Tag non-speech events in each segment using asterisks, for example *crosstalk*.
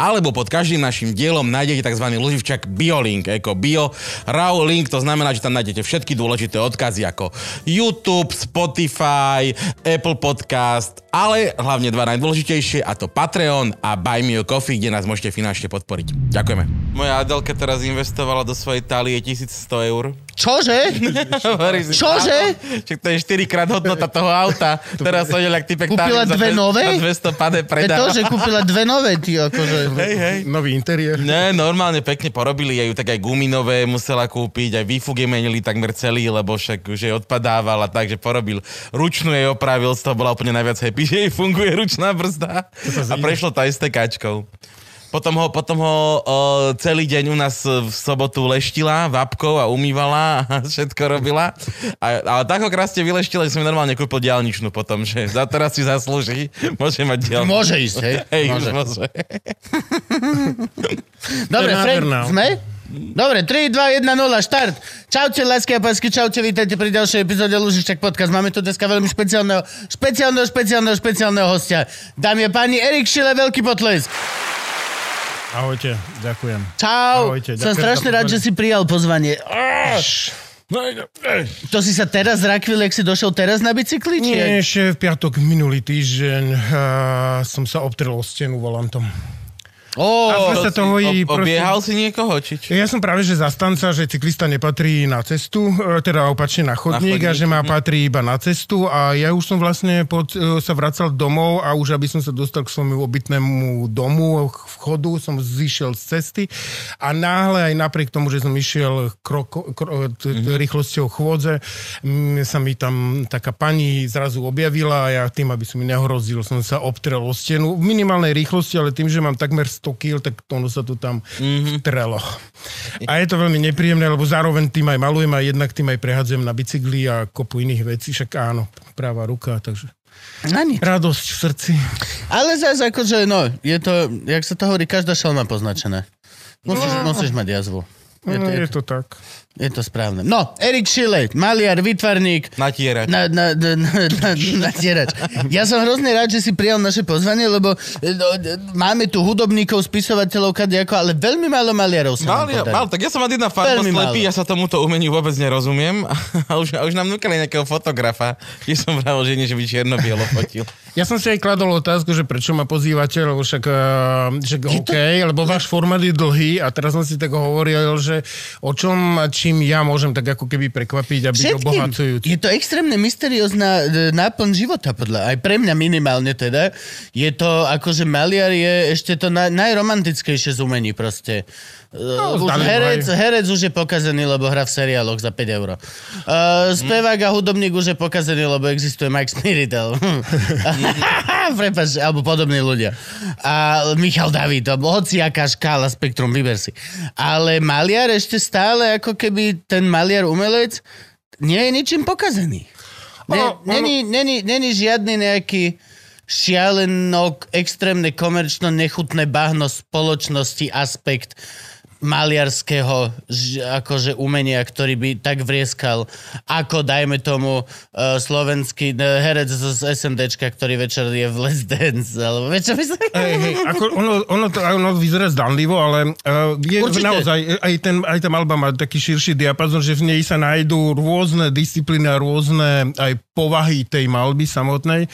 alebo pod každým našim dielom nájdete tzv. loživčak BioLink, ako Bio Raw Link, to znamená, že tam nájdete všetky dôležité odkazy ako YouTube, Spotify, Apple Podcast, ale hlavne dva najdôležitejšie a to Patreon a Buy Me a Coffee, kde nás môžete finančne podporiť. Ďakujeme. Moja Adelka teraz investovala do svojej talie 1100 eur. Čože? *laughs* Čože? Čak to je 4 krát hodnota toho auta. *laughs* Teraz som jak typek Kúpila dve nové? 200 pade predá. Je to, že kúpila dve nové, ty akože. Hej, hej. Nový interiér. Ne, normálne pekne porobili jej tak aj guminové musela kúpiť, aj výfuk jej menili takmer celý, lebo však už jej odpadával a takže porobil. Ručnú jej opravil, z toho bola úplne najviac happy, *laughs* že jej funguje ručná brzda a prešlo to aj s tekáčkou. Potom ho, potom ho o, celý deň u nás v sobotu leštila vapkou a umývala a *laughs* všetko robila. A, ale tak ho krásne vyleštila, že som normálne kúpil diálničnú potom, že za teraz si zaslúži. *laughs* Môže mať diálničnú. Môže ísť, hej? *laughs* Hej, môže. môže. Dobre, Frank, sme? Dobre, 3, 2, 1, 0, štart. Čaute, lásky a pásky, čaute, vítajte pri ďalšej epizóde Lužiček podcast. Máme tu dneska veľmi špeciálneho, špeciálneho, špeciálneho, špeciálneho hostia. Dámy a páni, Erik Šile, veľký potlesk. Ahojte, ďakujem. Čau. Ahojte, Som ďakujem strašne za rád, že si prijal pozvanie. No, To si sa teraz zrakvil, jak si došiel teraz na bicykli? Či Nie, ešte v piatok minulý týždeň uh, som sa obtrel o stenu volantom. To sa to si hojí ob- proste- Obiehal si niekoho, či čo? Ja som práve že zastanca, že cyklista nepatrí na cestu, e, teda opačne na chodník, chodník, a že má mhm. patrí iba na cestu a ja už som vlastne pod, e, sa vracal domov a už aby som sa dostal k svojmu obytnému domu, vchodu, som zišiel z cesty a náhle aj napriek tomu, že som išiel kroko, kro, t- t- Mhm. rýchlosťou chôdze, m, sa mi tam taká pani zrazu objavila a ja tým, aby som mi nehrozil, som sa obtrel o stenu v minimálnej rýchlosti, ale tým, že mám takmer 100 kg, tak ono sa tu tam mm-hmm. vtrelo. A je to veľmi nepríjemné, lebo zároveň tým aj malujem a jednak tým aj prehadzujem na bicykli a kopu iných vecí, však áno, práva ruka, takže na nič. radosť v srdci. Ale zase akože, no, je to, jak sa to hovorí, každá šelma poznačená. Musíš, musíš mať jazvu. Je to, No, je, je to, to tak. Je to správne. No, Erik Šile, maliar, vytvarník, Natierať. na, na, na, na, na, natierač. Ja som hrozne rád, že si prijal naše pozvanie, lebo e, no, e, máme tu hudobníkov, spisovateľov, kadejako, ale veľmi málo maliarov sa Mal, nám ja, podarí. mal, tak ja som mal jedna farba Veľmi slepý, málo. ja sa tomuto umeniu vôbec nerozumiem. *laughs* A už, a už nám núkali nejakého fotografa, že som vral, že nie, že by čierno-bielo fotil. *laughs* Ja som si aj kladol otázku, že prečo ma pozývate, lebo však, uh, však Je to- OK, lebo váš formát je dlhý a teraz som si tak hovoril, že o čom čím ja môžem tak ako keby prekvapiť a byť Všetkým. obohacujúci. Je to extrémne mysteriózna e, náplň života, podľa, aj pre mňa minimálne teda. Je to, akože maliar je ešte to na, najromantickejšie z umení proste. No, už zdali herec, aj. herec už je pokazený, lebo hrá v seriáloch za 5 eur. Uh, spevák a hudobník už je pokazený, lebo existuje Mike Spiritel. *laughs* Prepač, alebo podobní ľudia. A Michal David, alebo hociaká škála, spektrum, vyber si. Ale maliar ešte stále, ako keby ten maliar umelec nie je ničím pokazený. Ne, Ono- ono- není, není, není žiadny nejaký šialeno, extrémne komerčno nechutné bahno spoločnosti aspekt maliarského akože umenia, ktorý by tak vrieskal, ako dajme tomu uh, slovenský uh, herec z, SMDčka, ktorý večer je v Les Dance, alebo večer by sa... Hej, hej, ako ono, ono, to, ono vyzerá zdanlivo, ale uh, je Určite. naozaj, aj, ten, aj tá malba má taký širší diapazon, že v nej sa nájdú rôzne disciplíny a rôzne aj povahy tej malby samotnej,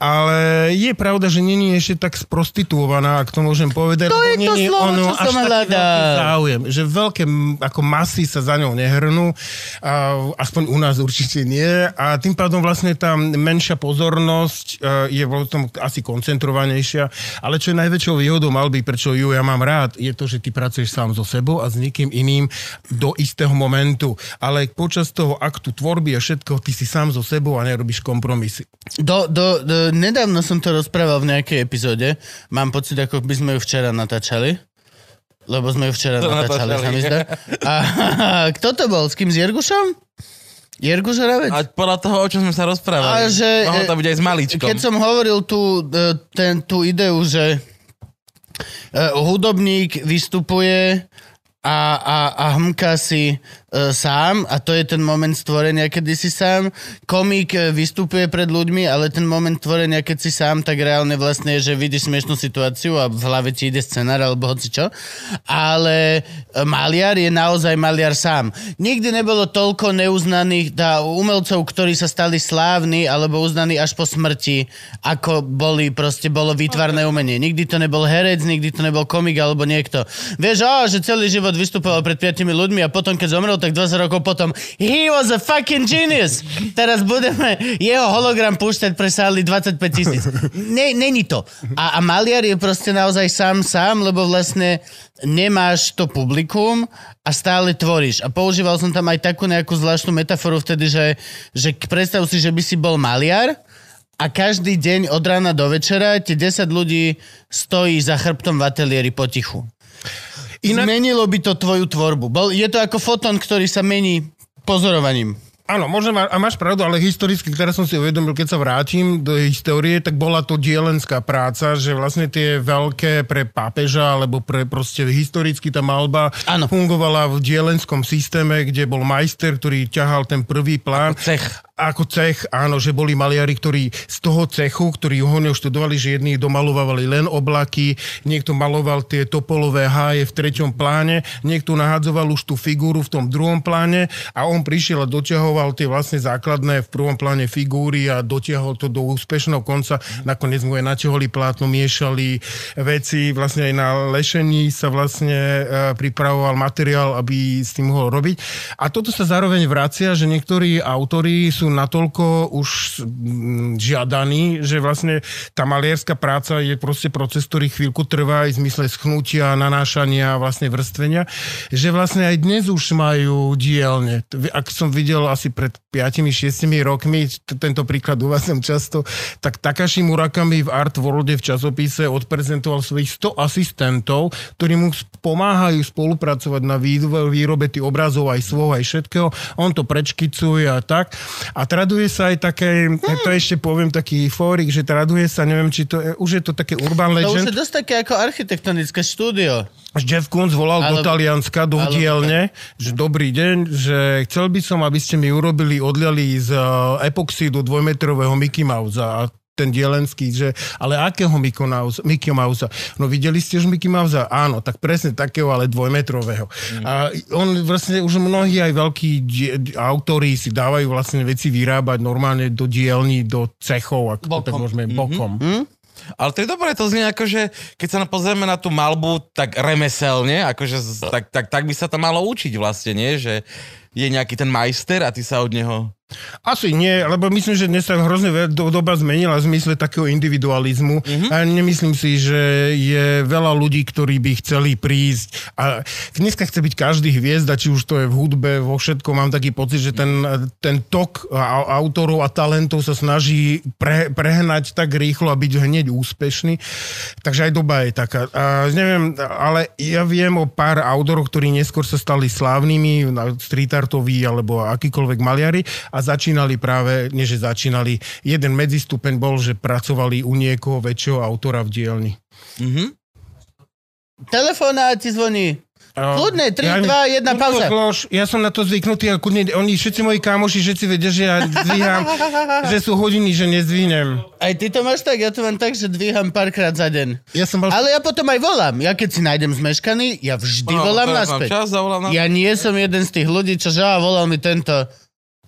ale je pravda, že není ešte tak sprostituovaná, ak to môžem povedať. To je to slovo, ono čo som hľadal. Záujem, že veľké ako masy sa za ňou nehrnú, a aspoň u nás určite nie a tým pádom vlastne tá menšia pozornosť e, je potom asi koncentrovanejšia, ale čo je najväčšou výhodou malby, prečo ju ja mám rád, je to, že ty pracuješ sám so sebou a s nikým iným do istého momentu, ale počas toho aktu tvorby a všetko, ty si sám so sebou a nerobíš kompromisy. Do, do, do, nedávno som to rozprával v nejakej epizóde. Mám pocit, ako by sme ju včera natáčali. Lebo sme ju včera To natáčali, sa mi zdá. A, *laughs* kto to bol? S kým? S Jergušom? Jerguš Hravec? A podľa toho, o čom sme sa rozprávali. A že- Mohlo to byť aj s maličkom. Keď som hovoril tú, e, ten, tú ideu, že Uh, hudobník vystupuje a, a, a hmka si sám a to je ten moment stvorenia, kedy si sám. Komik uh, vystupuje pred ľuďmi, ale ten moment stvorenia, keď si sám, tak reálne vlastne je, že vidíš smiešnú situáciu a v hlave ti ide scenár alebo hoci čo. Ale uh, maliar je naozaj maliar sám. Nikdy nebolo toľko neuznaných tá, umelcov, ktorí sa stali slávni alebo uznaní až po smrti, ako boli, proste bolo výtvarné umenie. Nikdy to nebol herec, nikdy to nebol komik alebo niekto. Vieš, ó, že celý život vystupoval pred piatimi ľuďmi a potom, keď zomrel, tak 20 rokov potom he was a fucking genius. Teraz budeme jeho hologram púšťať pre sály 25 tisíc. Ne, není to. A, a maliar je proste naozaj sám sám, lebo vlastne nemáš to publikum a stále tvoríš. A používal som tam aj takú nejakú zvláštnu metaforu vtedy, že, že predstav si, že by si bol maliar a každý deň od rána do večera ti 10 ľudí stojí za chrbtom v ateliéri potichu. Inak... Zmenilo by to tvoju tvorbu. Bol, je to ako foton, ktorý sa mení pozorovaním. Áno, možno má, a máš pravdu, ale historicky, ktoré som si uvedomil, keď sa vrátim do histórie, tak bola to dielenská práca, že vlastne tie veľké pre pápeža, alebo pre proste historicky tá malba Áno. fungovala v dielenskom systéme, kde bol majster, ktorý ťahal ten prvý plán. Cech. Ako cech, áno, že boli maliari, ktorí z toho cechu, ktorí ho študovali, že jedni domalovali len oblaky, niekto maloval tie topolové háje v treťom pláne, niekto nahádzoval už tú figúru v tom druhom pláne a on prišiel a doťahoval tie vlastne základné v prvom pláne figúry a dotiahol to do úspešného konca. Nakoniec mu aj naťaholi plátno, miešali veci, vlastne aj na lešení sa vlastne e, pripravoval materiál, aby s tým mohol robiť. A toto sa zároveň vracia, že niektorí autori sú natoľko už mm, žiadaní, že vlastne tá malierská práca je proste proces, ktorý chvíľku trvá aj v zmysle schnutia, nanášania, vlastne vrstvenia, že vlastne aj dnes už majú dielne. Ak som videl asi pred 5-6 rokmi, tento príklad uvádzam často, tak Takashi Murakami v Art Worlde v časopise odprezentoval svojich 100 asistentov, ktorí mu pomáhajú spolupracovať na výrobe tých obrazov aj svojho, aj všetkého. On to prečkicuje a tak. A traduje sa aj také, hmm. to ešte poviem taký fórik, že traduje sa, neviem, či to je, už je to také urban legend. To už je dosť také ako architektonické štúdio. Jeff Koons volal ale, do Talianska, do dielne, že dobrý deň, že chcel by som, aby ste mi urobili, odliali z uh, epoxídu dvojmetrového Mickey Mouse a ten dielenský, že ale akého Mickey Mouse, Mickey Mouse? No videli ste už Mickey Mouse? Áno, tak presne takého, ale dvojmetrového. Mm. A on vlastne už mnohí aj veľkí die, autori si dávajú vlastne veci vyrábať normálne do dielní, do cechov, ako bokom. tak môžeme, mm-hmm. bokom. Mm? Ale to je dobré, to znie ako, že keď sa pozrieme na tú malbu tak remeselne, akože, tak, tak, tak by sa to malo učiť vlastne, nie? Že je nejaký ten majster a ty sa od neho asi nie, lebo myslím, že dnes sa hrozne doba zmenila v zmysle takého individualizmu. Mm-hmm. a nemyslím si, že je veľa ľudí, ktorí by chceli prísť. A dneska chce byť každý hviezda, či už to je v hudbe, vo všetko, mám taký pocit, že ten, ten tok autorov a talentov sa snaží pre, prehnať tak rýchlo a byť hneď úspešný, takže aj doba je taká. A neviem, ale ja viem o pár autorov, ktorí neskôr sa stali slávnymi, street artoví alebo akýkoľvek maliari. A začínali práve, nie že začínali, jeden medzistupeň bol, že pracovali u niekoho väčšieho autora v dielni. Mm-hmm. Telefóna ti zvoní. Kľudne, 3, ja, 2, 1, pauza. Kloš, ja som na to zvyknutý a kľudne, oni všetci moji kámoši, všetci vedia, že ja dvíham, *laughs* že sú hodiny, že nezdvihnem. Aj ty to máš tak? Ja to mám tak, že dvíham párkrát za deň. Ja som bol... Ale ja potom aj volám. Ja keď si nájdem zmeškaný, ja vždy no, volám naspäť. Čas, na... Ja nie som jeden z tých ľudí, čo že volal mi tento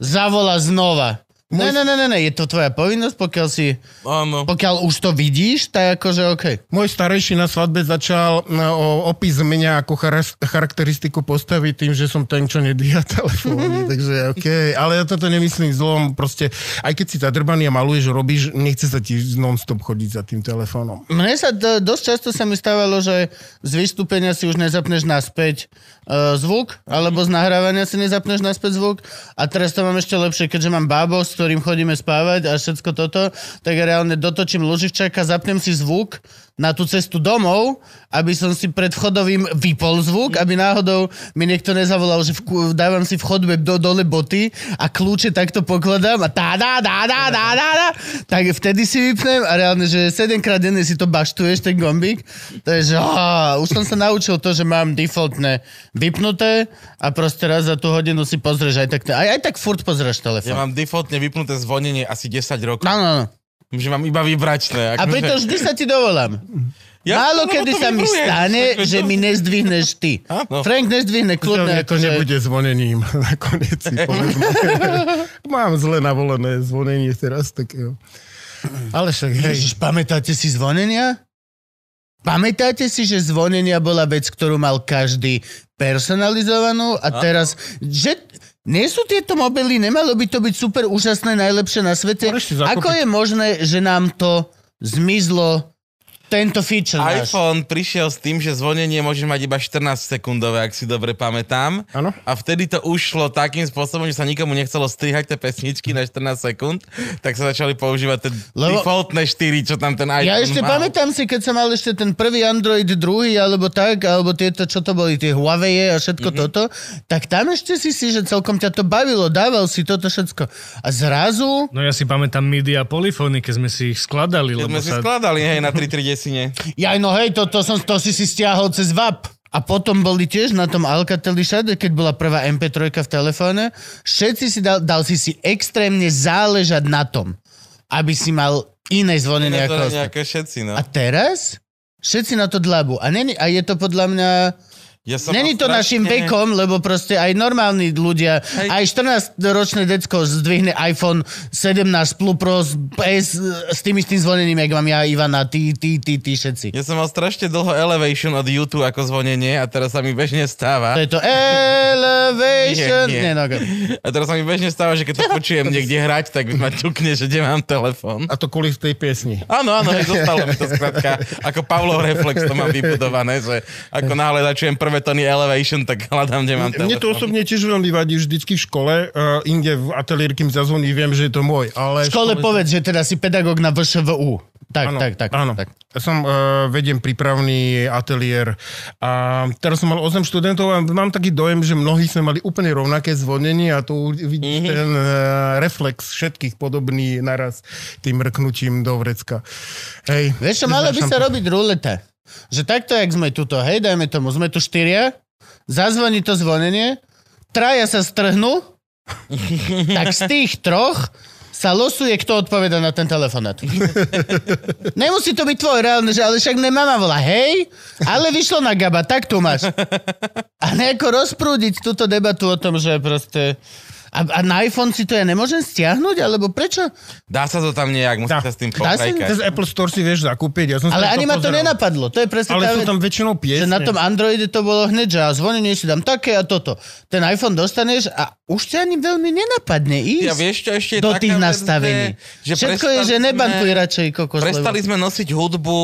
Zavola znova. Ne, ne, ne, ne, ne, je to tvoja povinnosť, pokiaľ si, Áno. pokiaľ už to vidíš, tak akože OK. Môj starejší na svadbe začal no, o opis mňa ako char- charakteristiku postaviť tým, že som ten, čo nedvíha *laughs* telefóny, *laughs* takže OK. Ale ja toto nemyslím zlom, proste, aj keď si zadrbaný a maluješ, robíš, nechce sa ti non-stop chodiť za tým telefónom. Mne sa d- dosť často sa mi stávalo, že z vystúpenia si už nezapneš naspäť uh, zvuk, alebo z nahrávania si nezapneš naspäť zvuk. A teraz to mám ešte lepšie, keďže mám bábo, ktorým chodíme spávať a všetko toto, tak ja reálne dotočím loživčaka, zapnem si zvuk na tú cestu domov, aby som si pred vchodovým vypol zvuk, aby náhodou mi niekto nezavolal, že v, dávam si v chodbe do, dole boty a kľúče takto pokladám a tá, dá, dá, dá, dá, dá, dá, tak vtedy si vypnem a reálne, že 7 krát denne si to baštuješ, ten gombík. To je, že oh, už som sa naučil to, že mám defaultné vypnuté a proste raz za tú hodinu si pozrieš aj tak, aj, aj tak furt pozrieš Ja telefón. mám defaultne vypnuté zvonenie asi 10 rokov. No, no, no. Že mám iba vybračné. A preto vždy sa ti dovolám. *laughs* Ja- Málo kedy to sa mi stane, Tak že to- mi nezdvihneš ty. Áno. Frank nezdvihne To, kľudne. to akože- nebude zvonením. *laughs* Nakoniec si povedzme. *laughs* Mám zle navolené zvonenie teraz, tak jo. Ale však, hej. Ježiš, pamätáte si zvonenia? Pamätáte si, že zvonenia bola vec, ktorú mal každý personalizovanú a teraz, že nie sú tieto mobily, nemalo by to byť super úžasné, najlepšie na svete. Ako je možné, že nám to zmizlo, tento feature náš? iPhone prišiel s tým, že zvonenie môže mať iba 14 sekundové, ak si dobre pamätám. Áno. A vtedy to ušlo takým spôsobom, že sa nikomu nechcelo strihať tie pesničky na 14 sekúnd, tak sa začali používať tie Lebo- defaultné 4, čo tam ten iPhone Ja ešte mal. pamätám si, keď som mal ešte ten prvý Android druhý, alebo tak, alebo tieto, čo to boli, tie Huawei a všetko mm-hmm. toto, tak tam ešte si si, že celkom ťa to bavilo, dával si toto všetko. A zrazu, No ja si pamätám MIDI a polyfóny, keď sme si ich skladali, Keď lebo sme si sa... skladali, hej, na 3 3 desine. ja no hej, to, to, som, to si si stiahol cez VAP. A potom boli tiež na tom Alcateli všade, keď bola prvá MP3 v telefóne, všetci si dal, dal si si extrémne záležať na tom, aby si mal iné zvonenie Nie ako ostatní. všetci, no. A teraz všetci na to dlabu. A, není, a je to podľa mňa... Ja som Není to mal našim strašne- vekom, lebo proste aj normálni ľudia, Hej. aj 14-ročné decko zdvihne iPhone 17 Plus Pro s, PS, s tým istým zvonením, jak mám ja, Ivana, ty, ty, ty, ty všetci. Ja som mal strašne dlho Elevation od YouTube ako zvonenie a teraz sa mi bežne stáva. To je to Elevation. Nie, nie. Nie, no, okay. A teraz sa mi bežne stáva, že keď to počujem *laughs* niekde hrať, tak ma ťukne, že kde mám telefón. A to kvôli tej piesni. Áno, áno, zostalo mi to skrátka. Ako Pavlov reflex to mám vybudované, že ako náhle začujem prvé tóny Elevation, tak hľadám, kde mám telefón. Mne to osobne tiež veľmi vadí vždycky v škole, uh, inde v ateliér, kým zazvoní, viem, že je to môj. Ale V škole povedz, že teda si pedagóg na VŠVU. Tak, Áno, tak, tak. áno. tak. Ja som uh, vediem prípravný ateliér a teraz som mal 8 študentov a mám taký dojem, že mnohí sme mali úplne rovnaké zvonenie a tu vidíš mm-hmm. ten uh, reflex všetkých podobný naraz tým mrknutím do vrecka. Hej. Vieš čo, malo by sa robiť ruleta. Že takto, jak sme tuto, hej, dajme tomu, sme tu štyria, zazvoní to zvonenie, traja sa strhnú, *laughs* tak z tých troch sa losuje, kto odpoveda na ten telefonát. *laughs* Nemusí to byť tvoj reálne, že ale však ne mama volá, hej, ale vyšlo na Gaba, tak tu máš. A nejako rozprúdiť túto debatu o tom, že proste... A, a na iPhone si to ja nemôžem stiahnuť, alebo prečo? Dá sa to tam nejak, musí Dá. sa s tým Dá sa? pohrajkať. Cez Apple Store si vieš zakúpiť. Ja som Ale ani to ma to pozeral. nenapadlo. To je presne Ale tá sú tam väčšinou Že piesne. na tom Androide to bolo hneď, že a zvonenie si dám také a toto. Ten iPhone dostaneš a už ťa ani veľmi nenapadne ísť Ja vieš, čo ešte je do tých nastavení. že- že Všetko je, že nebankuj radšej kokos. Prestali sme nosiť hudbu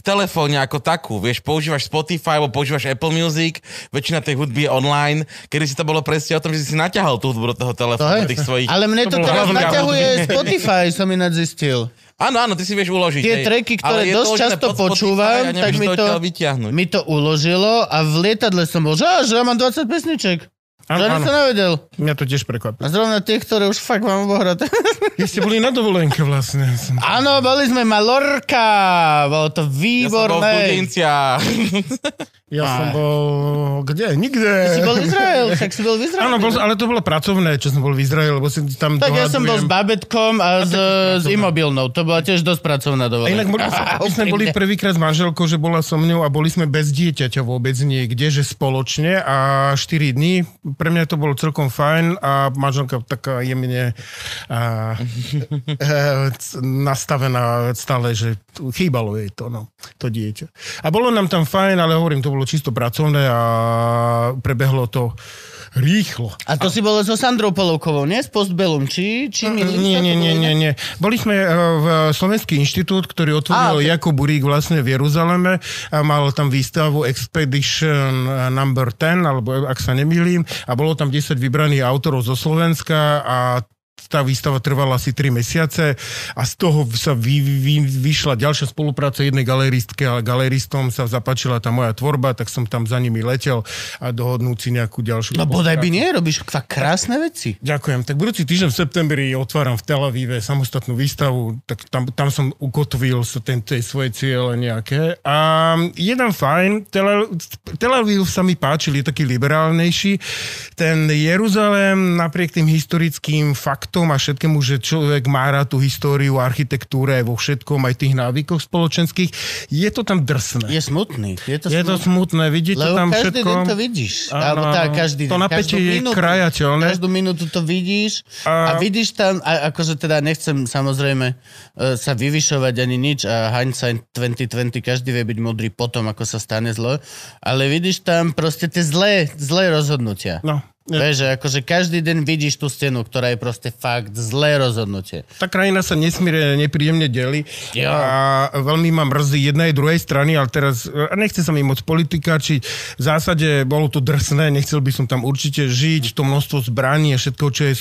v telefóne ako takú. Vieš, používaš Spotify alebo používaš Apple Music, väčšina tej hudby je online, kedy si to bolo presne o tom, že si naťahal tú hudbu do toho To telefónu, je. tých svojich... Ale mne to, To teraz naťahuje Spotify, som ináč zistil. Áno, áno, ty si vieš uložiť. Tie hej. tracky, ktoré to dosť uložené často pod počúvam, a nevieš tak mi to, mi to uložilo a v lietadle som bol, že, že ja mám 20 pesniček. Áno, ani áno. som nevedel. Mňa to tiež prekvapilo. A zrovna tie, ktoré už fakt mám obohraté. Vy ste boli na dovolenke vlastne. Som... Áno, boli sme Malorka. Bolo to Ja som bol v výborné. Ja som bol... Kde? Nikde. si bol v Izrael, však si bol v Izraeli. Áno, bol, ale to bolo pracovné, čo som bol v Izraeli, lebo si tam Tak ja som bol s dohadujem. babetkom a s, s imobilnou. To bola tiež dosť pracovná A dovolenka. inak boli, *laughs* my sme boli prvýkrát s manželkou, že bola so mnou a boli sme bez dieťaťa vôbec niekde, že spoločne a 4 dní. Pre mňa to bolo celkom fajn a manželka taká jemne a, *laughs* e, nastavená stále, že chýbalo jej to, no, to dieťa. A bolo nám tam fajn, ale hovorím, to bolo čisto pracovné a prebehlo to rýchlo. A to si bolo so Sandrou Polovkovou, nie? Z Postbellum, či? či mi Nie, nie, nie, nie, nie. Boli sme eh, v Slovenský inštitút, ktorý otvoril ok. Jakub Burík vlastne v Jeruzaleme a mal tam výstavu Expedition eh, number 10, alebo ak sa nemýlim, a bolo tam 10 vybraných autorov zo Slovenska a tá výstava trvala asi 3 mesiace a z toho sa vy, vy, vyšla ďalšia spolupráca jednej galeristke a galeristom sa zapáčila tá moja tvorba, tak som tam za nimi letel a dohodnúť si nejakú ďalšiu No bodaj by nie, robíš fakt krásne veci. Ďakujem. Tak budúci týždeň v septembri otváram v Tel Avive samostatnú výstavu, tak tam, tam som ukotvil sa ten, tej svoje ciele nejaké. A jeden fajn, Tel, Tel Aviv sa mi páčil, je taký liberálnejší. Ten Jeruzalém, napriek tým historickým faktom a všetkému, že človek má rád tú históriu, architektúre vo všetkom, aj tých návykoch spoločenských, je to tam drsné. Je smutný. Je to, Je to smutný. smutné, vidíte Lebo tam každý všetko. deň to vidíš. Áno, Alebo tak, každý deň. to napätie Každú je minútu- krajateľné. Každú minútu to vidíš a, A- vidíš tam, a akože teda nechcem samozrejme e, sa vyvyšovať ani nič a hindsight 2020, každý vie byť múdry potom, ako sa stane zlo, ale vidíš tam proste tie zlé, zlé rozhodnutia. No, Vieš, že akože každý deň vidíš tú stenu, ktorá je proste fakt zlé rozhodnutie. tá krajina sa nesmierne nepríjemne delí Jo. a veľmi ma mrzí jednej druhej strany, ale teraz nechce sa mi moc politika, či v zásade bolo to drsné, nechcel by som tam určite žiť, to množstvo zbraní a všetko, čo je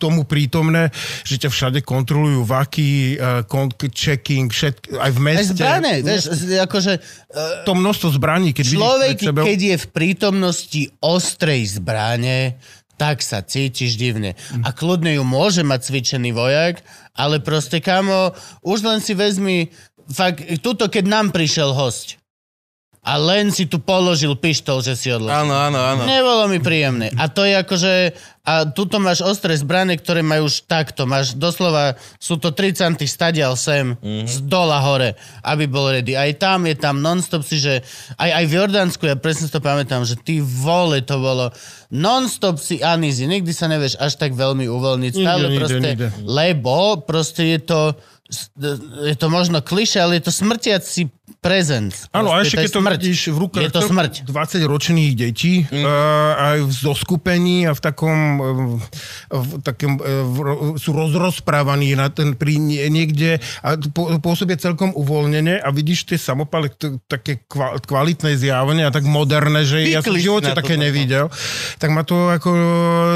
tomu prítomné, že ťa všade kontrolujú vaky, uh, checking, všetko, aj v Aj meste. zbrané, vieš, akože e, To množstvo zbraní, keď Človek, sebou... keď je v prítomnosti ostrej zbrane, tak sa cítiš divne. A kľudne ju môže mať cvičený vojak, ale proste, kamo, už len si vezmi, fakt, tuto, keď nám prišiel host a len si tu položil pištol, že si odložil. Áno, áno, áno. Nebolo mi príjemné. A to je akože... A tuto máš ostré zbrane, ktoré majú už takto. Máš doslova... Sú to 30 stadial sem, mm-hmm. z dola hore, aby bol ready. Aj tam je tam non-stop si, že... Aj, aj v Jordánsku, ja presne to pamätám, že ty vole to bolo. Non-stop si anízi. Nikdy sa nevieš až tak veľmi uvoľniť. Nikde, Stále nikde, proste... nikde. Lebo proste je to... Je to možno kliše, ale je to smrtiaci prezent. Áno, a ešte je keď to vidíš v rukách Je to smrť. 20 ročných detí, mm. uh, aj v zoskupení a v takom, uh, v takom v, ro- sú rozrozprávaní na ten pri nie- niekde a pôsobia celkom uvoľnene a vidíš tie samopaly, t- také kva, kvalitné zjavenie a tak moderné, že ja som v živote také toto. nevidel, tak ma to ako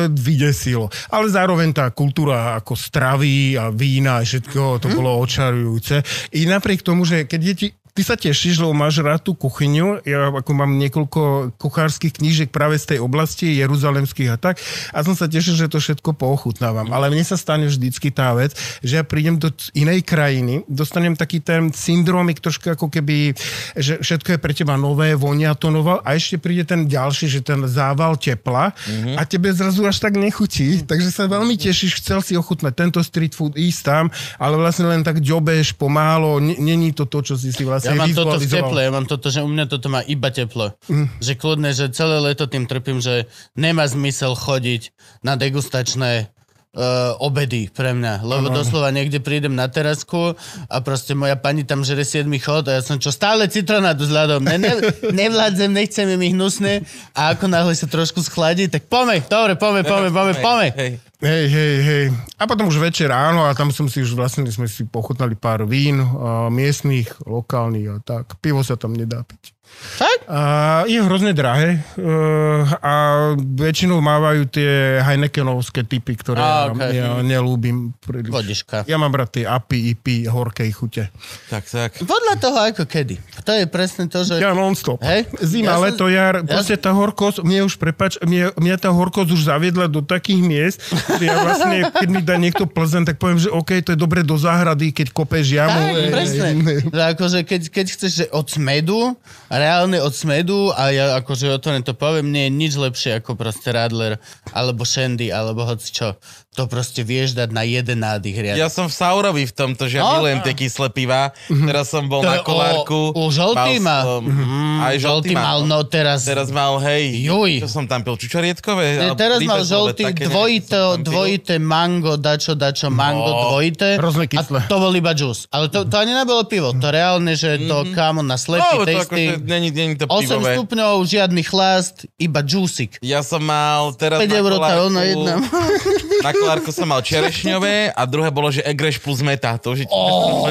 vydesilo. Ale zároveň tá kultúra ako stravy a vína a všetko, to bolo očarujúce. I napriek tomu, že keď deti Ty sa tešíš, lebo máš rád tú kuchyňu. Ja ako mám niekoľko kuchárskych knížek práve z tej oblasti, jeruzalemských a tak. A som sa tešil, že to všetko poochutnávam. Ale mne sa stane vždycky tá vec, že ja prídem do inej krajiny, dostanem taký ten syndromik trošku ako keby, že všetko je pre teba nové, vonia to novo a ešte príde ten ďalší, že ten zával tepla a tebe zrazu až tak nechutí. Takže sa veľmi tešíš, chcel si ochutnať tento street food, ísť tam, ale vlastne len tak ďobeš pomálo, není to to, čo si si vlastne Ja mám toto v teple, ja mám toto, že u mňa toto má iba teplo. Mm. Že kľudne, že celé leto tým trpím, že nemá zmysel chodiť na degustačné uh, obedy pre mňa. Lebo ano. doslova niekde prídem na terasku a proste moja pani tam žere 7 chod a ja som čo, stále citronádu s ľadom. Ne, ne, nevládzem, nechcem im ich hnusné a ako náhle sa trošku schladí, tak pome, dobre, pome, pome, pome, pome. Hej. Hej, hej. A potom už večer ráno a tam som si už vlastne, sme si pochutnali pár vín, a miestných, lokálnych a tak. Pivo sa tam nedá piť. Tak? A je hrozne drahé uh, a väčšinou mávajú tie Heinekenovské typy, ktoré Á, ja, okej. ja nelúbim. príliš. Vodiška. Ja mám rád tie API, IP, horkej chute. Tak, tak. Podľa toho ako kedy. To je presne to, že... Ja non-stop. Hej? Zima, Ja leto, jar, ja proste tá horkosť, mne už, prepač, mne, mňa tá horkosť už zaviedla do takých miest, že ja vlastne, keď mi dá niekto plzen, tak poviem, že OK, to je dobre do záhrady, keď kopeš jamu. Tak, Ej, presne. Že akože keď, keď chceš že od smedu, reálne od smedu a ja akože otvorene to poviem, nie je nič lepšie ako proste Radler alebo Shandy alebo hoci čo. To proste vieš dať na jeden nádych riad. Ja som v Saurovi v tomto, že ja No. milujem tie kyslé piva. Teraz som bol To na je o- kolárku. o žltý. Mal som, aj žltý, mal, no teraz... Teraz mal, hej, Juj. čo som tam pil, čučorietkové? Ne, teraz mal žltý dvojité, dvojité mango, dačo, dačo, mango, No, dvojité. hrozne A kyslé. to bol iba džús. Ale to, to ani nebolo pivo. To reálne, že to kámo na No, slepý to tasting. akože, není, není to 8 pivové. stupňov, žiadny chlast, iba džúsik. Ja som mal teraz 5 na eur kolárku, *laughs* polárku som mal čerešňové a druhé bolo, že egreš plus meta. To už je, Oh.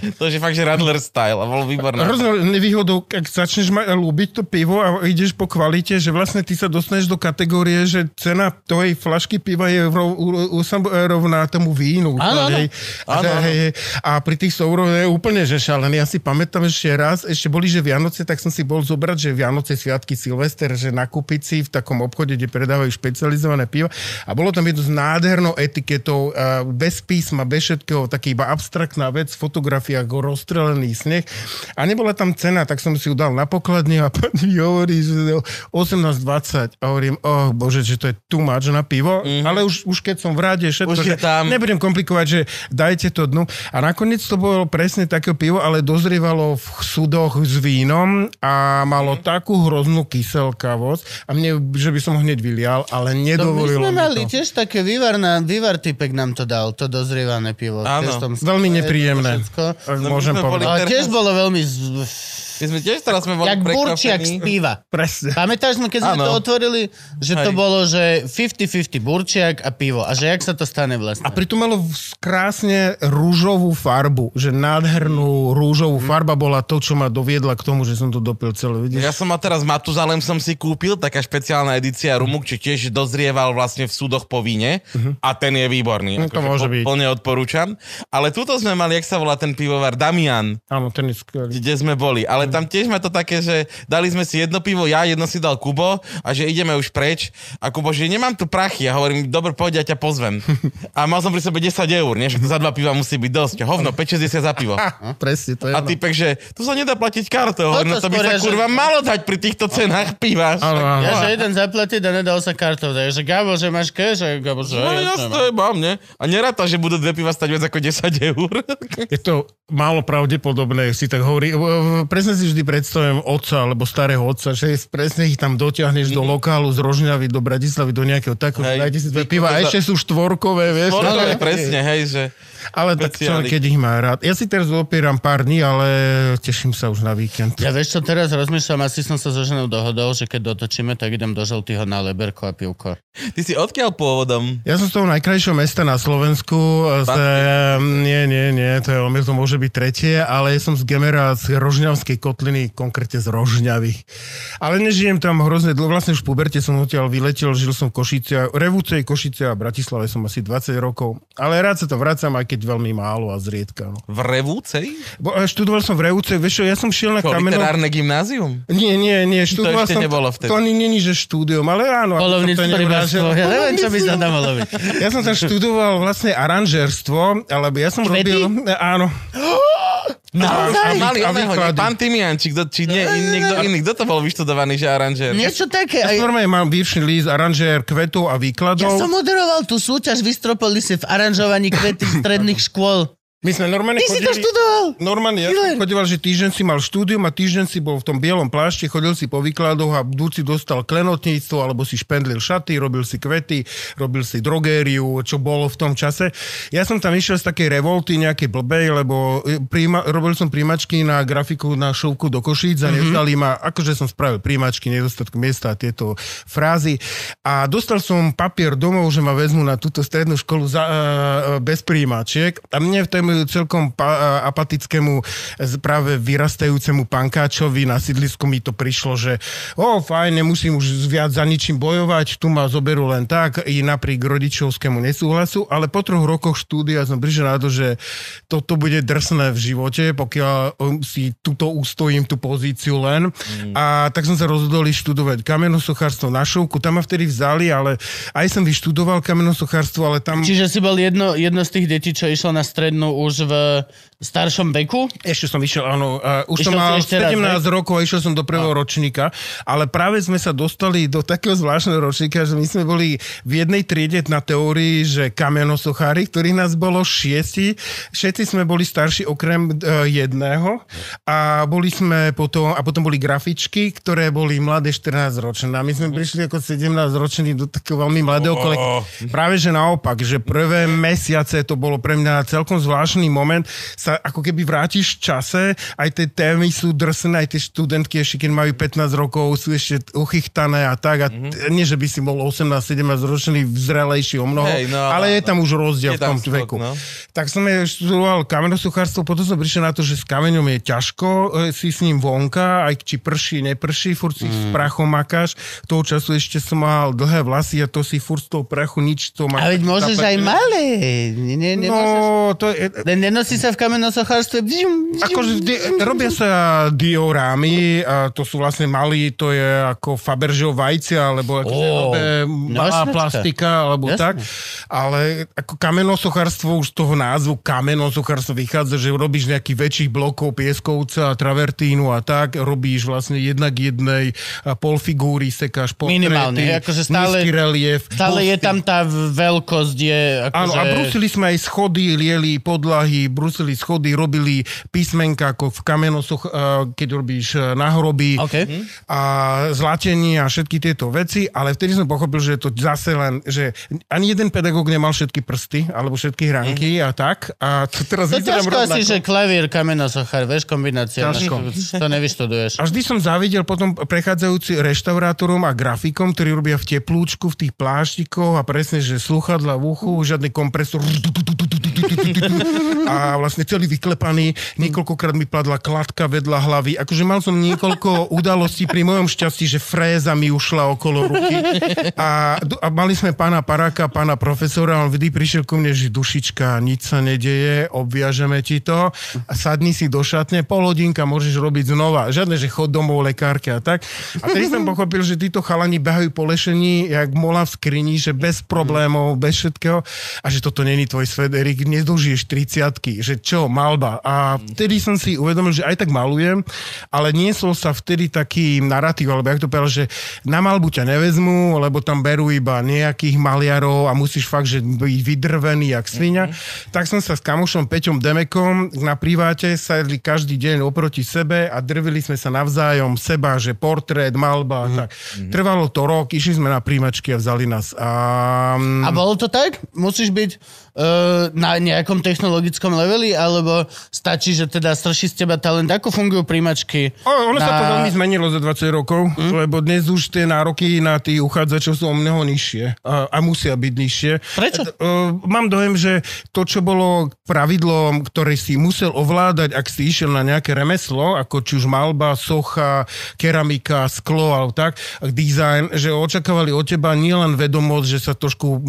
že, to už je fakt, že Radler style a bolo výborné. Hroznou nevýhodou, ak začneš ma- ľúbiť to pivo a ideš po kvalite, že vlastne ty sa dostaneš do kategórie, že cena tvojej flašky piva je rov, u, u, sam- rovná tomu vínu. Áno, áno. Áno, áno. a pri tých souroch je úplne že šalený. Ja si pamätám ešte raz, ešte boli, že Vianoce, tak som si bol zobrať, že Vianoce, Sviatky, Silvester, že nakúpiť si v takom obchode, kde predávajú špecializované piva. A bolo tam jedno s nádhernou etiketou, a bez písma, bez všetkého, taký iba abstraktná vec, fotografia ako rozstrelený sneh. A nebola tam cena, tak som si ju dal na pokladne a *laughs* pán mi hovorí, že 18,20. A hovorím, oh bože, že to je too much na pivo. Mm-hmm. Ale už, už keď som v rade, všetko, Už že tam. nebudem komplikovať, že dajte to dnu. A nakoniec to bolo presne také pivo, ale dozrievalo v súdoch s vínom a malo takú hroznú kyselkavosť a mne, že by som ho hneď vylial, ale To my nedovolilo sme mali tiež také vývar, na, vývar typek nám to dal, to dozrievané pivo. Áno. Veľmi nepríjemné. Všetko. No, môžem boli- povedať. Ale tiež bolo veľmi... Z... My sme tiež teraz sme boli Jak burčiak z piva. *laughs* Presne. Pamätáš, sme, keď sme Áno. to otvorili, že to Hej. bolo, že 50-50 burčiak a pivo. A že jak sa to stane vlastne? A pritom malo krásne rúžovú farbu, že nádhernú rúžovú farba bola to, čo ma doviedla k tomu, že som to dopil celé. Vidíš? Ja som mal teraz Matuzalem som si kúpil, taká špeciálna edícia Rumuk, či tiež dozrieval vlastne v súdoch po víne a ten je výborný. No, to Akože môže po- byť. Plne odporúčam. Ale tuto sme mali, jak sa volá ten pivovar, Damian, Áno, ten je skvelý. kde sme boli. Ale tam tiež ma to také, že dali sme si jedno pivo, ja jedno si dal Kubo a že ideme už preč. A Kubo, že nemám tu prachy. Ja hovorím, dobre, poď, ja ťa pozvem. A mal som pri sebe 10 eur, nie? Že to za dva piva musí byť dosť. Hovno, 5,60 za pivo. Ha, presne, to je A typek, že tu sa nedá platiť kartou. Hovorím, no to by sa kurva malo dať pri týchto cenách piva. Ja, že jeden zaplatiť a nedal sa kartou. Takže Gabo, že máš cash? A Gabo, že No jasné, mám, ne? A neráta, že budú dve piva stať viac ako 10 eur. Je to málo pravdepodobné, si tak hovorí. Presne si vždy predstavujem otca, alebo starého otca, že presne ich tam dotiahneš do lokálu z Rožňavy do Bratislavy, do nejakého takého, Hej. dajte si dve piva a ešte sú štvorkové, vieš. Ale, *laughs* presne, hej, že... ale tak čo, Špeciálik. keď ich má rád. Ja si teraz opieram pár dní, ale teším sa už na víkend. Ja vieš čo, teraz rozmýšľam, asi som sa so ženou dohodol, že keď dotočíme, tak idem do Žltýho na Leberko a pivko. Ty si odkiaľ pôvodom? Ja som z toho najkrajšieho mesta na Slovensku. Z, nie, nie, nie, to, je, to môže byť tretie, ale ja som z Gemera z Rožňavskej kotliny, konkrétne z Rožňavy. Ale nežijem tam hrozne dlho, vlastne už v puberte som odtiaľ vyletel, žil som v Košice, Revúcej, Košice a Bratislave som asi 20 rokov. Ale rád sa to vracam, aj keď veľmi málo a zriedka. No. V Revúcej? Bo, e, študoval som v Revúcej, vieš čo, ja som šiel na Čo, kamenom... literárne gymnázium? Nie, nie, nie, študoval ešte som... nebolo vtedy. To ani není, že štúdium, ale áno. Polovníctvo to rybárstvo. Ja neviem, čo by sa tam malo byť. Ja som tam študoval vlastne aranžerstvo, alebo ja som Kvety? robil... Áno. *gasps* Naozaj? A mali A oného, nie? Pán Timiančík, kto, či nie, in, niekto iný. Kto to bol vyštudovaný, že aranžér? Niečo také. Ja Aj, normálne mám výšný líst, aranžér kvetov a ja výkladov. som moderoval tú súťaž v Istropolise v aranžovaní kvety stredných škôl. My sme normálne Ty si to chodili... študoval? Normálne, ja som chodil, že týždeň si mal štúdium a týždeň si bol v tom bielom plášte, chodil si po výkladoch a buď si dostal klenotníctvo, alebo si špendlil šaty, robil si kvety, robil si drogériu, čo bolo v tom čase. Ja som tam išiel z takej revolty nejakej blbej, lebo e, príjma, robil som príjmačky na grafiku na šovku do Košíc a nezdali ma, akože som spravil príjmačky, nedostatku miesta a tieto frázy. A dostal som papier domov, že ma vezmu na túto strednú školu za, uh, bez príjmačiek a mne v tom celkom pa, apatickému práve vyrastajúcemu pankáčovi na sídlisku mi to prišlo, že o, fajn, nemusím už viac za ničím bojovať, tu ma zoberú len tak, i napriek rodičovskému nesúhlasu, ale po troch rokoch štúdia som prišiel na to, že toto bude drsné v živote, pokiaľ um, si túto ustojím tú pozíciu len. Mm. A tak som sa rozhodol študovať kamenosochárstvo na šovku. Tam ma vtedy vzali, ale aj som vyštudoval kamenosochárstvo, ale tam... Čiže si bol jedno, jedno z tých detí, čo išlo na strednú už v staršom veku? Ešte som išiel, áno, uh, už Išiel som mal si ešte raz, 17 rokov a išiel som do prvého ročníka, ale práve sme sa dostali do takého zvláštneho ročníka, že my sme boli v jednej triede na teórii, že kamenosochári, ktorých nás bolo šiesti, všetci sme boli starší okrem uh, jedného a boli sme potom, a potom boli grafičky, ktoré boli mladé 14 ročné. A my sme prišli ako 17 roční do takého veľmi mladého kolektívu. Práve že naopak, že prvé mesiace to bolo pre mňa celkom zvláštny moment, sa ako keby vrátiš v čase, aj tie témy sú drsné, aj tie študentky ešte keď majú 15 rokov, sú ešte uchychtané a tak. A mm-hmm. nie, že by si bol 18-17 ročný, zrelejší o mnoho, Hej, no, ale je tam už rozdiel je v tom skok, veku. no. Tak som je študoval kamenosuchárstvo, potom som prišiel na to, že s kameňom je ťažko e, si s ním vonka, aj či prší, neprší, furt si s prachom makáš. Toho času ešte som mal dlhé vlasy a to si furt z toho prachu nič to má. A veď môžeš aj malé. Nie, nie, No, to je... Nenosí sa v kamenosochárstve. Akože di- robia sa diorámy, a to sú vlastne malí, to je ako Fabergeho vajcia, alebo Ó, malá nosnačka. plastika, alebo Jasné. tak. Ale ako kamenosochárstvo už z toho názvu kamenosochárstvo vychádza, že robíš nejakých väčších blokov pieskovca, travertínu a tak, robíš vlastne jednak jednej polfigúry, sekáš portréty, Minimálne, akože stále- relief. Stále je busty. tam tá veľkosť, je Áno, akože... a brusili sme aj schody, lieli podlahy, brusili schody, robili písmenka ako v kamenosoch, eh, keď robíš eh, na hrobí OK. a zlatenie a všetky tieto veci, ale vtedy som pochopil, že je to zase len, že ani jeden pedagóg nemal všetky prsty, alebo všetky hranky a tak. A to teraz To ťažko asi, že klavír, kamenosochár, vieš, kombinácia. Ťažko. To nevyštuduješ. A vždy som závidel potom prechádzajúci reštaurátorom a grafikom, ktorí robia v teplúčku, v tých pláštikoch a presne, že sluchadla v uchu, žiadny kompresor a vlastne celý vyklepaný. Niekoľkokrát mi padla kladka vedľa hlavy. Akože mal som niekoľko udalostí pri mojom šťastí, že fréza mi ušla okolo ruky. A, a mali sme pána Paraka, pána profesora, on vždy prišiel ku mne, že dušička, nič sa nedeje, obviažeme ti to a sadni si do šatne, pol hodinka môžeš robiť znova. Žiadne, že chod domov, lekárke a tak. A tedy som pochopil, že títo chalani behajú po lešení, jak mola v skrini, že bez problémov, bez všetkého a že toto není tvoj svet, Erik, nedožiješ 30 že čo, malba. A vtedy som si uvedomil, že aj tak malujem, ale niesol sa vtedy taký narratív, alebo jak to povedal, že na malbu ťa nevezmú, lebo tam berú iba nejakých maliarov a musíš fakt, že byť vydrvený jak svinia. Tak som sa s kamošom Peťom Demekom na priváte sadli každý deň oproti sebe a drvili sme sa navzájom seba, že portrét, malba a tak. Trvalo to rok, išli sme na príjmačky a vzali nás. A, A bolo to tak? Musíš byť na nejakom technologickom leveli, alebo stačí, že teda strší z teba talent? Ako fungujú príjmačky? O, ono sa to na- veľmi zmenilo za 20 rokov, mm. lebo dnes už tie nároky na tých uchádzačov sú o mnoho nižšie a, a musia byť nižšie. Prečo? E, mám dojem, že to, čo bolo pravidlom, ktoré si musel ovládať, ak si išiel na nejaké remeslo, ako či už malba, socha, keramika, sklo alebo tak, design, že očakávali od teba nielen vedomosť, že sa trošku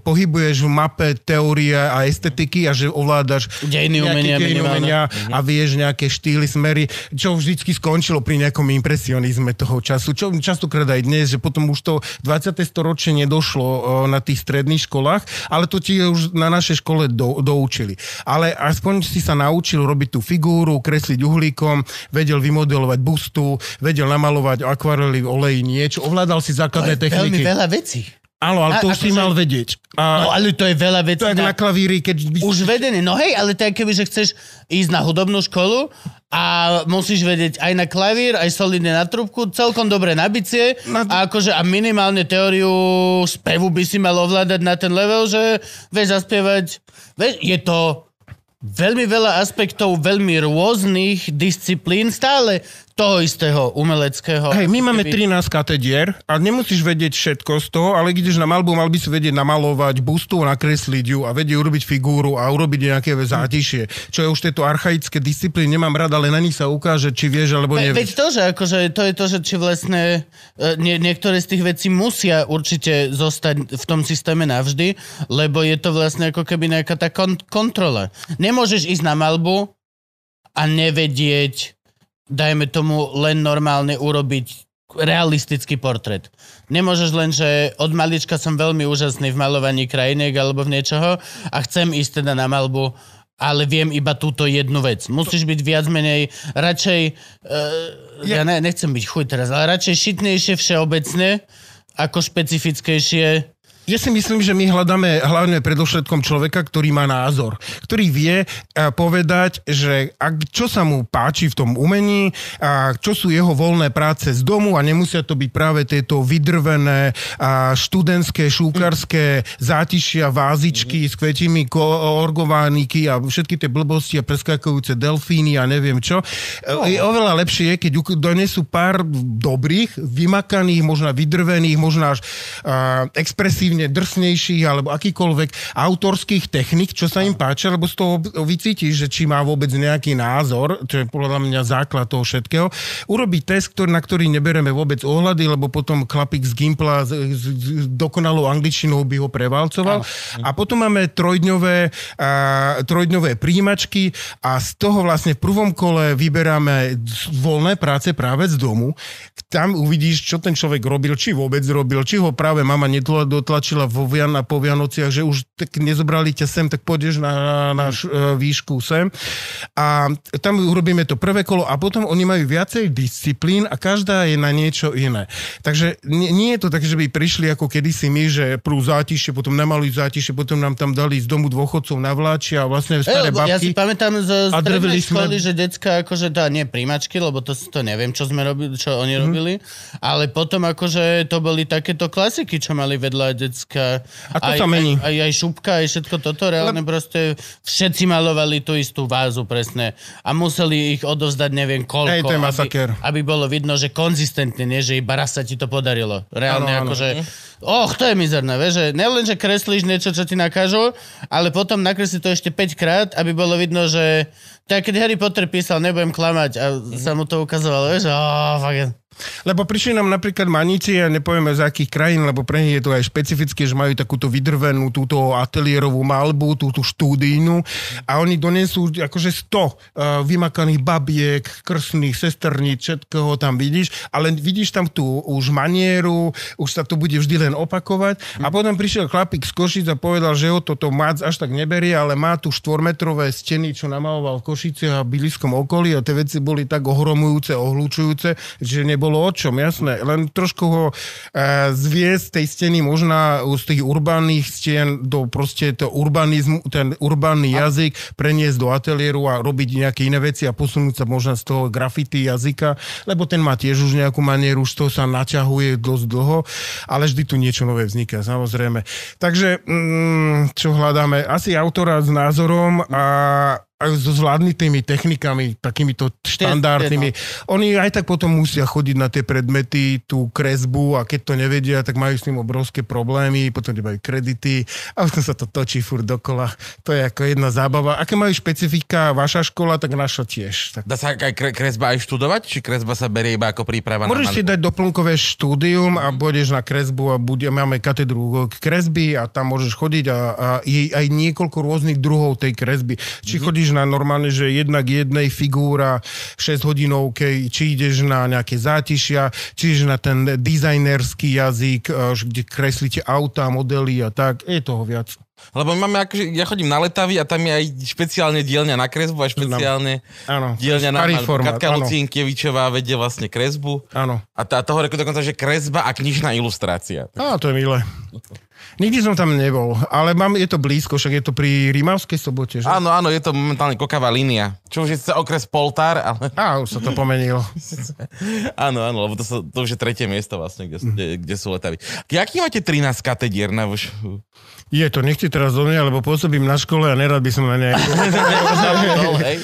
pohybuješ v mape teórie a estetiky a že ovládaš Dejiny umenia dejiny umenia a vieš nejaké štýly, smery, čo vždycky skončilo pri nejakom impresionizme toho času, čo častokrát aj dnes, že potom už to 20. storočie nedošlo na tých stredných školách, ale to ti už na našej škole do, doučili. Ale aspoň si sa naučil robiť tú figúru, kresliť uhlíkom, vedel vymodelovať bustu, vedel namalovať akvarely, olej, niečo, ovládal si základné veľmi techniky. veľa vecí. Áno, ale A- to už si mal vedieť. No A ale to je veľa vecí. to je na- na klavíri, keď by Už vedené, no hej, ale je keby, že chceš ísť na hudobnú školu a musíš vedieť aj na klavír, aj solidne na trubku, celkom dobre na bicie Na- a akože a minimálne teóriu spevu by si mal ovládať na ten level, že vieš zaspievať, vieš, je to veľmi veľa aspektov veľmi rôznych disciplín, stále toho istého umeleckého. Hej, my máme keby- 13 katedier a nemusíš vedieť všetko z toho, ale ideš na malbu, mal by si vedieť namalovať bustu, nakresliť ju a vedieť urobiť figúru a urobiť nejaké zátišie. Čo je už tieto archaické disciplíny, nemám rád, ale na nich sa ukáže, či vieš alebo Ve, veď nevieš. to, že akože to je to, že či vlastne e, nie, niektoré z tých vecí musia určite zostať v tom systéme navždy, lebo je to vlastne ako keby nejaká tá kon- kontrola. Nemôžeš ísť na malbu a nevedieť, dajme tomu, len normálne urobiť realistický portrét. Nemôžeš len, že od malička som veľmi úžasný v malovaní krajiniek alebo v niečoho a chcem ísť teda na malbu ale viem iba túto jednu vec. Musíš byť viac menej radšej, uh, ja ne, nechcem byť chuj teraz, ale radšej šitnejšie všeobecne, ako špecifickejšie Ja si myslím, že my hľadáme hlavne predovšetkom človeka, ktorý má názor, ktorý vie eh, povedať, že ak, čo sa mu páči v tom umení, a čo sú jeho voľné práce z domu a nemusia to byť práve tieto vydrvené a študentské, šúkarské zátišia, vázičky s kvetimi, ko- orgovániky a všetky tie blbosti a preskakujúce delfíny a neviem čo. No. Je oveľa lepšie, keď donesú pár dobrých, vymakaných, možno vydrvených, možno až uh, expresívne drsnejších alebo akýkoľvek autorských technik, čo sa im páči, lebo z toho vycítiš, že či má vôbec nejaký názor, čo je podľa mňa základ toho všetkého. Urobiť test, ktorý, na ktorý nebereme vôbec ohľady, lebo potom chlapík z Gimpla s, s, s dokonalou angličtinou by ho prevalcoval. A potom máme trojdňové, a, trojdňové príjimačky a z toho vlastne v prvom kole vyberáme voľné práce práve z domu. Tam uvidíš, čo ten človek robil, či vôbec robil, či ho práve mama netla, dotlačila vo Vian, po Vianociach, že už tak nezobrali ťa sem, tak pôjdeš na náš e, výšku sem. A tam urobíme to prvé kolo a potom oni majú viacej disciplín a každá je na niečo iné. Takže nie, nie je to tak, že by prišli ako kedysi my, že prú zátiše, potom nemalujú zátiše, potom nám tam dali z domu dôchodcov na vláči a vlastne staré Ej, lebo ja babky. si pamätám z A strednej sme- školy, že decka akože tá nie príjmačky, lebo to, to neviem, čo sme robili, čo Mhm. oni mm-hmm. Robili, ale potom akože to boli takéto klasiky, čo mali vedľa decka. Ako aj, sa mení? Aj, aj, aj šupka, aj všetko toto, reálne Le... proste všetci malovali tú istú vázu presne a museli ich odovzdať neviem koľko, Hej, to je masaker. aby, aby bolo vidno, že konzistentne, nie, že iba raz sa ti to podarilo. Reálne áno. akože, och, to je mizerné, vieš, že nelen, že kreslíš niečo, čo ti nakážu, ale potom nakreslí to ešte 5 krát, aby bolo vidno, že tak keď Harry Potter písal, nebudem klamať a sa mu to ukazovalo, vieš, oh, fuck. Lebo prišli nám napríklad maníci, a nepovieme z akých krajín, lebo pre nich je to aj špecifické, že majú takúto vydrvenú túto ateliérovú malbu, túto štúdijnú. A oni donesú akože 100 uh, vymakaných babiek, krsných, sesterníc, všetkého tam vidíš, ale vidíš tam tú už manieru, už sa to bude vždy len opakovať. A potom prišiel chlapík z Košic a povedal, že ho toto Mac až tak neberie, ale má tu štvormetrové steny, čo namaloval v Košiciach a blízkom okolí a tie veci boli tak ohromujúce, ohlučujúce, že nebolo o čom, jasné. Len trošku ho e, zviesť z tej steny možná z tých urbánnych stien do proste to urbanizmu, ten urbánny jazyk preniesť do ateliéru a robiť nejaké iné veci a posunúť sa možno z toho graffiti jazyka, lebo ten má tiež už nejakú manieru, už to sa naťahuje dosť dlho, ale vždy tu niečo nové vzniká, samozrejme. Takže, mm, čo hľadáme? Asi autora s názorom a a so zvládnutými technikami, takýmito štandardnými. Oni aj tak potom musia chodiť na tie predmety, tú kresbu a keď to nevedia, tak majú s tým obrovské problémy, potom nemajú kredity a potom sa to točí furt dokola. To je ako jedna zábava. Aké majú špecifika vaša škola, tak naša tiež. Tak Dá sa aj kre- kresba aj študovať? Či kresba sa berie iba ako príprava Môžeš si na dať doplnkové štúdium a budeš na kresbu a bude, máme katedru kresby a tam môžeš chodiť a, a je aj niekoľko rôznych druhov tej kresby. Či chodíš na normálne, že jednak jednej figúra 6 hodinovke, či ideš na nejaké zátišia, či ideš na ten dizajnerský jazyk, až kde kreslíte auta, modely a tak. Je toho viac. Lebo máme akože, ja chodím na letavy a tam je aj špeciálne dielňa na kresbu a špeciálne Áno, dielňa na, formát, Katka. Lucinkievičová vedie vlastne kresbu. Áno. A tá, toho dokonca, že kresba a knižná ilustrácia. Á, to je milé. Nikdy som tam nebol, ale mám, je to blízko, však je to pri Rímavskej sobote, že? Áno, áno, je to momentálne kokavá línia. Čo už je sice okres Poltár, ale *laughs* Á, už sa to pomenilo. *laughs* áno, áno, lebo to, sú, to už je tretie miesto vlastne, kde, kde, kde sú letavy. Jaký máte 13 katedier na už? Je to, nechci teraz do mňa, lebo pôsobím na škole a nerad by som na nejakú... *laughs* hej.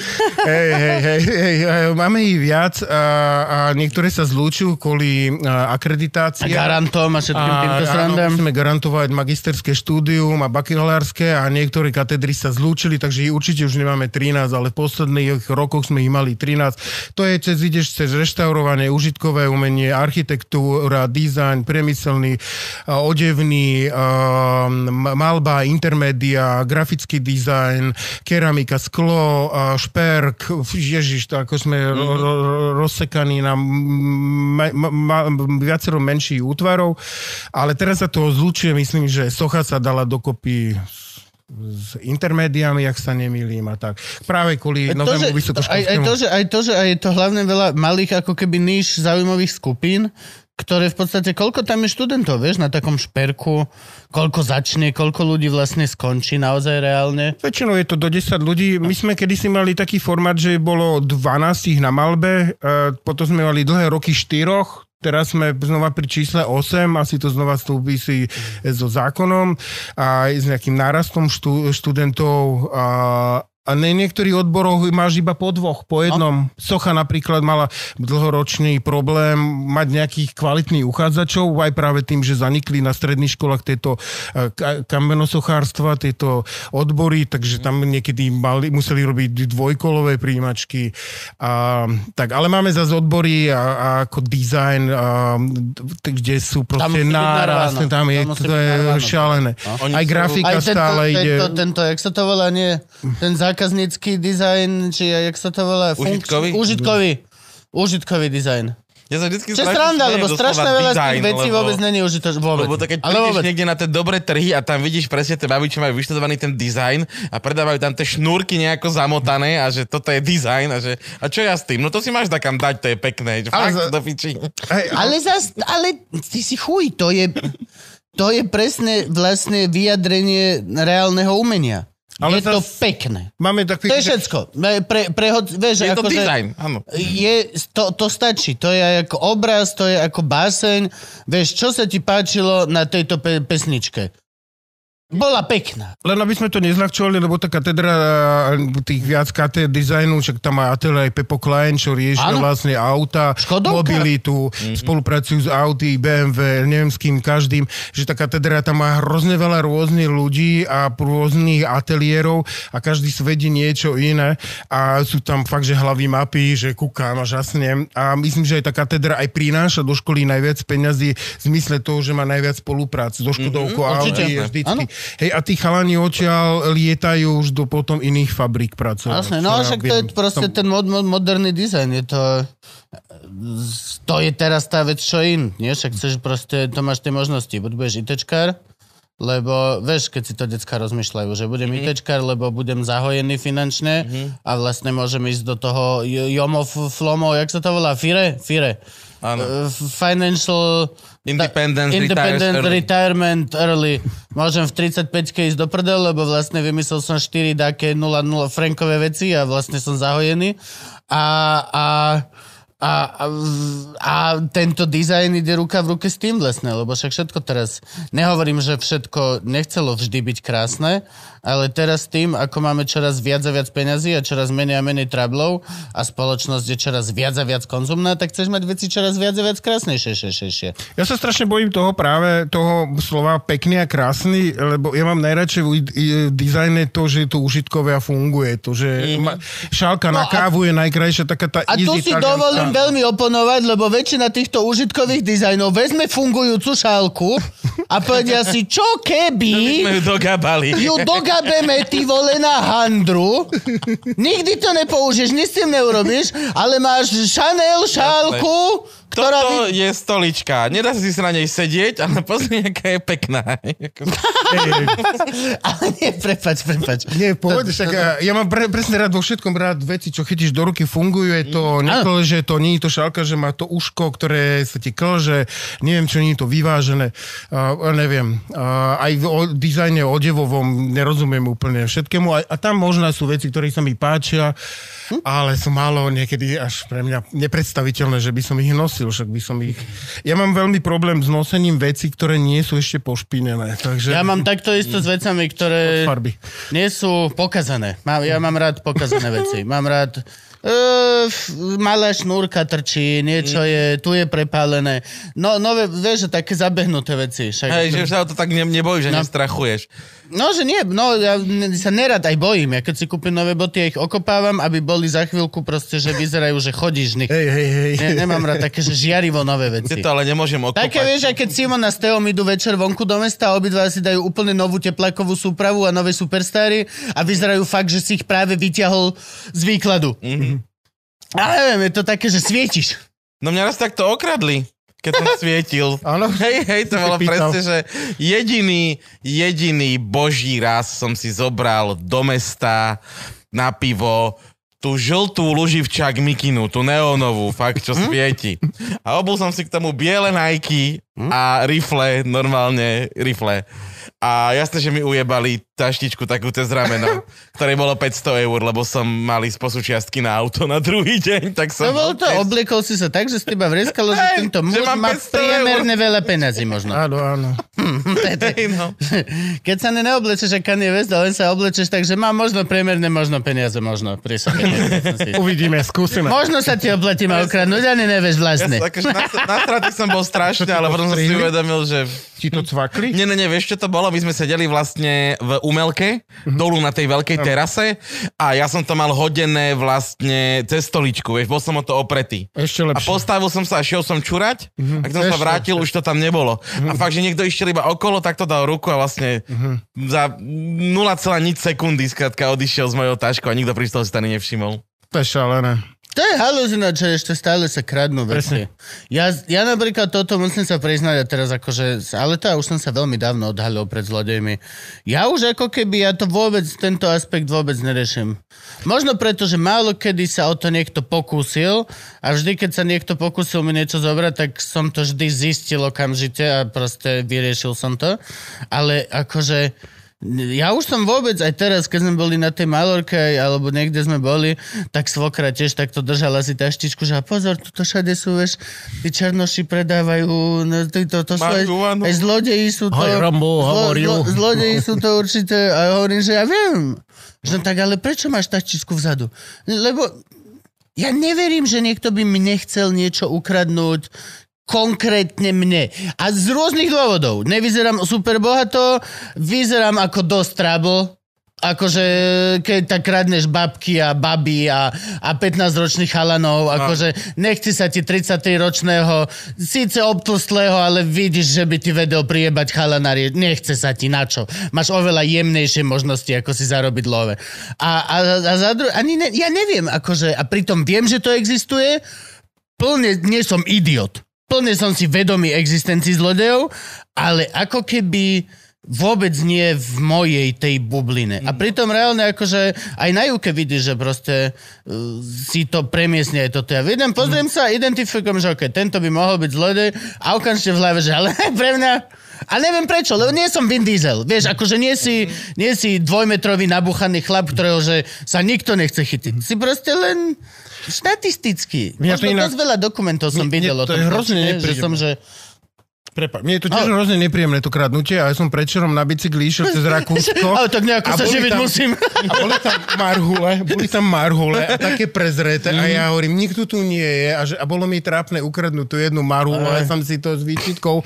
hej, hej, hej, máme ich viac a, a niektoré sa zlúčujú kvôli a, A akreditácii. garantom a všetkým týmto srandám. musíme garantovať magisterské štúdium a bakalárske a niektoré katedry sa zlúčili, takže ich určite už nemáme 13, ale v posledných rokoch sme ich mali 13. To je, cez, ideš cez reštaurovanie, užitkové umenie, architektúra, dizajn, priemyselný, odevný, a, m- malba, intermédia, grafický dizajn, keramika, sklo, šperk, ježiš, to ako sme ro, ro, ro- rozsekaní na ma, ma, viacero menších útvarov, ale teraz sa to zlučuje, myslím, že socha sa dala dokopy s, intermédiami, ak sa nemýlim a tak. Práve kvôli Aj to, novému aj, aj, vysokoškolskému. to, že, aj to, že aj je to hlavne veľa malých ako keby níž zaujímavých skupín, ktoré v podstate, koľko tam je študentov, vieš, na takom šperku, koľko začne, koľko ľudí vlastne skončí naozaj reálne. Väčšinou je to do 10 ľudí. My sme kedysi mali taký formát, že bolo 12 ich na Malbe, e, potom sme mali dlhé roky 4, Teraz sme znova pri čísle 8, asi to znova si so zákonom a s nejakým nárastom štú, študentov a, a na niektorých odboroch máš iba po dvoch, po jednom. No. Socha napríklad mala dlhoročný problém mať nejakých kvalitných uchádzačov, aj práve tým, že zanikli na stredných školách tieto eh, kamenosochárstva, tieto odbory, takže tam niekedy mali, museli robiť dvojkolové príjimačky. A, tak, ale máme zase odbory a, a ako design, a, kde sú proste tam je, tam to je šialené. No. Aj grafika aj tento, stále tento, ide. Tento, tento, jak sa to volá, nie? Ten zákaznícky dizajn, či jak sa to volá? Užitkový? Užitkový. Užitkový dizajn. Ja sa vždycky Čo je sranda, lebo strašne veľa z tých vecí lebo, vôbec není užitočné. Vôbec. Lebo to keď Ale prídeš vôbec. niekde na tie dobré trhy a tam vidíš presne tie baby, čo majú vyštudovaný ten dizajn a predávajú tam tie šnúrky nejako zamotané a že toto je dizajn a že a čo ja s tým? No to si máš takam dať, to je pekné. Že Ale fakt za- do piči. Hej, Ale zas, ale ty si chuj, to je, to je presne vlastne vyjadrenie reálneho umenia. Ale je to pekné. Máme taký... To je všetko. Pre, pre, vieš, Je to akože- dizajn, áno. Je, to, to stačí. To je ako obraz, to je ako báseň. Vieš, čo sa ti páčilo na tejto pe- pesničke? Bola pekná. Len aby sme to nezľahčovali, lebo tá katedra e, tých viac KT dizajnu, však tam má ateliér aj Pepo Klein, čo riešia Áno. vlastne auta, Škodovka. mobilitu, Mhm. spolupracujú s Audi, BMW, neviem s kým, každým, že tá katedra tam má hrozne veľa rôznych ľudí a rôznych ateliérov a každý svedí niečo iné a sú tam fakt, že hlavy mapy, že kúkam a žasnem a myslím, že aj tá katedra aj prináša do školy najviac peňazí v zmysle toho, že má najviac spoluprácu so Škodovkou, Mhm, určite. Audi, vždycky. Hej, a tí chalani odtiaľ lietajú už do potom iných fabrík pracovať. Jasne, no však to je proste ten mod, mod, moderný dizajn. Je to, to je teraz tá vec, čo in. Nie? Však chceš proste, to máš tie možnosti. Buď budeš ITčkár, lebo vieš, keď si to decka rozmýšľajú, že budem mm-hmm. ITčkár, lebo budem zahojený finančne mm-hmm. a vlastne môžem ísť do toho J- Jomo F- Flomo, jak sa to volá? FIRE? FIRE. Áno. Financial Independence, Independent retires. Retirement Early. Môžem v 35 ísť do prdel, lebo vlastne vymyslel som 4 také 0-0 frankové veci a vlastne som zahojený. A, a, a, a, a tento dizajn ide ruka v ruke s tým vlastne, lebo však všetko teraz, nehovorím, že všetko nechcelo vždy byť krásne, ale teraz tým, ako máme čoraz viac a viac peňazí a čoraz menej a menej trablov a spoločnosť je čoraz viac a viac konzumná, tak chceš mať veci čoraz viac a viac krásnejšie. šie, šie, šie. Ja sa strašne bojím toho práve, toho slova pekný a krásny, lebo ja mám najradšej v dizajne to, že je to užitkové a funguje. To, že ma, šálka No na a- kávu je najkrajšia, taká tá A tu si talianská. dovolím veľmi oponovať, lebo väčšina týchto užitkových dizajnov vezme fungujúcu šálku a povedia si, čo keby Sme ju dogabali. ju *laughs* dogabeme ty vole na handru, nikdy to nepoužiješ, nič s tým neurobiš, ale máš Chanel šálku, ktorá... Toto Vy... je stolička. Nedá si sa na nej sedieť, ale pozri, aká je pekná. *laughs* Ale nie, prepač, prepač. Nie, pohode, však ja, ja mám pre, presne rád vo všetkom rád veci, čo chytíš do ruky, fungujú, je to, nekleže to, nie je to šálka, že má to uško, ktoré sa ti klže, neviem, čo nie je to vyvážené, uh, neviem. Uh, aj v o, dizajne odevovom nerozumiem úplne všetkému a, a tam možno sú veci, ktoré sa mi páčia, ale sú málo niekedy až pre mňa nepredstaviteľné, že by som ich nosil, však by som ich... Ja mám veľmi problém s nosením veci, ktoré nie sú ešte pošpinené, takže... Ja mám takto isto s vecami, ktoré farby. nie sú pokazané. Mám, ja mám rád pokazané *laughs* veci. Mám rád Uh, malá šnúrka trčí, niečo je, tu je prepálené. No, nové, vieš, že také zabehnuté veci. Však, Hej, že sa o to tak ne, nebojíš, že No. nestrachuješ. No, že nie, no ja sa nerad aj bojím. Ja keď si kúpim nové boty, ja ich okopávam, aby boli za chvíľku proste, že vyzerajú, že chodíš v nich. Hej, hej, hej. Ne, nemám rád také, že žiarivo nové veci. Ty to ale nemôžem okopať. Také vieš, aj keď Simon a s Teom idú večer vonku do mesta a obidva si dajú úplne novú teplákovú súpravu a nové superstary a vyzerajú fakt, že si ich práve vyťahol z výkladu. Mm-hmm. A neviem, je to také, že svietiš. No mňa raz takto okradli, keď som svietil. *laughs* Áno. Hej, hej, to bolo presne, že jediný, jediný boží raz som si zobral do mesta na pivo tú žltú luživčák mikinu, tú neónovú, fakt, čo svieti. A obul som si k tomu biele Nike a rifle, normálne rifle. A jasné, že mi ujebali taštičku takú cez rameno, *laughs* ktoré bolo 500 eur, lebo som mal ísť po súčiastky na auto na druhý deň, tak som... No bol to, obliekol si sa tak, že z teba vreskalo, že tento že muž má 500 priemerne veľa peniazy možno. Áno, áno. Hej, no. *laughs* Keď sa ne neoblečeš West, ale len sa oblečeš tak, že má možno priemerne, možno peniaze, možno pri sebe. *laughs* Uvidíme, skúsime. Možno sa ti oplatím a ukradnúť, ani nevieš vlastne. akože na, na straty som bol strašne, ale potom som si uvedomil, že... Ti to cvakli? Nie, nie, nie, vieš čo to bolo? My sme sedeli vlastne v umelke, dolu na tej veľkej terase a ja som to mal hodené vlastne cez stoličku, vieš, bol som o to opretý. Ešte A lepšie. postavil som sa a šiel som čurať a keď som sa Ešte vrátil, už to tam nebolo. A fakt, že niekto išiel iba okolo, tak to dal ruku a vlastne za 0, nič sekundy skrátka odišiel z mojou taškou a nikto pri si to ani nevšimol. To je šalené. To je haluzina, že ešte stále sa kradnú veci. Ja, ja napríklad toto musím sa priznať a teraz akože, ale to ja už som sa veľmi dávno odhalil pred zlodejmi. Ja už ako keby, ja to vôbec, tento aspekt vôbec nereším. Možno preto, že málo kedy sa o to niekto pokúsil a vždy, keď sa niekto pokúsil mi niečo zobrať, tak som to vždy zistil okamžite a proste vyriešil som to. Ale akože ja už som vôbec, aj teraz, keď sme boli na tej Malorke, alebo niekde sme boli, tak svokra tiež takto držala si taštičku, že a pozor, tuto všade sú, vieš, tí černoši predávajú, no, to, to sú aj, aj zlodeji sú to. Hoj, Rambo, hovoril. zlodeji sú to určite, a hovorím, že ja viem. Že no tak, ale prečo máš taštičku vzadu? Lebo ja neverím, že niekto by mi nechcel niečo ukradnúť konkrétne mne. A z rôznych dôvodov. Nevyzerám super bohato, vyzerám ako dosť trouble, Akože, keď tak kradneš babky a baby a, a 15-ročných chalanov, akože nechci sa ti 33-ročného, síce obtlstlého, ale vidíš, že by ti vedel priebať chalanári. Nechce sa ti na čo. Máš oveľa jemnejšie možnosti, ako si zarobiť love. A, a, a za dru- ani ne, ja neviem, akože, a pritom viem, že to existuje, plne nie som idiot. Plne som si vedomý existencii zlodejov, ale ako keby vôbec nie v mojej tej bubline. A pritom reálne akože aj na Juke vidíš, že proste uh, si to premiesne aj toto. Ja vidím, pozriem sa, identifikujem, že okay, tento by mohol byť zlodej a okamžite v hlave, že ale *laughs* pre mňa a neviem prečo, lebo nie som Vin Diesel. Vieš, akože nie si, nie si dvojmetrový nabuchaný chlap, ktorého že sa nikto nechce chytiť. Si proste len štatistický. Mňa to inak- dosť veľa dokumentov som videl o to tom. je hrozne že som, že... Prepa- Mne je to tiež Ale- hrozne nepríjemné to kradnutie a ja som predčerom na bicykli išiel cez *laughs* Rakúsko. Ale tak nejako sa živiť tam- musím. A boli tam marhule, boli tam marhule a také prezreté a ja hovorím, nikto tu nie je a, že, a bolo mi trápne ukradnúť tú jednu marhulu a ja som si to s výčitkou um,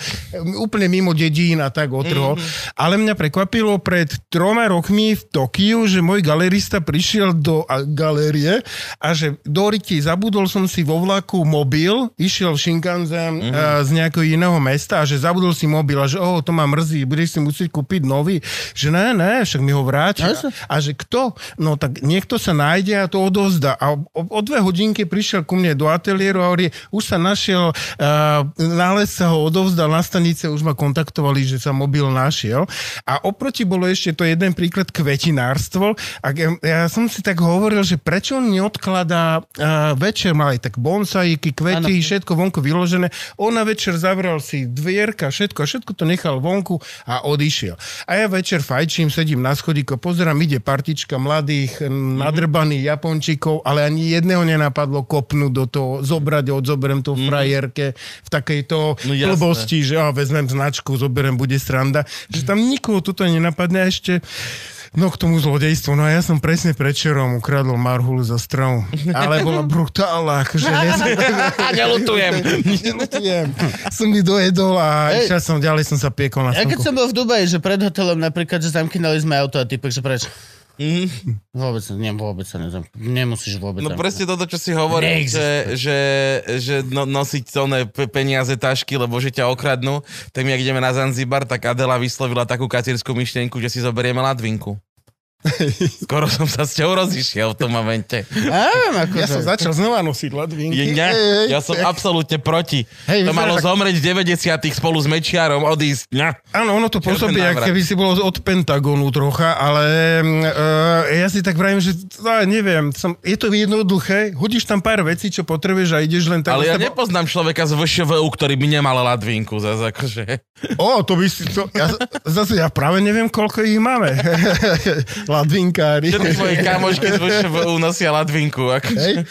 úplne mimo dedín a tak otrhol. Ale mňa prekvapilo pred troma rokmi v Tokiu, že môj galerista prišiel do a, galérie a že do Riti zabudol som si vo vlaku mobil, išiel Shinkansen a, z nejakého iného mesta a že zabudol si mobil a že oh, to ma mrzí, budeš si musieť kúpiť nový. Že ne, ne, však mi ho vrátia. Jasne. A že kto? No tak niekto sa nájde a to odovzdá. A o, o dve hodinky prišiel ku mne do ateliéru a hovorí, už sa našiel, uh, nález sa ho odovzdal na stanice, už ma kontaktovali, že sa mobil našiel. A oproti bolo ešte to jeden príklad kvetinárstvo. A ja, som si tak hovoril, že prečo on neodkladá uh, večer, mal aj tak bonsajíky, kvety, všetko vonku vyložené. On na večer zavrel si dvierka, všetko, a všetko to nechal vonku a odišiel. A ja večer fajčím, sedím na schodíku, pozerám, ide partička mladých, mm, nadrbaných Japončikov, ale ani jedného nenapadlo kopnúť do toho, zobrať, odzoberiem to v frajerke, v takejto No blbosti, že á, vezmem značku, zoberiem, bude sranda. Že tam nikoho toto nenapadne a ešte No k tomu zlodejstvu, no a ja som presne predčerom ukradol marhulu za stravu. Ale bola brutálna, akože *laughs* Nelutujem. nelutujem. Som mi dojedol a išiel som ďalej, som sa piekol na Ja keď slnku. som bol v Dubaji, že pred hotelom napríklad, že zamkynali sme auto a typek, že preč. Vôbec, nie, vôbec sa nezam... Nemusíš vôbec No zamknúť. presne toto, čo si hovoril, že, že, že no, nosiť oné pe- peniaze, tašky, lebo že ťa okradnú. Tak my, ak ideme na Zanzibar, tak Adela vyslovila takú kacírskú myšlienku, že si zoberieme ladvinku. *laughs* Skoro som sa s ťou rozišiel v tom momente. Á, akože. Ja som začal znova nosiť ladvinky. Ej, ja som absolútne proti. Hej, to malo tak- zomrieť v 90 spolu s Mečiarom, odísť. Ne. Áno, ono to pôsobí, ako keby si bolo od Pentagonu trocha, ale uh, ja si tak vravím, že no, neviem, som, je to jednoduché, hodíš tam pár vecí, čo potrebuješ a ideš len tak... Ale ja lebo- nepoznám človeka z VŠVU, ktorý by nemal ladvinku. Zase akože. O, to by si... To, ja, zase ja práve neviem, koľko ich máme. *laughs* Ladvinkári. Všetky tvoje kamošky z *laughs* VŠVU nosia ladvinku. Akože.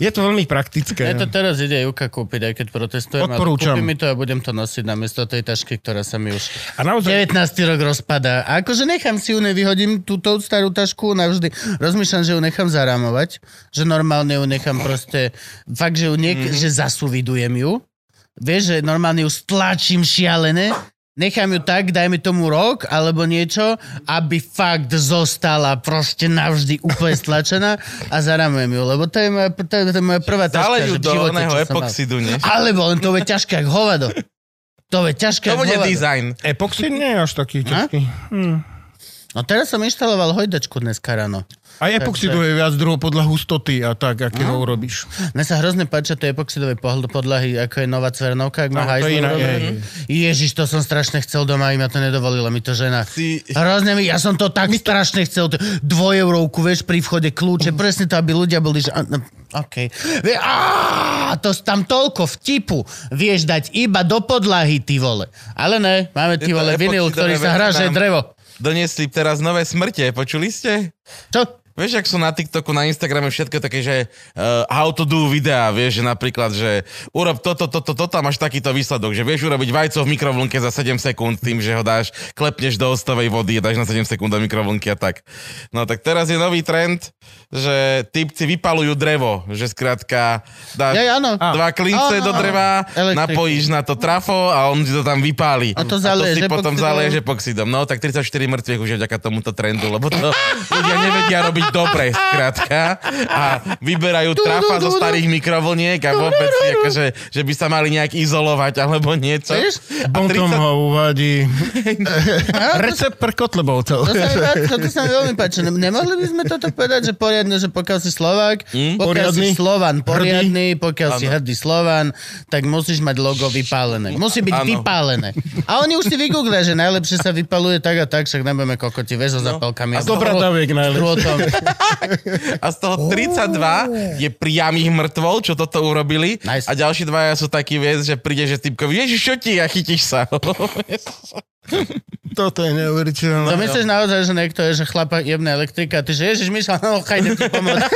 Je to veľmi praktické. Ja to teraz ide Juka kúpiť, aj keď protestujem. Odporúčam. Kúpi mi to a budem to nosiť namiesto tej tašky, ktorá sa mi už A naozaj, 19. rok rozpadá. A akože nechám si ju, nevyhodím túto starú tašku navždy. Rozmýšľam, že ju nechám zarámovať, že normálne ju nechám proste, fakt, že ju niek- mm-hmm. že zasuvidujem ju. Vieš, že normálne ju stlačím šialené, nechám ju tak, dajme tomu rok alebo niečo, aby fakt zostala proste navždy úplne stlačená a zaramujem ju, lebo to je moja, to je, to je moja prvá taška. Dále ju do živote, oného epoxidu, nie? Alebo len to bude ťažké ako hovado. To bude ťažké To bude hovado. dizajn. epoxid nie je až taký ťažký. No teraz som inštaloval hojdačku dneska ráno. Aj epoxidu je viac druhov podľa hustoty a tak, aké ho urobíš. Mne sa hrozne páčia tie epoxidové podlahy, ako je nová Cvernovka, ak má No, to je. Ježiš, to som strašne chcel doma, im ja to nedovolila mi to žena. Si- Hrozne mi, ja som to tak strašne chcel, t- dvojeurovku, vieš, pri vchode kľúče, presne to, aby ľudia boli, že... a, no, OK. Vie, á, to tam toľko vtipu vieš dať iba do podlahy, ty vole. Ale ne, máme ty vole vinyl, epoxidové ktorý sa hrá, že je drevo. Doniesli teraz nové smrte, počuli ste? Čo? Vieš, ak sú na TikToku, na Instagrame všetko také, že uh, how to do videá, vieš, že napríklad, že urob toto, toto, toto a máš takýto výsledok, že vieš urobiť vajco v mikrovlnke za 7 sekúnd tým, že ho dáš, klepneš do ostovej vody a dáš na 7 sekúnd do mikrovlnky a tak. No tak teraz je nový trend, že typci vypalujú drevo, že skrátka dáš Ja, áno. dva klince Áno, do áno. dreva, Elektriku. napojíš na to trafo a on ti to tam vypálí. A to a to si potom zaleješ epoxidom. No tak 34 mŕtvych už je vďaka tomuto trendu, lebo to *laughs* ľudia nevedia robiť dobre, skrátka. A vyberajú trafa zo starých mikrovlniek a vôbec akože, že by sa mali nejak izolovať alebo niečo. A Bontom 30 ho uvadí. *laughs* Recept pre kotlebovcov. To sa, páči, to sa mi veľmi páči. Ne- Nemohli by sme toto povedať, že poriadne, že pokiaľ si Slovák, pokiaľ Poriadny. si Slovan poriadny, pokiaľ si hrdý Slovan, tak musíš mať logo vypálené. Musí byť Áno. vypálené. A oni už si vygooglia, že najlepšie sa vypaluje tak a tak, však nebudeme kokoti, vieš, so zapalkami. A z Dobradáviek najlepšie. *laughs* A z toho 32 je priamých mŕtvol, čo toto urobili. Nice. A ďalší dvaja sú takí, vieš, že príde, že typkovi, ježiš, čo ti a chytíš sa. *laughs* *laughs* Toto je neuveriteľné. To myslíš naozaj, že niekto je, že chlapa jebne elektrika ty, že ježiš, Mišo, no, chajde ti pomôcť. *laughs*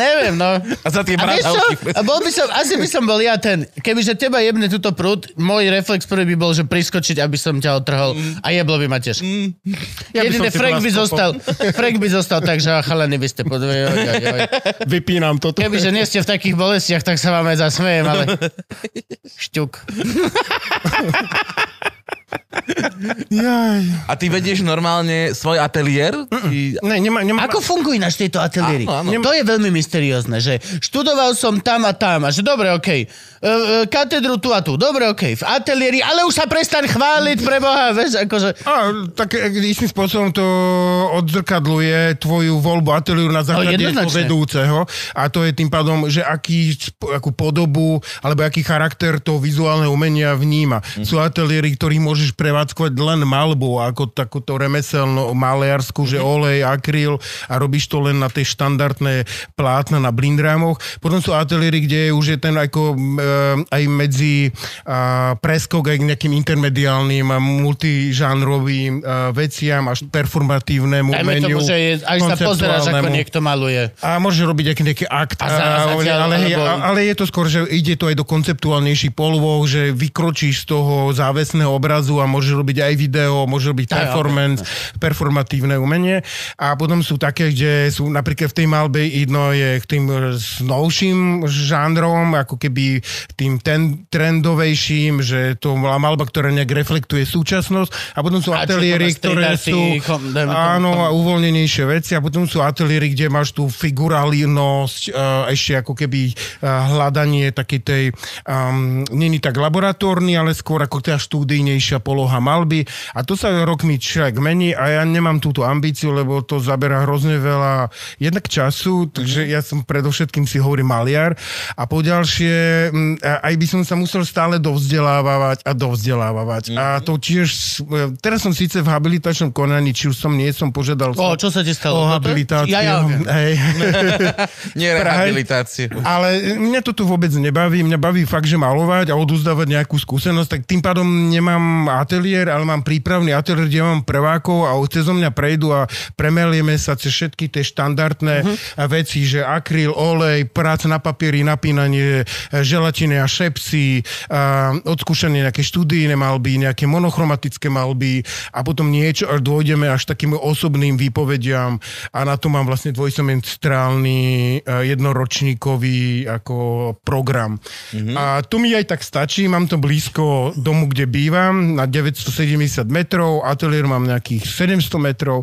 Neviem, no. A za tie bradavky. Bol by som, asi by som bol ja ten, kebyže teba jebne túto prúd, môj reflex prvý by bol, že priskočiť, aby som ťa otrhol a jeblo by ma tiež. Ja by Jediné, som si Frank by zostal, Frank by zostal tak, že chalani, vy ste pod... Oj, oj, oj. Vypínam toto. Kebyže nie ste v takých bolestiach, tak sa vám aj zasmejem, ale... Šťuk. *laughs* Jaj. A ty vedieš normálne svoj ateliér? Ty... Ne, nemá, nemá... Ako fungujú ináč tieto ateliéry? Áno, áno. To je veľmi mysteriózne, že študoval som tam a tam a že dobre, okej, e, e, katedru tu a tu, dobre, okej, v ateliéri, ale už sa prestaň chváliť pre Boha, vieš, akože... A, tak e, istým spôsobom to odzrkadluje tvoju voľbu ateliéru na základe toho vedúceho a to je tým pádom, že aký, akú podobu alebo aký charakter to vizuálne umenia vníma. Mhm. Sú ateliéry, ktorých môžeš prevádzkovať len malbu ako takúto remeselno maliarsku, že Mhm. olej, akryl a robíš to len na tie štandardné plátna na blindrámoch. Potom sú ateliéry, kde už je ten ako aj medzi a, preskok aj k nejakým intermediálnym a multižánrovým a, veciam až performatívnemu Dajme umeniu. tomu, že je, až sa pozeráš, ako niekto maluje. A môže robiť aký nejaký akt. A za- a- zatiaľ, ale, alebo- ale je to skôr, že ide to aj do konceptuálnejších polôch, že vykročíš z toho závesného obrazu a môže robiť aj video, môže robiť performance, performatívne umenie. A potom sú také, kde sú napríklad v tej malbe jedno je k tým s novším žánrom, ako keby tým ten, trendovejším, že to bola malba, ktorá nejak reflektuje súčasnosť. A potom sú A ateliéry, ktoré sú tomu- áno, a uvoľnenejšie veci a potom sú ateliéry, kde máš tú figurálnosť, uh, ešte ako keby uh, hľadanie takej tej, um, není tak laboratórny, ale skôr ako štúdijnejší najsilnejšia poloha malby a to sa rokmi človek mení a ja nemám túto ambíciu, lebo to zabera hrozne veľa jednak času, takže ja som predovšetkým si hovorím maliar a po ďalšie aj by som sa musel stále dovzdelávať a dovzdelávať. A to tiež, e, teraz som síce v habilitačnom konaní, či už som nie som požiadal O, čo sa ti stalo? o habilitáciu. Ja, ja, okay. Hej. *laughs* Nie rehabilitáciu. Ale mňa toto vôbec nebaví. Mňa baví fakt, že malovať a oduzdávať nejakú skúsenosť. Tak tým pádom nemám ateliér, ale mám prípravný ateliér, kde mám prvákov a cez mňa prejdú a premelieme sa cez všetky tie štandardné uh-huh. veci, že akryl, olej, práca na papieri, napínanie, e, želatiny a šepsy, a odskúšanie nejaké študijné malby, nejaké monochromatické malby a potom niečo, až dôjdeme až takým osobným výpovediam a na to mám vlastne dvojsemestrálny e, jednoročníkový ako program. Mm-hmm. A tu mi aj tak stačí, mám to blízko domu, kde bývam, na 970 metrov, ateliér mám nejakých 700 metrov,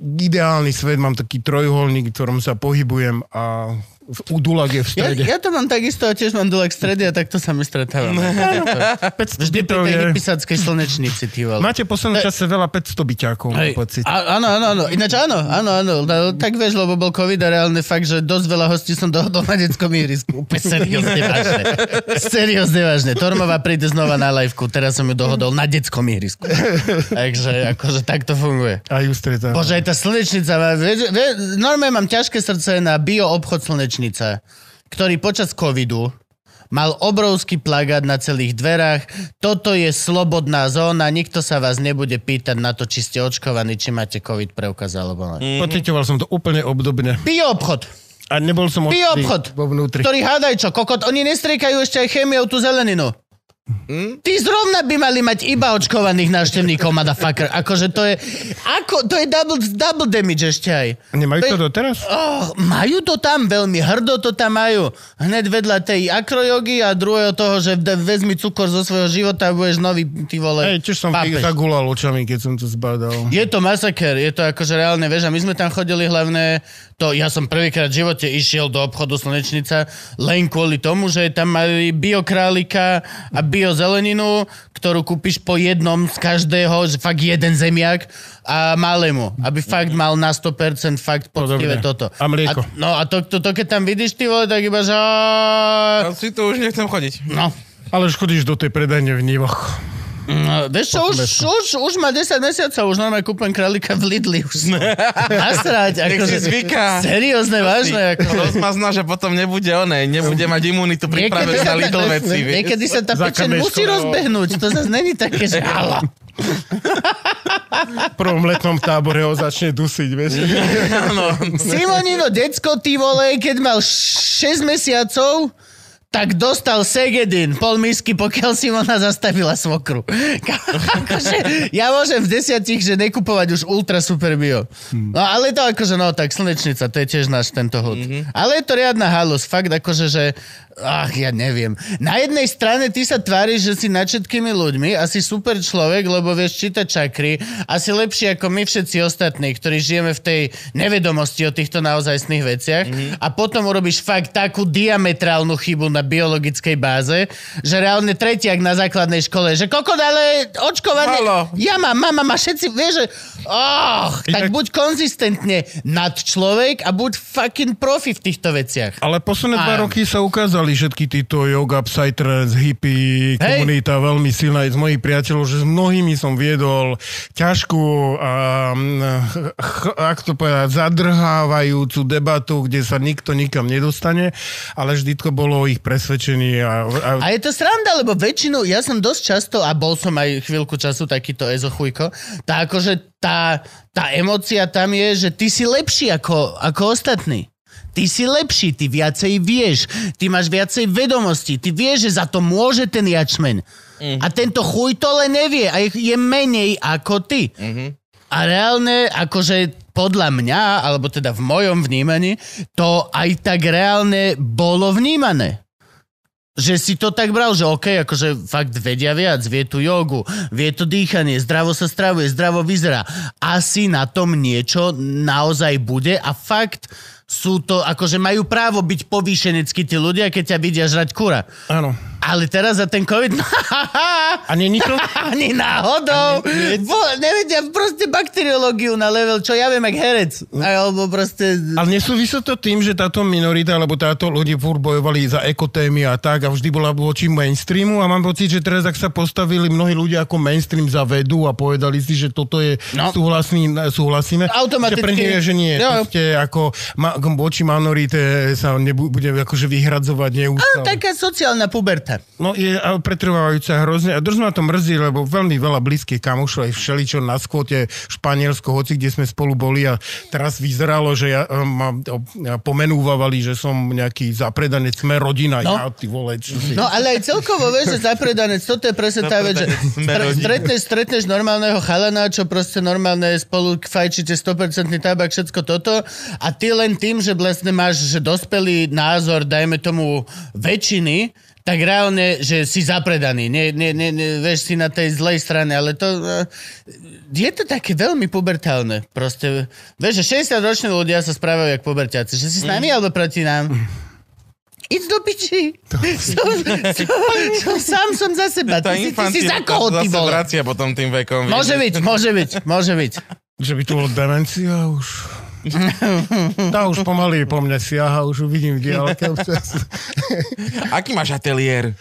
ideálny svet, mám taký trojuholník, v ktorom sa pohybujem a v- u Dulag je v Ja, strede. ja to mám takisto, tiež mám dole k strede a takto sa my stretávame. *laughs* Vždy pri tej hypisáckej slnečnici, ty vole. Máte v poslednom čase veľa 500 byťákov, mám pocit. a- áno, áno, áno. Ináč áno, áno, áno. No, tak vieš, lebo bol COVID a reálne fakt, že dosť veľa hostí som dohodol na detskom ihrisku. Úplne seriózne vážne. Seriózne vážne. Tormová príde znova na liveku, teraz som ju dohodol na detskom ihrisku. Takže akože tak to funguje. A Justreta. Bože, aj tá slnečnica normálne mám ťažké srdce na bio obchod slnečnica, ktorý počas covidu mal obrovský plagát na celých dverách. Toto je slobodná zóna, nikto sa vás nebude pýtať na to, či ste očkovaní, či máte covid preukaz alebo ne. Pocitoval som to úplne obdobne. Bio obchod, A nebol som odtedy obchod, vo vnútri. ktorý hádaj čo, kokot, oni nestriekajú ešte aj chémiou tú zeleninu. Ty zrovna by mali mať iba očkovaných návštevníkov, motherfucker. Akože to je... Ako, to je double, double damage ešte aj. Nemajú To to je- doteraz? Oh, majú to tam, veľmi hrdo to tam majú. Hneď vedľa tej akrojogy a druhého toho, že vezmi cukor zo svojho života a budeš nový, ty vole, Hej, tiež som pápež. zagulal očami, keď som to zbadal. Je to masaker, je to akože reálne, vieš, a my sme tam chodili hlavne, to ja som prvýkrát v živote išiel do obchodu Slnečnica len kvôli tomu, že tam mali biokrálika a biozeleninu, ktorú kúpiš po jednom z každého, že fakt jeden zemiak a malému, aby fakt mal na 100% fakt poctivé Podobne. toto. A mlieko. A, no a to, to, to, keď tam vidíš, ty vole, tak iba, že... á, Ja si tu už nechcem chodiť. No, Ale už chodíš do tej predajne v Nivoch. No, vieš čo, už, už, už má 10 mesiacov, už normálne kúpem králika v Lidli. Už *laughs* som nasrať. Nech Akože, si zvyká. Seriózne, vážne. Ako, Rozmazná, že potom nebude oné, nebude mať imunitu pripravenú na Lidl veci, vieš. niekedy sa tá kameškou. musí rozbehnúť. To zase není také, že ala. V prvom letnom tábore ho začne dusiť, vieš. *laughs* Simonino decko, ty vole, keď mal 6 mesiacov, tak dostal Segedin, pol misky, pokiaľ Simona zastavila svokru. *laughs* akože, ja môžem v desiatich, že nekupovať už ultra super bio. No ale to akože, no tak slnečnica, to je tiež náš tento hud. Ale je to riadna halus, fakt akože, že Ach, ja neviem. Na jednej strane ty sa tváriš, že si nad všetkými ľuďmi a si super človek, lebo vieš čítať čakry a si lepší ako my všetci ostatní, ktorí žijeme v tej nevedomosti o týchto naozajstných veciach mm-hmm. a potom urobíš fakt takú diametrálnu chybu na biologickej báze, že reálne tretiak na základnej škole, že kokot, ale očkovanie... Halo. Ja mám, mama má všetci, vieš, že... Oh, tak buď konzistentne nad človek a buď fucking profi v týchto veciach. Ale posledné dva Áno. roky sa ukázali všetky títo yoga, psytrance, hippie, Hej. komunita veľmi silná aj z mojich priateľov, že s mnohými som viedol ťažkú a ch- ak to povedať, zadrhávajúcu debatu, kde sa nikto nikam nedostane, ale vždy to bolo ich presvedčení a, a A je to sranda, lebo väčšinu, ja som dosť často, a bol som aj chvíľku času takýto ezochujko, tá akože tá, tá emocia tam je, že ty si lepší ako, ako ostatní. Ty si lepší, ty viacej vieš, ty máš viacej vedomostí, ty vieš, že za to môže ten jačmen. A tento chuj to len nevie a je, je menej ako ty. A reálne, akože podľa mňa, alebo teda v mojom vnímaní, to aj tak reálne bolo vnímané. Že si to tak bral, že OK, akože fakt vedia viac, vie tu jogu, vie to dýchanie, zdravo sa stravuje, zdravo vyzerá. Asi na tom niečo naozaj bude a fakt sú to, akože majú právo byť povýšeneckí tí ľudia, keď ťa vidia žrať kura. áno. Ale teraz za ten COVID, A není to... *laughs* Ani náhodou. Bo, nevedia proste bakteriológiu na level, čo ja viem, jak herec. Alebo proste... Ale nesúvisí to tým, že táto minorita, alebo táto ľudia furt bojovali za ekotémy a tak a vždy bola voči mainstreamu a mám pocit, že teraz ak sa postavili mnohí ľudia ako mainstream za vedu a povedali si, že toto je No. súhlasný, súhlasíme. Automaticky. Že pre nich je, že nie. Jo. Proste ako ma, voči minorite sa nebude akože vyhradzovať neustále. taká sociálna puberta. No je ale pretrvávajúca hrozne a dosť ma to mrzí, lebo veľmi veľa blízkych kamošov aj všeličo na skvote Španielsko, hoci kde sme spolu boli a teraz vyzeralo, že ja, um, ma ja pomenúvali, že som nejaký zapredanec, sme rodina, No. ja ty vole, čo si... No ale aj celkovo, vieš, že zapredanec, toto je presne tá vec, že rodina. stretneš, stretneš normálneho chalana, čo proste normálne spolu fajčíte 100% tabak, všetko toto a ty len tým, že vlastne máš že dospelý názor, dajme tomu väčšiny, tak reálne, že si zapredaný, nie, nie, nie, nie, vieš, si na tej zlej strane, ale to... eh, Je to také veľmi pubertálne. Proste, vieš, že 60-roční ľudia sa správajú jak puberťáci. Že si s nami alebo proti nám? Idź do piči. *laughs* Som, som, som, sám som za seba. Tá Ty, si- ty si za koho, ty vole? vracia potom tým vekom. Môže byť, môže byť, môže byť. Že by to bolo demencia už. *laughs* Tá už pomaly po mne siaha, už ju vidím v diálke občas. *laughs* *laughs* Aký máš ateliér?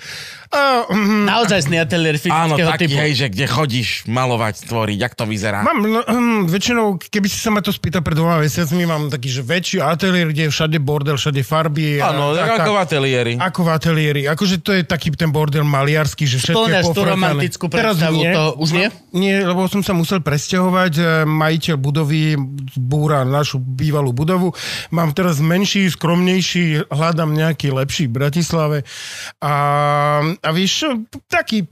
A, mm, Naozaj ateliér Áno, taký, typu. hej, že kde chodíš malovať, tvoriť, jak to vyzerá? Mám, no, hm, väčšinou, keby si sa ma to spýtal pred dvoma mesiacmi, mám taký, že väčší ateliér, kde je všade bordel, všade farby. Áno, ako v ateliéri. Ako v ateliéri. Akože to je taký ten bordel maliarský, že všetko je tú romantickú predstavu, to už nie? Nie, lebo som sa musel presťahovať. e, Majiteľ budovy búra našu bývalú budovu. Mám teraz menší, skromnejší, hľadám nejaký lepší v Bratislave. A, a vieš čo, taký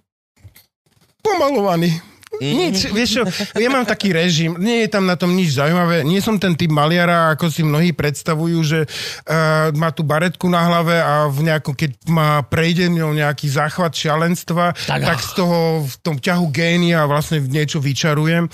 pomalovaný. Nič, vieš čo, ja mám taký režim, nie je tam na tom nič zaujímavé, nie som ten typ maliara, ako si mnohí predstavujú, že uh, má tú baretku na hlave a v nejakom, keď má prejde mňou nejaký záchvat šialenstva, Tak- tak, z toho v tom ťahu génia vlastne niečo vyčarujem.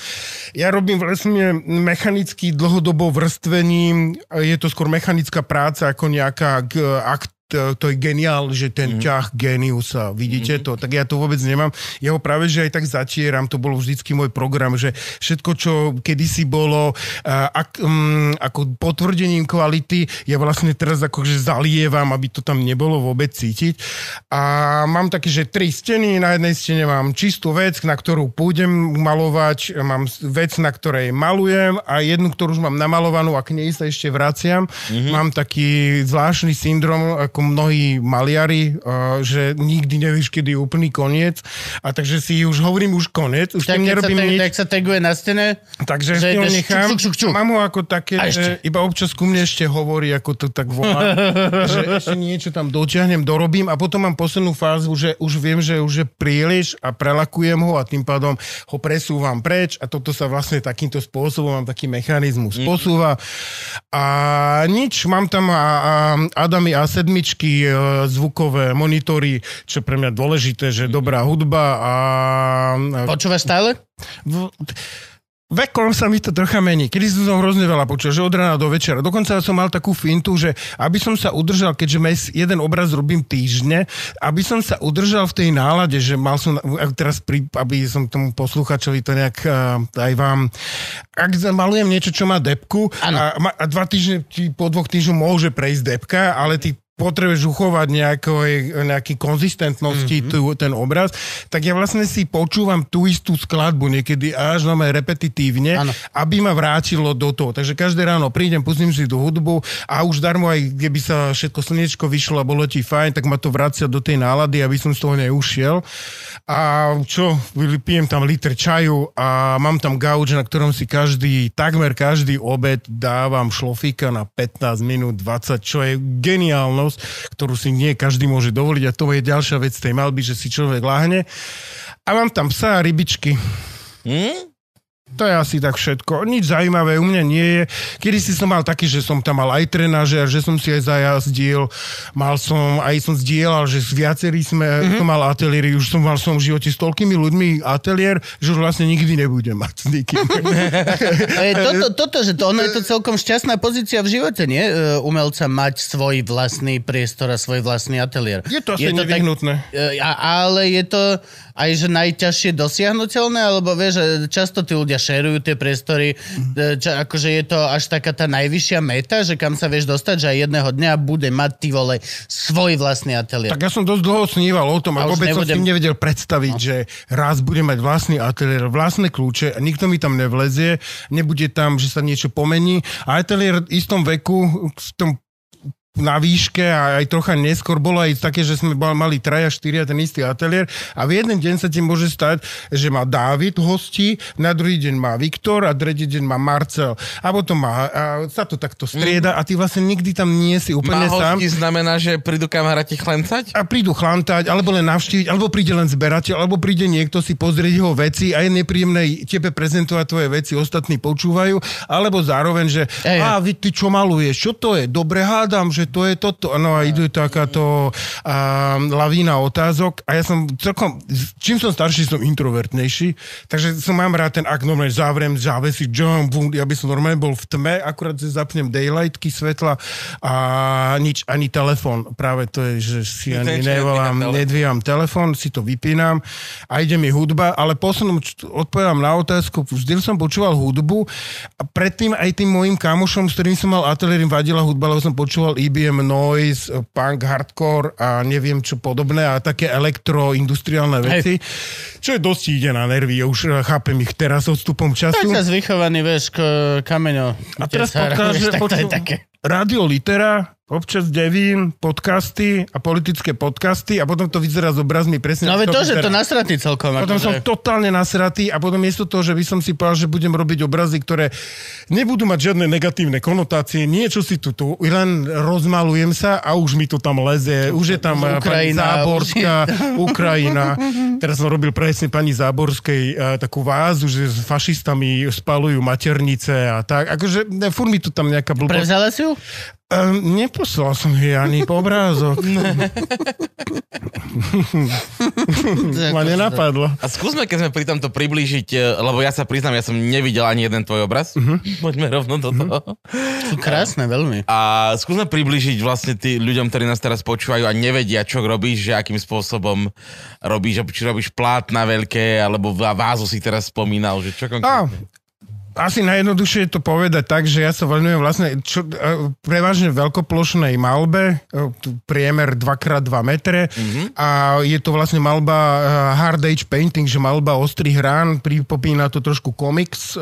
Ja robím vlastne mechanicky dlhodobo vrstvením, je to skôr mechanická práca ako nejaká g- akt to, to je geniál, že ten mm. ťah geniusa, vidíte mm. to, tak ja to vôbec nemám. Ja ho práve, že aj tak zatieram, to bol vždycky môj program, že všetko, čo kedysi bolo ak, um, ako potvrdením kvality, ja vlastne teraz akože zalievam, aby to tam nebolo vôbec cítiť. A mám také, že tri steny, na jednej stene mám čistú vec, na ktorú pôjdem malovať, mám vec, na ktorej malujem a jednu, ktorú už mám namalovanú a k nej sa ešte vraciam. Mm-hmm. Mám taký zvláštny syndrom, ako mnohí maliari, uh, že nikdy nevieš, kedy je úplný koniec. A takže si už hovorím už koniec, už Tak tým sa, nerobím tak, nič. tak sa taguje na stene, Takže že ho nechám. čuk, čuk, čuk. Mám ho ako také, že iba občas ku mne ešte hovorí, ako to tak volá. *laughs* že ešte niečo tam dotiahnem, dorobím a potom mám poslednú fázu, že už viem, že už je príliš a prelakujem ho a tým pádom ho presúvam preč a toto sa vlastne takýmto spôsobom mám taký mechanizmus posúva. A nič, mám tam a, a Adamy A7 e, zvukové monitory, čo pre mňa dôležité, že dobrá hudba a... a počúvaš stále? v, Vekom sa mi to trocha mení. Kedy som hrozne veľa počul, že od rána do večera. Dokonca som mal takú fintu, že aby som sa udržal, keďže mes, jeden obraz robím týždne, aby som sa udržal v tej nálade, že mal som, teraz pri, aby som tomu posluchačovi to nejak uh, aj vám, ak malujem niečo, čo má depku a, a dva týždne, či po dvoch týždňoch môže prejsť depka, ale ty potrebuješ uchovať nejakej, nejaký konzistentnosti mm-hmm. tu, ten obraz, tak ja vlastne si počúvam tú istú skladbu niekedy až na repetitívne, Áno. aby ma vrátilo do toho. Takže každé ráno prídem, pustím si tú hudbu a už darmo aj keby sa všetko slnečko vyšlo a bolo ti fajn, tak ma to vracia do tej nálady, aby som z toho neušiel. A čo, pijem tam liter čaju a mám tam gauč, na ktorom si každý, takmer každý obed dávam šlofíka na 15 minút, 20, čo je geniálnosť, ktorú si nie každý môže dovoliť a to je ďalšia vec tej malby, že si človek láhne. A mám tam psa a rybičky. Hm? To je asi tak všetko. Nič zaujímavé u mňa nie je. Kedy si som mal taký, že som tam mal aj trenažer, že som si aj zajazdil. Mal som, aj som zdieľal, že s viacerí sme, mm-hmm. som mal ateliéry. Už som mal v svojom živote s toľkými ľuďmi ateliér, že už vlastne nikdy nebudem mať s nikým. *laughs* Toto, toto, že to, ono je to celkom šťastná pozícia v živote, nie? E, Umelca mať svoj vlastný priestor a svoj vlastný ateliér. Je to asi nevyhnutné. Tak, e, ale je to aj že najťažšie dosiahnutelné, alebo vieš, že často tí ľudia šerujú tie priestory, mm. čo, akože je to až taká tá najvyššia meta, že kam sa vieš dostať, že aj jedného dňa bude mať ty vole svoj vlastný ateliér. Tak ja som dosť dlho sníval o tom a, a vôbec nebudem... som si nevedel predstaviť, no. že raz budem mať vlastný ateliér, vlastné kľúče a nikto mi tam nevlezie, nebude tam, že sa niečo pomení. A ateliér v istom veku, v tom na výške a aj trocha neskôr bolo aj také, že sme mali traja, štyria ten istý ateliér a v jeden deň sa ti môže stať, že má Dávid hostí, na druhý deň má Viktor a tretí deň má Marcel a potom má, a sa to takto strieda a ty vlastne nikdy tam nie si úplne má sám. znamená, že prídu kamaráti chlantať? A prídu chlantať, alebo len navštíviť, alebo príde len zberateľ, alebo príde niekto si pozrieť jeho veci a je nepríjemné tebe prezentovať tvoje veci, ostatní počúvajú, alebo zároveň, že Ej, a vy, ty čo maluješ, čo to je? Dobre hádam, že to je toto. No a idú takáto a, lavína otázok. A ja som celkom, čím som starší, som introvertnejší, takže som mám rád ten ak normálne zavriem závesy, jump, ja by som normálne bol v tme, akurát si zapnem daylightky, svetla a nič, ani telefon. Práve to je, že si ani nevolám, nedvíjam telefon, si to vypínam a ide mi hudba, ale poslednom odpovedám na otázku, vždy som počúval hudbu a predtým aj tým mojim kamošom, s ktorým som mal ateliér, vadila hudba, lebo som počúval IB IBM Noise, punk, hardcore a neviem čo podobné a také elektroindustriálne veci, Hej. čo je dosť ide na nervy. Už chápem ich teraz odstupom času. Tak sa vychovaný, vieš, kameňo. A teraz pokáže, poču, Radio Litera, občas devín, podcasty a politické podcasty a potom to vyzerá s obrazmi presne. No ale to, že to nasratý celkom. Potom som že... totálne nasratý a potom miesto toho, že by som si povedal, že budem robiť obrazy, ktoré nebudú mať žiadne negatívne konotácie, niečo si tu, tu len rozmalujem sa a už mi to tam leze. Už je tam Ukrajina, pani Záborská, Ukrajina. Teraz som robil presne pani Záborskej uh, takú vázu, že s fašistami spalujú maternice a tak. Akože furt mi tu tam nejaká blbosť. Prevzala si ju? Um, neposlal som jej ani po obrázok. *laughs* *laughs* Ma nenapadlo. A skúsme, keď sme pri tomto priblížiť, e, lebo ja sa priznám, ja som nevidel ani jeden tvoj obraz. Uh-huh. *laughs* Poďme rovno do toho. Sú krásne, veľmi. A skúsme priblížiť vlastne tým ľuďom, ktorí nás teraz počúvajú a nevedia, čo robíš, že akým spôsobom robíš, či robíš plátna veľké, alebo vázu si teraz spomínal, že čo konkrétne? Asi najjednoduchšie je to povedať tak, že ja sa venujem vlastne čo, e, prevažne veľkoplošnej malbe, e, priemer 2x2 metre mm-hmm. a je to vlastne malba e, hard age painting, že malba ostrých rán, pripomína to trošku komiks,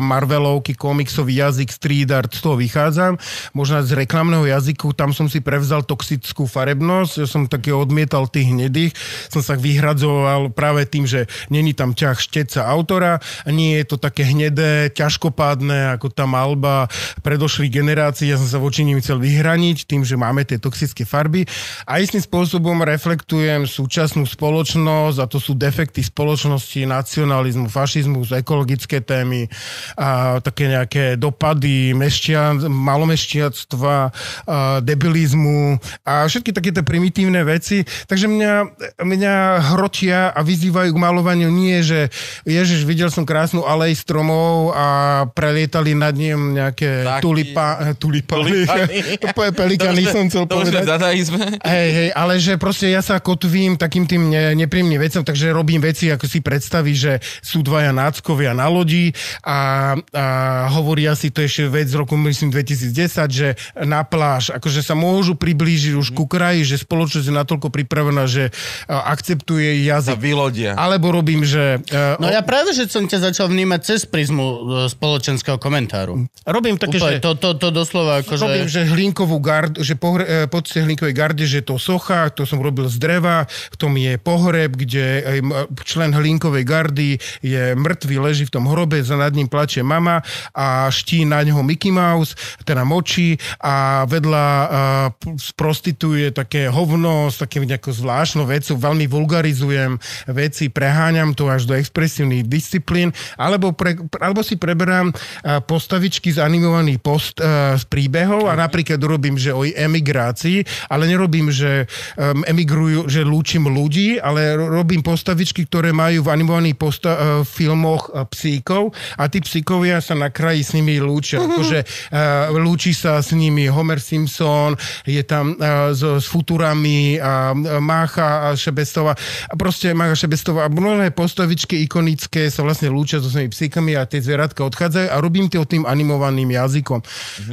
Marvelovky, komiksový jazyk, street art, z toho vychádzam. Možno z reklamného jazyku, tam som si prevzal toxickú farebnosť, ja som také odmietal tých hnedých, som sa vyhradzoval práve tým, že není tam ťah šteca autora, nie je to také hnedé, ťažkopádne ako tá malba predošlých generácií. Ja som sa voči ním chcel vyhraniť tým, že máme tie toxické farby a istým spôsobom reflektujem súčasnú spoločnosť a to sú defekty spoločnosti, nacionalizmu, fašizmus, ekologické témy a také nejaké dopady meštia, malomešťiactva, a debilizmu a všetky také tie primitívne veci. Takže mňa, mňa hrotia a vyzývajú k malovaniu nie, že Ježiš, videl som krásnu alej stromov a prelietali nad ním nejaké tulipa, tulipany. *laughs* Pelikány som chcel to povedať. Hej, hej, ale že proste ja sa kotvím takým tým ne, nepríjemným vecom, takže robím veci, ako si predstaví, že sú dvaja náckovia na lodi a, a hovoria si, to ešte vec z roku, myslím, 2010, že na pláž, akože sa môžu priblížiť už ku kraji, že spoločnosť je natoľko pripravená, že akceptuje jazyk. vylodia. Alebo robím, že... Uh, no ja práve, že som ťa začal vnímať cez prizmu e, spoločenského komentáru. Robím také, Úplne, že... to, to, to doslova akože... Robím, že hlinkovú gardu, že pohre, e, po tej hlinkovej garde, že to socha, to som robil z dreva, v tom je pohreb, kde m- člen hlinkovej gardy je mŕtvý, leží v tom hrobe, za nad ním plače mama a ští na ňoho Mickey Mouse, teda močí a vedľa uh, prostituje také hovno s takým nejakou zvláštnou vecou, veľmi vulgarizujem veci, preháňam to až do expresívnych disciplín, alebo, pre, alebo si preberám uh, postavičky z animovaných post uh, z príbehov a napríklad robím, že o emigrácii, ale nerobím, že emigrujú, že lúčim ľudí, ale ro- robím postavičky, ktoré majú v animovaných posta- uh, filmoch psíkov a tí psíkovia sa na kraji s nimi lúčia. Akože uh, lúči sa s nimi Homer Simpson, je tam s, s Futurami a Mácha a Šebestová a proste Mácha Šebestová a mnohé postavičky ikonické sa vlastne lúčia so svojimi psíkami a tie zvieratka odchádzajú a robím to tým animovaným jazykom.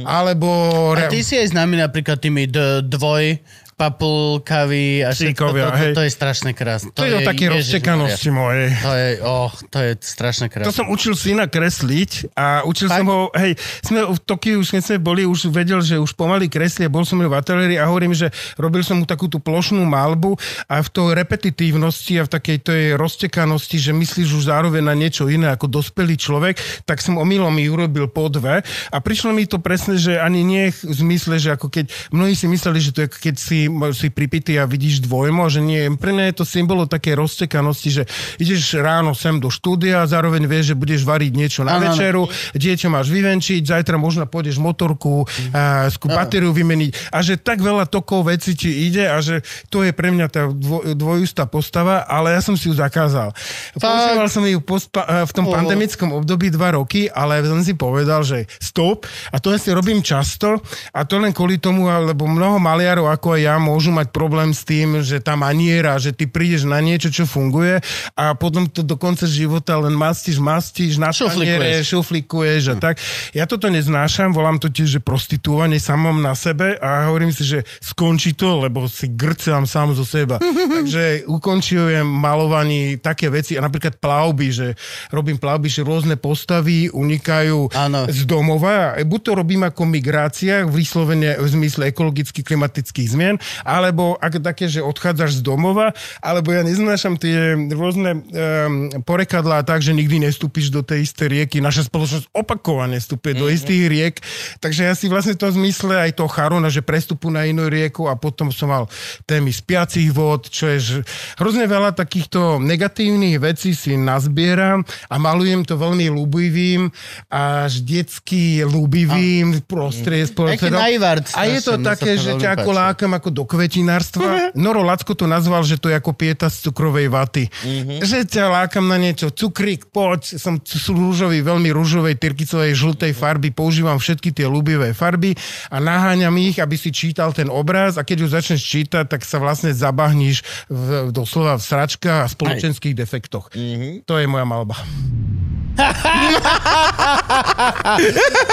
Alebo... A ty si aj známy napríklad tými d- dvoj papulkavy a všetko. To, to, to, je strašne krásne. to je o také roztekanosti mojej. To je, oh, to je strašne To krásne. som učil syna kresliť a učil Fakt? som ho, hej, sme v Tokiu, už keď sme boli, už vedel, že už pomaly kreslí a bol som v ateliéri a hovorím, že robil som mu takú tú plošnú malbu a v tej repetitívnosti a v takej tej roztekanosti, že myslíš už zároveň na niečo iné ako dospelý človek, tak som omylom mi urobil po dve a prišlo mi to presne, že ani nie v zmysle, že ako keď mnohí si mysleli, že to je keď si, si pripitý a vidíš dvojmo, že nie, pre mňa je to symbolo také roztekanosti, že ideš ráno sem do štúdia a zároveň vieš, že budeš variť niečo na áno. večeru, dieťa máš vyvenčiť, zajtra možno pôjdeš motorku, a skú batériu vymeniť a že tak veľa tokov veci ti ide a že to je pre mňa tá dvo, dvojústa postava, ale ja som si ju zakázal. Používal som ju pospa, eh, v tom Oh. pandemickom období dva roky, ale som si povedal, že stop a to ja si robím často a to len kvôli tomu, lebo mnoho maliarov ako aj ja môžu mať problém s tým, že tá maniera, že ty prídeš na niečo, čo funguje a potom to do konca života len mastíš, mastíš, na Šuflikuješ. šuflikuješ a tak. Ja toto neznášam, volám to tiež, že prostituovanie samom na sebe a hovorím si, že skončí to, lebo si grcám sám zo seba. *laughs* Takže ukončujem malovaní také veci a napríklad plavby, že robím plavby, že rôzne postavy unikajú Áno. z domova. Buď to robím ako migrácia, vyslovene v zmysle ekologických, klimatických zmien, alebo ako také, že odchádzaš z domova, alebo ja neznášam tie rôzne um, porekadlá tak, že nikdy nestúpiš do tej istej rieky. Naša spoločnosť opakovane vstupuje do istých riek, takže ja si vlastne v tom zmysle aj to Charona, že prestupu na inú rieku a potom som mal témy spiacich vod, čo je hrozne veľa takýchto negatívnych vecí si nazbieram a malujem to veľmi ľúbivým až detsky ľúbivým prostredie Taký najvart A je to také, to že ťa ako lákam ako do kvetinárstva. Noro Lacko to nazval, že to je ako pieta z cukrovej vaty. Že ťa lákam na niečo. Cukrík, poď, som rúžový, veľmi rúžovej, tyrkicovej, žltej farby, používam všetky tie ľúbivé farby a naháňam ich, aby si čítal ten obraz a keď už začneš čítať, tak sa vlastne zabahníš v, doslova v sračkách a spoločenských defektoch. To je moja malba.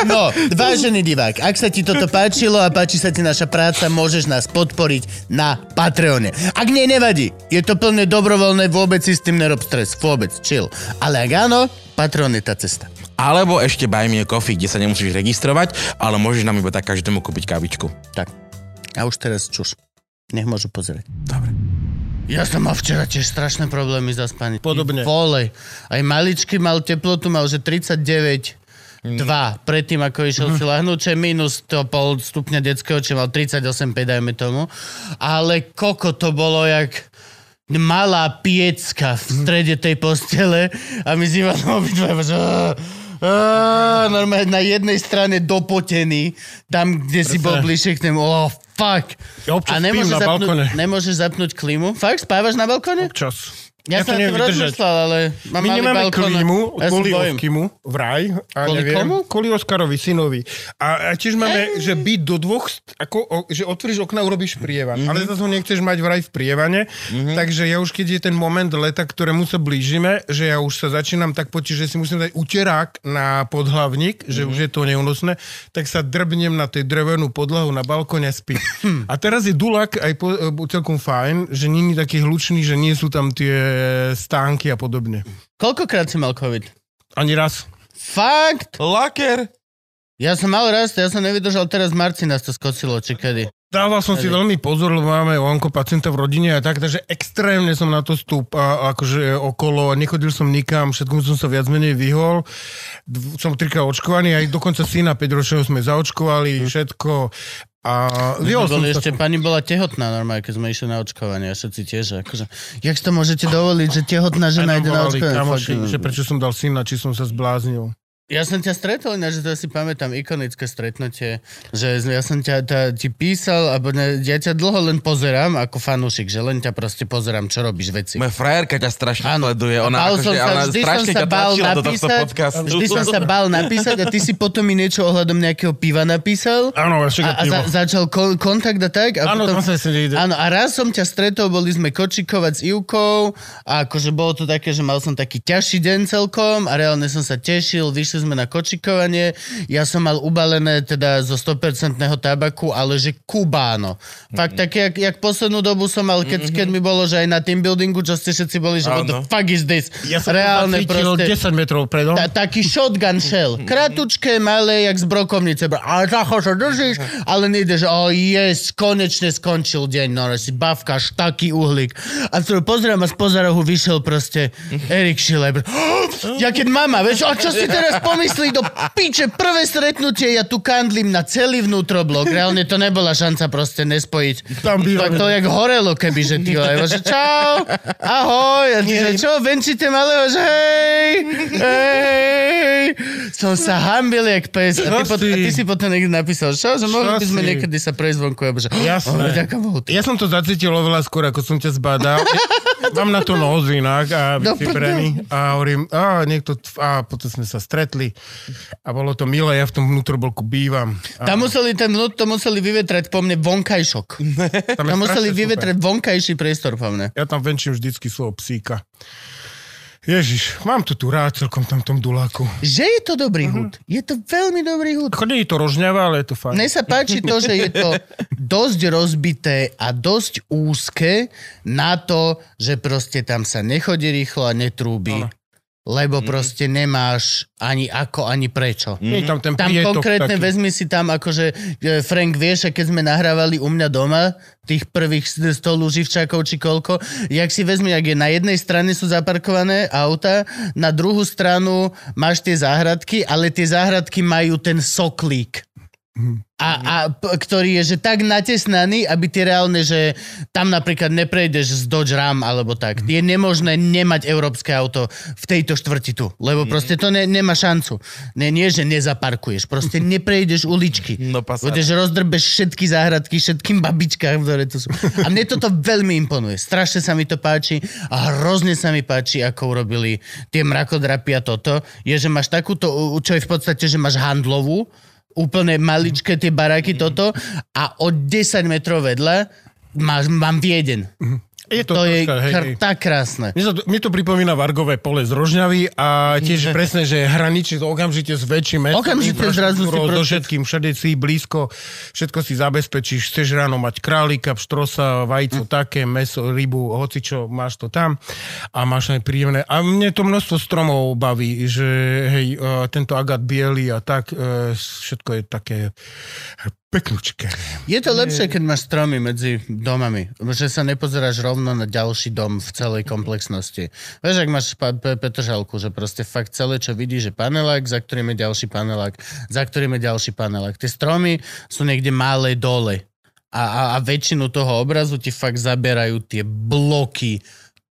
No, vážený divák, ak sa ti toto páčilo a páči sa ti naša práca, môžeš nás podporiť na Patreone. Ak nie, nevadí. Je to plne dobrovoľné, vôbec si s tým nerob stres. Vôbec, chill. Ale ak áno, Patreon je tá cesta. Alebo ešte Buy Me a Coffee, kde sa nemusíš registrovať, ale môžeš nám iba tak každému kúpiť kávičku. Tak. A už teraz čuš. Nech môžu pozrieť. Dobre. Ja som mal včera tiež strašné problémy zaspaní. Podobne. Volej. Aj maličky mal teplotu, mal že 39 dva, predtým ako išiel si lahnúť, čo je minus to pol stupňa detského, čo mal 38,5, dajme tomu. Ale koko to bolo jak malá piecka v strede tej postele a my s Ivanom obidva že... "Á, á", normálne na jednej strane dopotený, tam, kde si bol bližšie k nemu. Oh, fuck. Ja občas a nemôžeš zapnúť, nemôžeš zapnúť klímu? Fakt, spávaš na balkone? Čas. Ja, to som neviem to vydržať. rozmýšľal, ale mám My nemáme balkón. klímu Ja kvôli. Oskimu vraj. A Kvôli neviem, komu? Kvôli Oskarovi, synovi. A, a tiež máme, že byť do dvoch, ako, o, že otvoríš okna, urobíš prievan. Mhm. Ale zase ho nechceš mať vraj v prievane. Takže ja už keď je ten moment leta, ktorému sa blížime, že ja už sa začínam tak potiť, že si musím dať uterák na podhlavník, že Mhm. už je to neúnosné, tak sa drbnem na tej drevenú podlahu na balkone spím. *laughs* a teraz je dulak aj po, e, celkom fajn, že není taký hlučný, že nie sú tam tie stánky a podobne. Koľkokrát si mal COVID? Ani raz. Fakt? Laker. Ja som mal raz, ja som nevydržal, teraz marci nás to skocilo, či kedy. Dával som si veľmi pozor, lebo máme onko pacienta v rodine a tak, takže extrémne som na to stúp a, akože okolo a nechodil som nikam, všetko som sa viac menej vyhol. Som trikrát očkovaný, aj dokonca syna 5 ročného sme zaočkovali, všetko. A vyhol som Boli, sa. ešte pani bola tehotná normálne, keď sme išli na očkovanie a všetci tiež. Akože, jak to môžete dovoliť, že tehotná žena ide na očkovanie? kamoši, že prečo som dal syna, či som sa zbláznil. Ja som ťa stretol, ináč, že to si pamätám, ikonické stretnutie, že ja som ťa, ťa ti písal, alebo ne, ja ťa dlho len pozerám ako fanúšik, že len ťa proste pozerám, čo robíš veci. Moja frajerka ťa strašne Áno. sleduje. Ona, bál akože, som sa- ona vždy som strašne sa ťa bál napísať. Vždy som sa bál napísať a ty si potom mi niečo ohľadom nejakého piva napísal. Áno, a, a za, začal kon, kontakt a tak. A Áno, potom, tam sa. Áno, a raz som ťa stretol, boli sme kočikovať s Ivkou a akože bolo to také, že mal som taký ťažší deň celkom a reálne som sa tešil, vyšli sme na kočikovanie, ja som mal ubalené teda zo 100% tabaku, ale že kubáno. Fakt také, jak, jak poslednú dobu som mal, keď, keď mi bolo, že aj na team buildingu, čo ste všetci boli, že what the fuck is this? Ja som reálne proste. 10 metrov predom. Ta, taký shotgun shell. Kratučké, malé, jak z brokovnice. Bro. Ale tacho sa držíš, ale nejde, že oh yes, konečne skončil deň, no si bavkáš taký uhlík. A tu pozerám a z pozorohu vyšiel proste Erik Schiller. *gasps* Ja keď mama, vieš, a čo si teraz pomyslí do piče, prvé stretnutie, ja tu kandlím na celý vnútroblok. Reálne to nebola šanca proste nespojiť. Tam bývame. Tak to jak horelo, keby, že ty vole, že čau, ahoj, a ty, že čo, venčíte malého, že hej, hej, som sa hambil jak pes. A ty, pot, a si? ty si potom niekde napísal, čo, že mohli by sme niekedy sa prejsť vonku, alebo že, Jasné. oh, ďakujem Bohu. Ja som to zacítil oveľa skôr, ako som ťa zbadal. Mám na to nos inak a vycibrený. A hovorím, a niekto, a potom sme sa stretli. A bolo to milé, ja v tom vnútrobolku bývam. A Tam museli ten to museli vyvetrať po mne vonkajšok. *laughs* tam Tam museli vyvetrať super. vonkajší priestor po mne. Ja tam venčím vždycky svojho psíka. Ježiš, mám to tu rád celkom tam tom duláku. Že je to dobrý hud. Je to veľmi dobrý hud. Chodí to rožňava, ale je to fajn. Mne sa páči to, že je to *laughs* dosť rozbité a dosť úzke na to, že proste tam sa nechodí rýchlo a netrúbi. Áno. Lebo proste nemáš ani ako, ani prečo. Je tam ten Tam konkrétne taký. vezmi si tam, akože e, Frank, vieš, keď sme nahrávali u mňa doma, tých prvých 100 živčákov či koľko, jak si vezmi, ak je na jednej strane sú zaparkované auta, na druhú stranu máš tie záhradky, ale tie záhradky majú ten soklík. A, a p- ktorý je že tak natesnaný, aby ty reálne, že tam napríklad neprejdeš z Dodge Ram alebo tak. Je nemožné nemať európske auto v tejto štvrti tu, lebo proste to ne, nemá šancu. Nie, nie, že nezaparkuješ, proste *laughs* neprejdeš uličky. No. Budeš rozdrbeš všetky záhradky, všetkým babičkám, ktoré tu sú. A mne toto *laughs* veľmi imponuje. Strašne sa mi to páči a hrozne sa mi páči, ako urobili tie mrakodrapy a toto. Je, že máš takúto, čo je v podstate, že máš handlovú, úplne maličké tie baráky toto. A o 10 metrov vedľa máš, mám Vieden. Je to, To je troška, hej, kr- hej. tak krásne. Mne, to, mne to pripomína Vargové pole z Rožňavy a tiež *laughs* presne, že hraničí to okamžite s väčším mestom. Okamžite zrazu si proste- všetkým, všade si blízko, všetko si zabezpečíš, chceš ráno mať králika, pštrosa, vajco, také, meso, rybu, hocičo, máš to tam a máš aj príjemné. A mne to množstvo stromov baví, že hej, uh, tento agát biely a tak, uh, všetko je také peknúčke. Je to lepšie, keď máš stromy medzi domami. Že sa nepozeráš rovno na ďalší dom v celej komplexnosti. Vieš, ak máš pa- pe- Petržalku, že proste fakt celé, čo vidíš, je panelák, za ktorým je ďalší panelák, za ktorým je ďalší panelák. Tie stromy sú niekde malé dole. A, a, a väčšinu toho obrazu ti fakt zaberajú tie bloky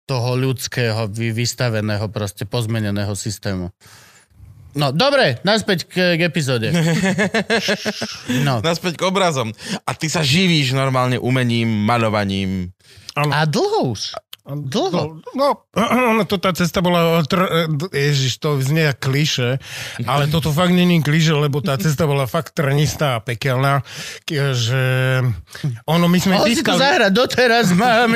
toho ľudského vy, vystaveného, proste pozmeneného systému. No, dobre, naspäť k, k epizóde. *laughs* No. Naspäť k obrazom. A ty sa živíš normálne umením, maľovaním. A dlho už. Dlho. No, *clears throat* no, to tá cesta bola, tr- ježiš, to znie kliše, ale toto fakt není kliše, lebo tá cesta bola fakt trnistá a pekelná, ke- že ono, my sme si to získali, zahrať, doteraz *laughs* mám.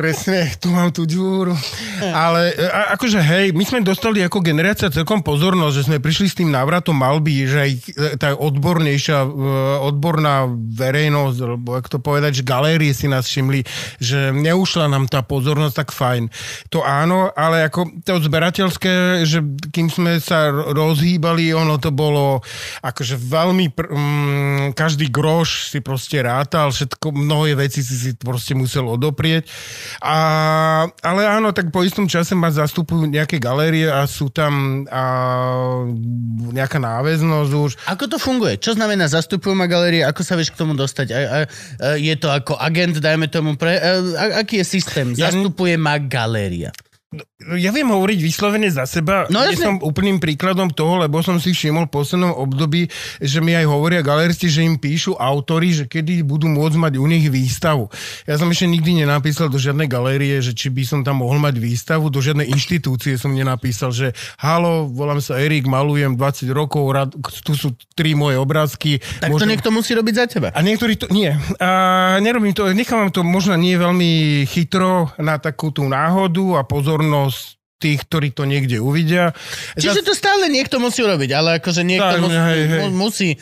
presne, tu mám tú džúru, ale a, akože hej, my sme dostali ako generácia celkom pozornosť, že sme prišli s tým návratom malby, že aj tá odbornejšia, e, odborná verejnosť, alebo jak to povedať, že galérie si nás všimli, že neušla nám tá pozornosť, tak fajn. To áno, ale ako to zberateľské, že kým sme sa rozhýbali, ono to bolo akože veľmi, pr- mm, každý groš si proste rátal, všetko, mnohé veci si si proste musel odoprieť. A, ale áno, tak po istom čase ma zastupujú nejaké galérie a sú tam a, nejaká náväznosť už. Ako to funguje? Čo znamená zastupujú ma galérie? Ako sa vieš k tomu dostať? A, a, a, je to ako agent, dajme tomu pre... A, aký je systém? Ja- Zastupuje ma galéria. Ja viem hovoriť vyslovene za seba. No No, jasne. som úplným príkladom toho, lebo som si všimol v poslednom období, že mi aj hovoria galeristi, že im píšu autory, že kedy budú môcť mať u nich výstavu. Ja som ešte nikdy nenapísal do žiadnej galérie, že či by som tam mohol mať výstavu, do žiadnej inštitúcie som nenapísal, že halo, volám sa Erik, malujem 20 rokov, rád, tu sú tri moje obrázky. Tak to niekto musí robiť za teba. A niektorí to... Nie. A nerobím to, nechávam to možno nie veľmi chytro na takú tú náhodu a pozornosť gobiernos tých, ktorí to niekde uvidia. Čiže to stále niekto musí urobiť, ale akože niekto Tak, musí, hej, hej. mu- musí e,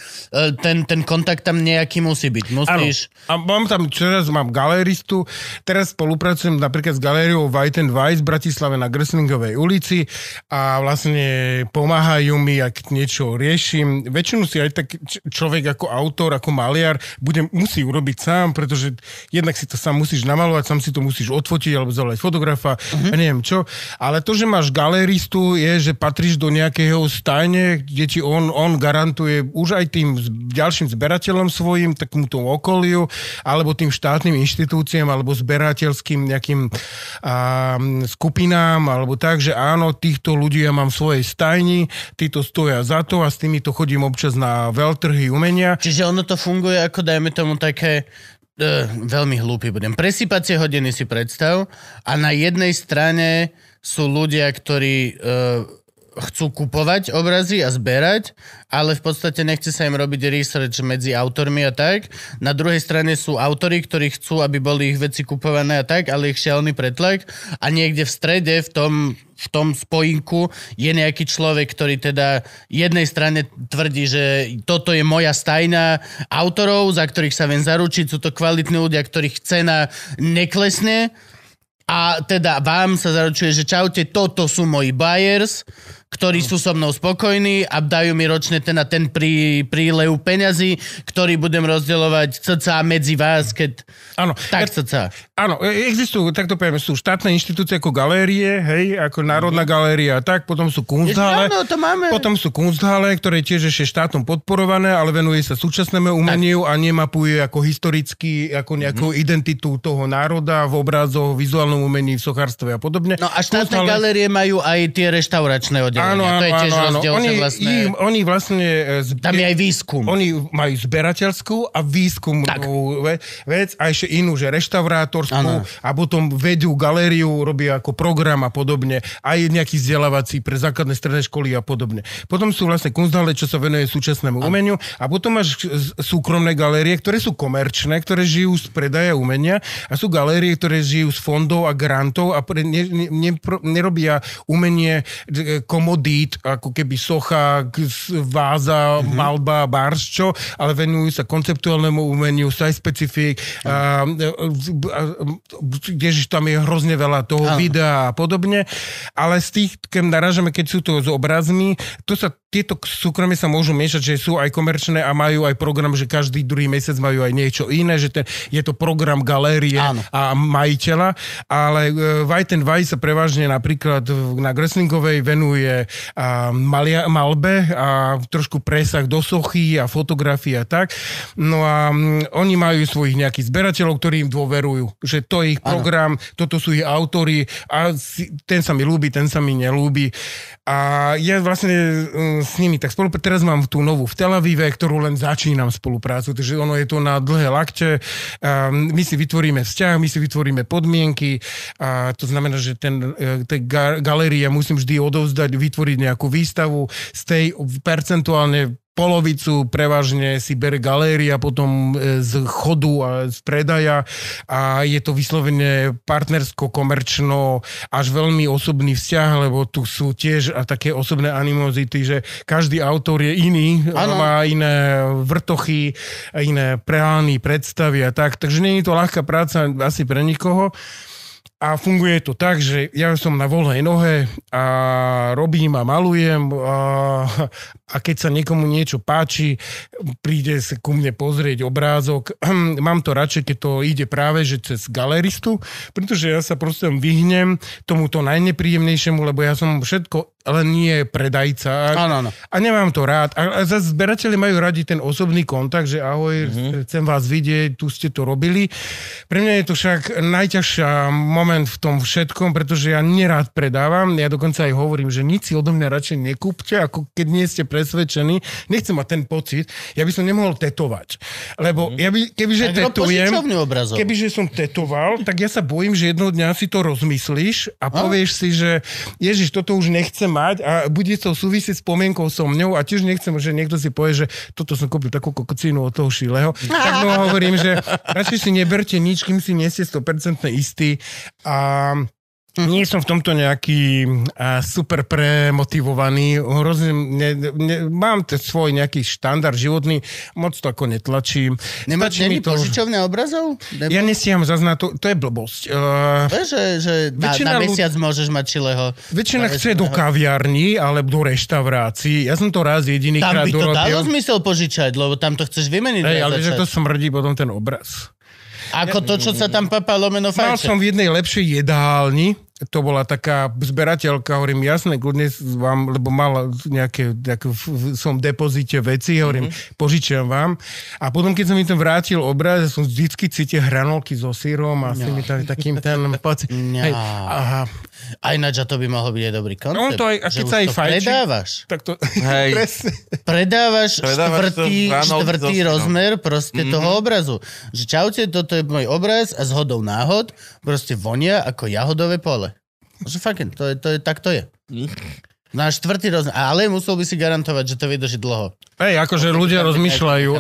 ten, ten kontakt tam nejaký musí byť. Musíš... A mám tam, teraz mám galéristu, teraz spolupracujem napríklad s galériou White and Vice v Bratislave na Greslingovej ulici a vlastne pomáhajú mi, ak niečo riešim. Väčšinu si aj tak človek ako autor, ako maliar bude, musí urobiť sám, pretože jednak si to sám musíš namalovať, sám si to musíš odfotiť alebo zavolať fotografa uh-huh. a neviem čo. Ale to, že máš galeristu, je, že patríš do nejakého stajne, kde ti on, on garantuje už aj tým ďalším zberateľom svojim, takémuto okoliu, alebo tým štátnym inštitúciám, alebo zberateľským nejakým a, skupinám, alebo tak, že áno, týchto ľudí ja mám v svojej stajni, títo stoja za to a s týmito chodím občas na veľtrhy umenia. Čiže ono to funguje ako, dajme tomu, také uh, veľmi hlúpy budem. Presýpacie hodiny si predstav a na jednej strane sú ľudia, ktorí uh, chcú kupovať obrazy a zberať, ale v podstate nechce sa im robiť research medzi autormi a tak. Na druhej strane sú autory, ktorí chcú, aby boli ich veci kupované a tak, ale ich šialený pretlak. A niekde v strede, v tom, v tom spojinku je nejaký človek, ktorý teda jednej strane tvrdí, že toto je moja stajna autorov, za ktorých sa viem zaručiť, sú to kvalitní ľudia, ktorých cena neklesne a teda vám sa zaručuje, že čaute, toto sú moji buyers, ktorí sú so mnou spokojní a dajú mi ročne ten a ten prí, prílev peňazí, ktorý budem rozdeľovať cca medzi vás, keď... Áno. Tak cca. Áno, e- existujú, tak to poviem, sú štátne inštitúcie ako galérie, hej, ako Národná galéria a tak, potom sú kunsthále. Áno, to máme. Potom sú kunsthále, ktoré tiež ešte štátom podporované, ale venuje sa súčasnému umeniu a nemapuje ako historicky, ako nejakú Mhm. identitu toho národa v obrazoch, vizuálnom umení, v sochárstve a podobne. No a štátne Kunsthále- galérie majú aj tie reštauračné oddelenia. Áno, áno, to je tiež áno, áno. Oni, vlastne... ich, oni vlastne... e, zb- Tam je aj výskum. Oni majú zberateľskú a výskumnú Tak. vec a ešte inú, že reštaurátorskú Áno. a potom vedú galériu, robia ako program a podobne. Aj nejaký vzdelávací pre základné stredné školy a podobne. Potom sú vlastne kunsthále, čo sa venuje súčasnému umeniu a potom máš z- súkromné galérie, ktoré sú komerčné, ktoré žijú z predaja umenia a sú galérie, ktoré žijú z fondov a grantov a pre, ne, ne, ne, nerobia umenie e, komodít, ako keby socha, váza, mm-hmm. malba, bars, čo, ale venujú sa konceptuálnemu umeniu, site specific, a, a, kdež tam je hrozne veľa toho Áno. videa a podobne, ale z tých, keď narážame, keď sú to s obrazmi, to sa, tieto súkromie sa môžu miešať, že sú aj komerčné a majú aj program, že každý druhý mesiac majú aj niečo iné, že ten, je to program galérie Áno. a majiteľa, ale e, White and Vice sa prevažne napríklad na Greslingovej venuje a, malia, malbe a trošku presah do sochy a fotografie a tak. No a oni majú svojich nejakých zberateľov, ktorí im dôverujú, že to je ich program, toto sú ich autory a ten sa mi ľúbi, ten sa mi nelúbi. A ja vlastne s nimi tak spolupracujem. Teraz mám tú novú v Tel Avive, ktorú len začínam spoluprácu, takže ono je to na dlhé lakte. A my si vytvoríme vzťah, my si vytvoríme podmienky a to znamená, že ten, e, tej ga- galérie musím vždy odovzdať, vytvoriť nejakú výstavu z tej percentuálne polovicu prevažne si bere galéria potom e, z chodu a z predaja a je to vyslovene partnersko, komerčno, až veľmi osobný vzťah, lebo tu sú tiež a také osobné animozity, že každý autor je iný, Áno. má iné vrtochy, iné plány, predstavy a tak, takže nie je to ľahká práca asi pre nikoho. A funguje to tak, že ja som na voľnej nohe a robím a malujem a, a keď sa niekomu niečo páči, príde sa ku mne pozrieť obrázok. *clears throat* Mám to radšej, keď to ide práve že cez galeristu, pretože ja sa proste vyhnem tomuto najnepríjemnejšiemu, lebo ja som všetko len nie predajca. Áno, áno. A nemám to rád. A, a zase zberateľi majú radi ten osobný kontakt, že ahoj, mm-hmm. chcem vás vidieť, tu ste to robili. Pre mňa je to však najťažšia moment v tom všetkom, pretože ja nerád predávam. Ja dokonca aj hovorím, že nič si odo mňa radšej nekúpte, ako keď nie ste presvedčení. Nechcem mať ten pocit. Ja by som nemohol tetovať. Lebo ja by, kebyže Tak tetujem, kebyže som tetoval, tak ja sa bojím, že jednoho dňa si to rozmyslíš a povieš si, že Ježiš, toto už nechcem mať a bude to súvisieť s spomienkou so mňou a tiež nechcem, že niekto si povie, že toto som kúpil takú kokocínu od toho Šileho. Tak mu hovorím, že radšej si neberte nič, kým si nie ste 100% istí a nie som v tomto nejaký a, super premotivovaný. Hrozne, ne, ne, mám ten svoj nejaký štandard životný, moc to ako netlačím. Nemáš Stačí není požičovňa obrazov? Nebo... Ja nesiam zase na to, to je blbosť. Uh, že, že na, na mesiac môžeš mať čileho. väčšina chce do kaviarní alebo do reštaurácií. Ja som to raz Tam jedinýkrát by to dalo zmysel požičať, lebo tam to chceš vymeniť. Hej, ale že začať. to smrdí potom ten obraz. Ako to, čo sa tam papá lomeno Mal fajče. som v jednej lepšej jedálni, to bola taká zberateľka, hovorím, jasné, kľudne vám, lebo mala nejaké, nejaké som v depozite veci, hovorím, mm-hmm. požičiam vám. A potom, keď som mi to vrátil obraz, som vždycky cítil hranolky so sírom a s tými tam, takým ten *laughs* pocit. Hej, aha, Aj ináč, a to by mohol byť aj dobrý koncept. No to aj- a keď sa aj to fajčí- predávaš. tak to... Hej. *laughs* Predávaš, Predávaš štvrtý, štvrtý no. rozmer proste mm-hmm. toho obrazu. Že čaute, toto je môj obraz a z hodou náhod proste vonia ako jahodové pole. Že fucking, to je, to je, tak to je. Na štvrtý rozmer. Ale musel by si garantovať, že to vydrží dlho. Hej, akože ľudia taký rozmýšľajú.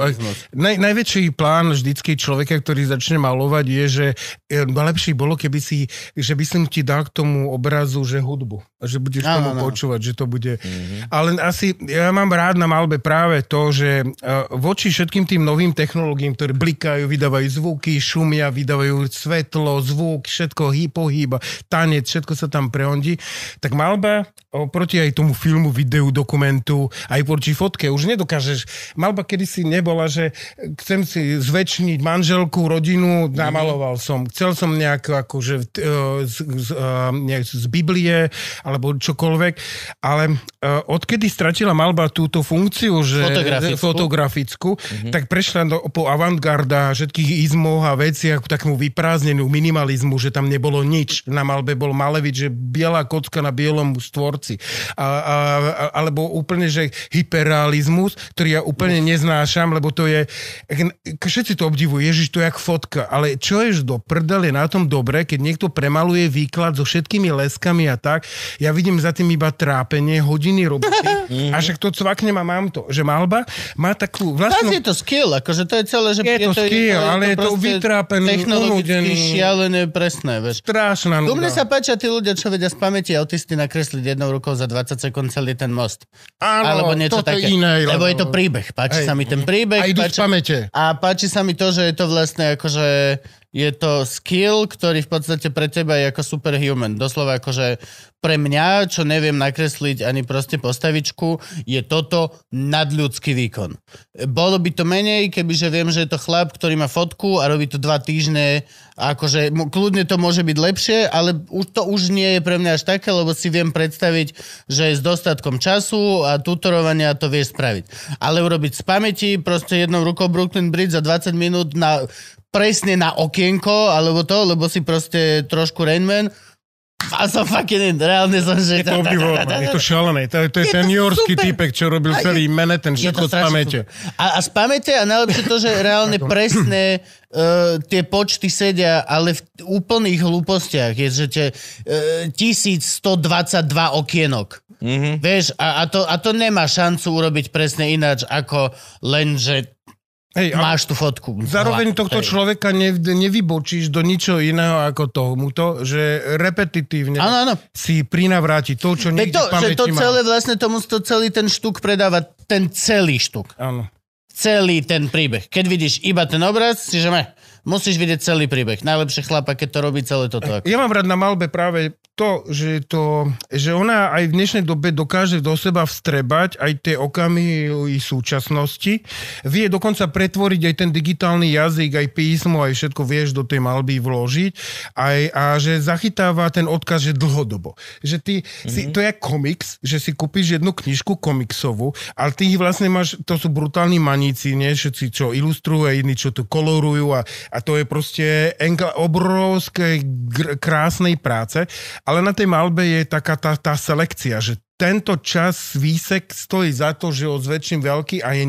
Naj, najväčší plán vždycky človeka, ktorý začne malovať, je, že e, lepšie bolo, keby si, že by som ti dal k tomu obrazu, že hudbu. A Že budeš Áno, tomu áno. počúvať, že to bude... Ale asi, ja mám rád na malbe práve to, že e, voči všetkým tým novým technológiám, ktoré blikajú, vydávajú zvuky, šumia, vydávajú svetlo, zvuk, všetko hý, pohýba, tanec, všetko sa tam prehondí, tak malba oproti aj tomu filmu, videu, dokumentu, aj proti fotke, už nedokážeš. Malba kedysi nebola, že chcem si zväčšniť manželku, rodinu, namaloval som. Chcel som nejak akože e, z, z, e, nejak z Biblie, alebo čokoľvek, ale e, odkedy stratila malba túto funkciu, že Fotografickú. fotografickú tak prešla do, po avantgarda, všetkých izmoch a veciach, k takému vyprázdnenú minimalizmu, že tam nebolo nič. Na malbe bol Malevič, že biela kocka na bielom stvorci. A, a, a, alebo úplne, že hyperrealizmus, ktorý ja úplne neznášam, lebo to je... Všetci to obdivujú, Ježiš, to je jak fotka, ale čo je do prdele na tom dobre, keď niekto premaluje výklad so všetkými leskami a tak, ja vidím za tým iba trápenie, hodiny roboty a však to cvaknem a mám to, že malba má takú vlastnú... je to skill, akože to je celé, že Je to skill, ale je to proste vytrápený, technologicky unudený. šialené, presné, vieš. Strašná Tu mne nuda. sa páčia tí ľudia, čo vedia z pamäti autisty nakresliť jednou rukou za 20 sekúnd celý ten most. Áno, Alebo niečo toto také. iné. Lebo je to príbeh. Páči Hej. sa mi ten príbeh. A idú páči... pamäte. A páči sa mi to, že je to vlastne akože je to skill, ktorý v podstate pre teba je ako superhuman. Doslova akože pre mňa, čo neviem nakresliť ani proste postavičku, je toto nadľudský výkon. Bolo by to menej, kebyže viem, že je to chlap, ktorý má fotku a robí to dva týždne. Akože kľudne to môže byť lepšie, ale už to už nie je pre mňa až také, lebo si viem predstaviť, že s dostatkom času a tutorovania to vieš spraviť. Ale urobiť z pamäti proste jednou rukou Brooklyn Bridge za 20 minút na presne na okienko, alebo to, lebo si proste trošku Rainman, A som fucking in, reálne som, že... Je to obdivuhodné, je to šalené. To, to je, Je ten New Yorkský typek, čo robil celý Manhattan, všetko to z pamäte. A, a z pamäte a najlepšie to, že reálne presné uh, *clears throat* tie počty sedia, ale v úplných hlúpostiach je, že tie uh, 1122 okienok. Mm-hmm. Vieš, a, a, to, a to nemá šancu urobiť presne ináč, ako len, že Hej, máš tú fotku. zároveň tohto hej. človeka ne, nevybočíš do ničoho iného ako tomuto, že repetitívne Áno, áno. si prinavráti to, čo niekde to, že to má. celé vlastne tomu to celý ten štuk predáva ten celý štuk. Áno. Celý ten príbeh. Keď vidíš iba ten obraz, čiže me, musíš vidieť celý príbeh. Najlepšie chlapa, keď to robí celé toto. Ako. Ja mám rád na malbe práve to, že, to, že ona aj v dnešnej dobe dokáže do seba vstrebať aj tie okamihy súčasnosti. Vie dokonca pretvoriť aj ten digitálny jazyk, aj písmo, aj všetko vieš do tej malby vložiť. Aj, a že zachytáva ten odkaz, že dlhodobo. Že ty, mm-hmm. si, to je komiks, že si kúpiš jednu knižku komiksovú, ale ty ich vlastne máš, to sú brutálni maníci, nie? Všetci, čo ilustrujú, iní, čo to kolorujú a, a to je proste engla, obrovské gr- krásnej práce, ale na tej malbe je taká tá, tá selekcia, že tento čas výsek stojí za to, že ho zväčším veľký a je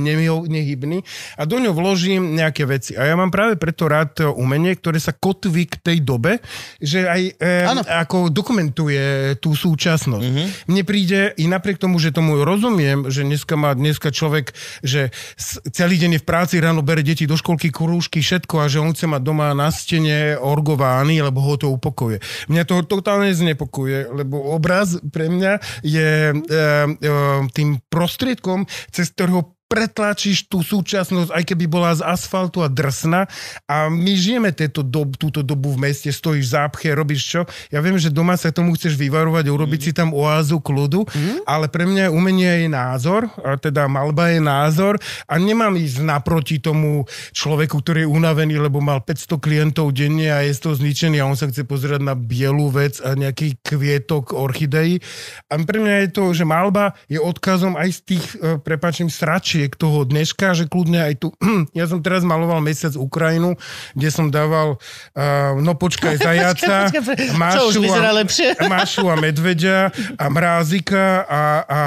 nehybný a do ňo vložím nejaké veci. A ja mám práve preto rád umenie, ktoré sa kotví k tej dobe, že aj e, ako dokumentuje tú súčasnosť. Mm-hmm. Mne príde, i napriek tomu, že tomu rozumiem, že dneska má dneska človek, že celý deň je v práci, ráno bere deti do školky, krúžky, všetko a že on chce mať doma na stene orgovány, lebo ho to upokuje. Mňa to totálne znepokuje, lebo obraz pre mňa je e, e, tým prostriedkom, cez ktorého pretlačíš tú súčasnosť, aj keby bola z asfaltu a drsna a my žijeme tieto dob, túto dobu v meste, stojíš v zápche, robíš čo? Ja viem, že doma sa tomu chceš vyvarovať, urobiť si tam oázu kľudu, ale pre mňa umenie je názor, a teda malba je názor a nemám ísť naproti tomu človeku, ktorý je unavený, lebo mal 500 klientov denne a je z toho zničený a on sa chce pozerať na bielú vec a nejaký kvietok orchidei. A pre mňa je to, že malba je odkazom aj z tých, e, prepáčim, sračiek toho dneška, že kľudne aj tu, *clears throat* ja som teraz maloval mesiac Ukrajinu, kde som dával uh, no *laughs* počkaj zajaca, Počkaj, počkaj, vyzerá lepšie? *laughs* Mašu a medveďa a mrázika a, a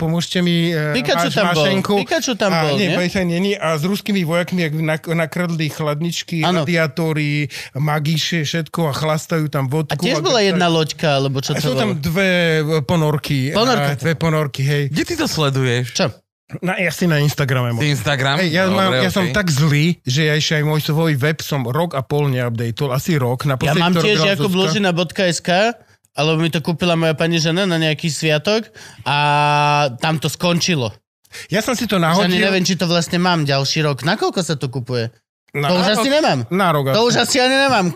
pomôžte mi e, Pikachu máš tam bol. Mašenku. Pikachu tam a, bol, nie? nie? Není. A s ruskými vojakmi, jak nak- nakradli chladničky, Áno. radiátory, magíše, všetko a chlastajú tam vodku. A tiež bola jedna loďka, alebo čo A to sú tam dve e, ponorky. Ponorka. A, dve ponorky, hej. Kde ty to sleduješ? Čo? Na, ja si na Instagrame. Môj. Instagram? Hej, ja, Dobre, mám, ja okej. som tak zlý, že ja ešte aj môj svoj web som rok a pol neupdateol, asi rok. Ja Naposledy mám tiež ako vložina.sk, alebo mi to kúpila moja pani žena na nejaký sviatok a tam to skončilo. Ja som si to Že ani nahodil. neviem, či to vlastne mám ďalší rok. Na koľko sa to kupuje? na, To už asi nemám. Na rok. To asi. už asi ani nemám.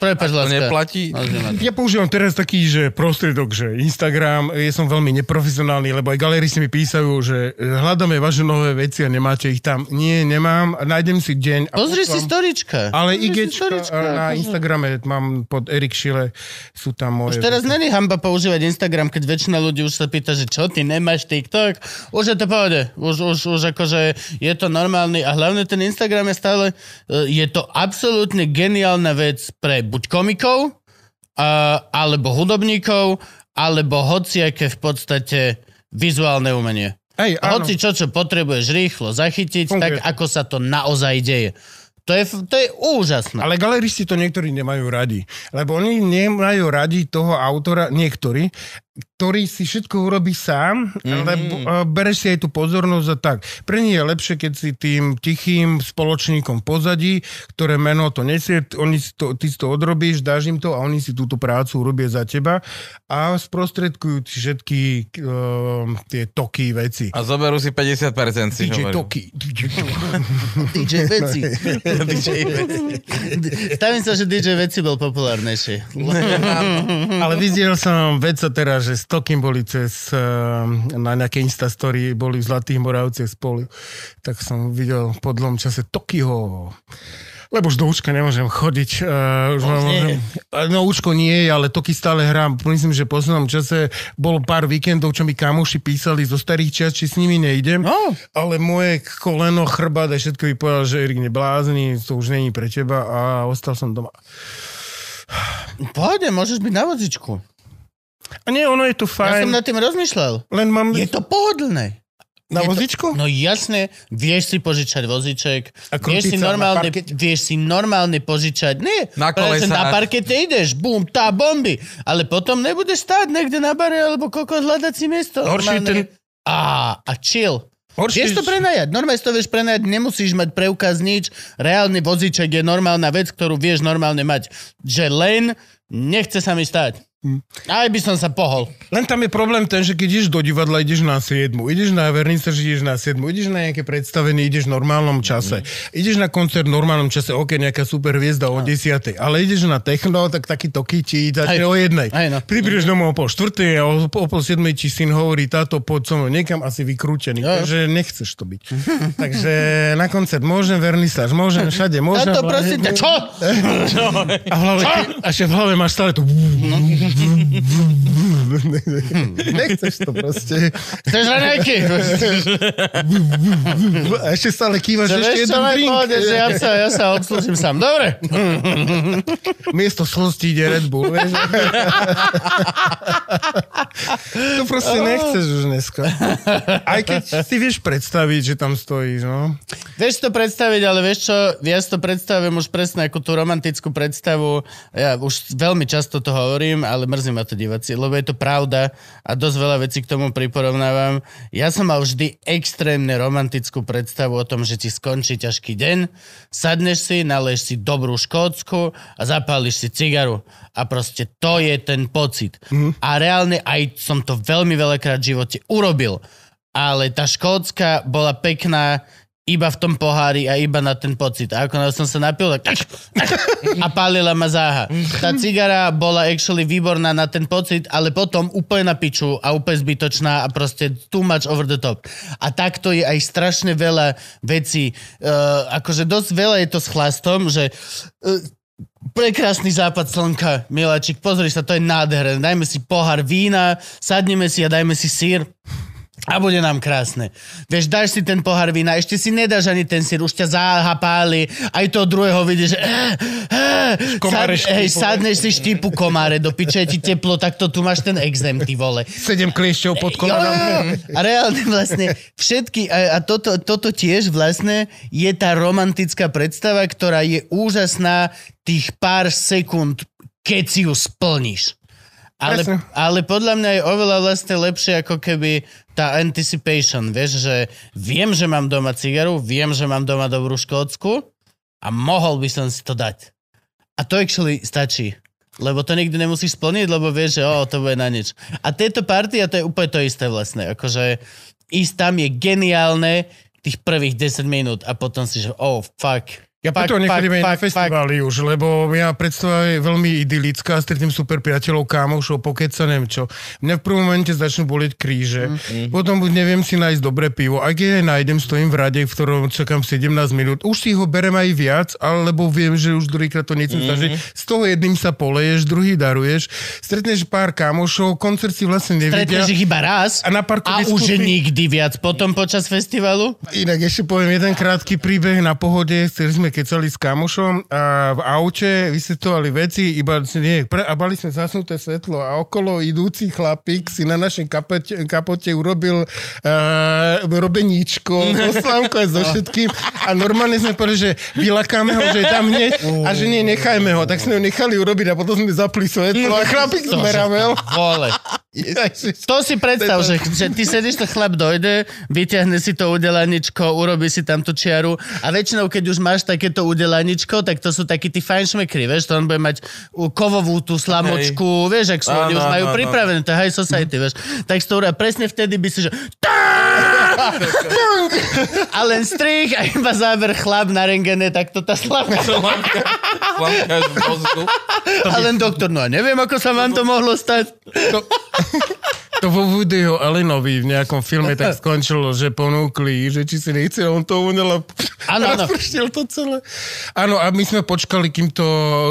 Prepač, To láska. neplatí? Ja používam teraz taký, že prostriedok, že Instagram, ja som veľmi neprofesionálny, lebo aj galeristi mi písajú, že hľadáme vaše nové veci a nemáte ich tam. Nie, nemám. Nájdem si deň. A Pozri si poslám. storička. Ale si IG na Instagrame mám pod Erik Šile, sú tam moje... Už teraz není hamba používať Instagram, keď väčšina ľudí už sa pýta, že čo, ty nemáš TikTok? Už je to pohode. Už, už, už akože je to normálny a hlavne ten Instagram je stále, e, je to absolútne geniálna vec pre buď komikov, a, alebo hudobníkov, alebo hociaké v podstate vizuálne umenie. Hej, áno. Hoci čo, čo potrebuješ rýchlo zachytiť, Funguje tak ako sa to naozaj deje. To je, to je úžasné. Ale galeristi to niektorí nemajú radi. Lebo oni nemajú radi toho autora, niektorí, ktorý si všetko urobí sám, mm-hmm. lebo uh, bereš si aj tú pozornosť a tak. Pre nich je lepšie, keď si tým tichým spoločníkom pozadí, ktoré meno to nesie, oni si to, ty si to odrobíš, dáš im to a oni si túto prácu urobia za teba a sprostredkujú ti všetky uh, tie toky veci. A zoberú si 50% si DJ toky. DJ toky. DJ Veci. Stavím sa, že DJ Veci bol populárnejší. *laughs* Ale videl som veca teraz, že s boli cez uh, na nejaké Instastory, boli v Zlatých Moravciach spolu. Tak som videl po dlhom čase Tokyho. Lebo už do Učka nemôžem chodiť. Uh, už nie. môžem, no Učko nie je, ale Toky stále hrám. Myslím, že v poslednom čase bolo pár víkendov, čo mi kamoši písali zo starých čas, či s nimi nejdem. No. Ale moje koleno, chrbát a všetko mi povedal, že Erik neblázni, to už není pre teba a ostal som doma. Pohode, môžeš byť na vozičku. A nie, ono je to Ja som fajn. nad tým rozmýšľal. Len mám Je to pohodlné. na je to- vozičku? No jasne, vieš si požičať voziček, A vieš si, normálne, vieš si normálne požičať, nie, Na kolesách. na parkete ideš, bum, tá bomby, ale potom nebudeš stáť niekde na bare, alebo koľko hľadať si miesto. Horší Normálne- ten- Á, a chill. Horšie- Vieš to prenajať, normálne to vieš prenajať, nemusíš mať preukaz nič, reálny vozíček je normálna vec, ktorú vieš normálne mať, že len nechce sa mi stať. Hm. Aj by som sa pohol. Len tam je problém ten, že keď ideš do divadla, ideš na 7, ideš na vernice, že ideš na 7, ideš na nejaké predstavenie, ideš v normálnom čase. Ideš na koncert v normálnom čase, ok, nejaká super hviezda o 10, ale ideš na techno, tak taký to ti začne o jednej. No. Prídeš domov o pol štvrtej a o, o pol siedmej ti syn hovorí, táto poď so mnou niekam asi vykrútený, Jo. takže nechceš to byť. *laughs* takže na koncert môžem vernisáž, môžem všade, môžem. Táto prosím ťa, čo? *laughs* A, v hlave, a v hlave máš stále to... *laughs* Nechceš to proste. Chceš raňajky? A ešte stále kývaš, ešte jeden drink. pohode, že ja sa, ja sa obslúžim sám. Dobre. Miesto slostí ide Red Bull, vieš. to proste nechceš už dneska. Aj keď si vieš predstaviť, že tam stojíš, no. Vieš to predstaviť, ale vieš čo, ja si to predstavujem už presne ako tú romantickú predstavu. Ja už veľmi často to hovorím, ale mrzí ma to diváci, lebo je to pravda a dosť veľa vecí k tomu priporovnávam. Ja som mal vždy extrémne romantickú predstavu o tom, že ti skončí ťažký deň, sadneš si, naleješ si dobrú škótsku a zapáliš si cigaru. A proste to je ten pocit. A reálne aj som to veľmi veľakrát v živote urobil. Ale tá škótska bola pekná iba v tom pohári a iba na ten pocit. A ako som sa napil, tak a pálila ma záha. Tá cigara bola actually výborná na ten pocit, ale potom úplne na piču a úplne zbytočná a proste too much over the top. A takto je aj strašne veľa vecí. Uh, akože dosť veľa je to s chlastom, že uh, Prekrásny západ slnka, miláčik, pozri sa, to je nádherné. Dajme si pohár vína, sadneme si a dajme si sír. A bude nám krásne. Vieš, dáš si ten pohár vína, ešte si nedáš ani ten sír, už ťa záhapáli, aj toho druhého vidíš, eh, eh, sad, hej, sadneš si štípu komáre, do piče ti teplo, tak to tu máš ten exém, ty vole. Sedem kliešťov pod kolenom. A reálne vlastne všetky, a, a toto, toto tiež vlastne je tá romantická predstava, ktorá je úžasná tých pár sekúnd, keď si ju splníš. Ale, Presne. ale podľa mňa je oveľa vlastne lepšie ako keby tá anticipation, vieš, že viem, že mám doma cigaru, viem, že mám doma dobrú škótsku a mohol by som si to dať. A to actually stačí. Lebo to nikdy nemusíš splniť, lebo vieš, že o, to bude na nič. A tieto party, a to je úplne to isté vlastne. Akože ísť tam je geniálne tých prvých 10 minút a potom si, že oh, fuck. Ja fuck, preto nechádim aj na festivály už, lebo ja predstava je veľmi idylická, stretnem super priateľov, kámošov, pokeca, neviem čo. Mňa v prvom momente začnú bolieť kríže, Mhm. potom buď neviem si nájsť dobré pivo, ak je aj nájdem, stojím v rade, v ktorom čakám 17 minút, už si ho berem aj viac, alebo viem, že už druhýkrát to nechcem zažiť. Z toho jedným sa poleješ, druhý daruješ, stretneš pár kámošov, koncert si vlastne nevidia. Stretneš ich iba raz A na parku a už vyskúpi- nikdy viac. Potom počas festivalu? Inak ešte poviem jeden krátky príbeh na pohode, ktorý sme kecali s kamošom a v aute vysvetovali veci, iba nie, pre, a bali sme zasnuté svetlo a okolo idúci chlapík si na našej kapote, kapote urobil uh, robeníčko, *laughs* oslávko aj so všetkým a normálne sme povedali, že vylakáme ho, že je tam hneď a že nie, nechajme ho. Tak sme ho nechali urobiť a potom sme zapli svetlo a chlapík *laughs* zmeravel. Vole. To si predstav, že, že ty sedíš, to chlap dojde, vyťahne si to udelaničko, urobí si tam tú čiaru a väčšinou, keď už máš takéto udelaničko, tak to sú takí tí fajn šmekry, vieš, to on bude mať kovovú tú slamočku, vieš, ak sú, oni už majú pripravené, to je high society, vieš. Tak to presne vtedy by si, že *laughs* a len strich a iba záber chlap na rengene, tak to tá slavka. V *laughs* mozgu. A len doktor, no a neviem, ako sa vám to mohlo stať. To, To vo Woody Allenovi v nejakom filme tak skončilo, že ponúkli, že či si nechce, on to unel a rozprštil to celé. Áno, a my sme počkali, kým to...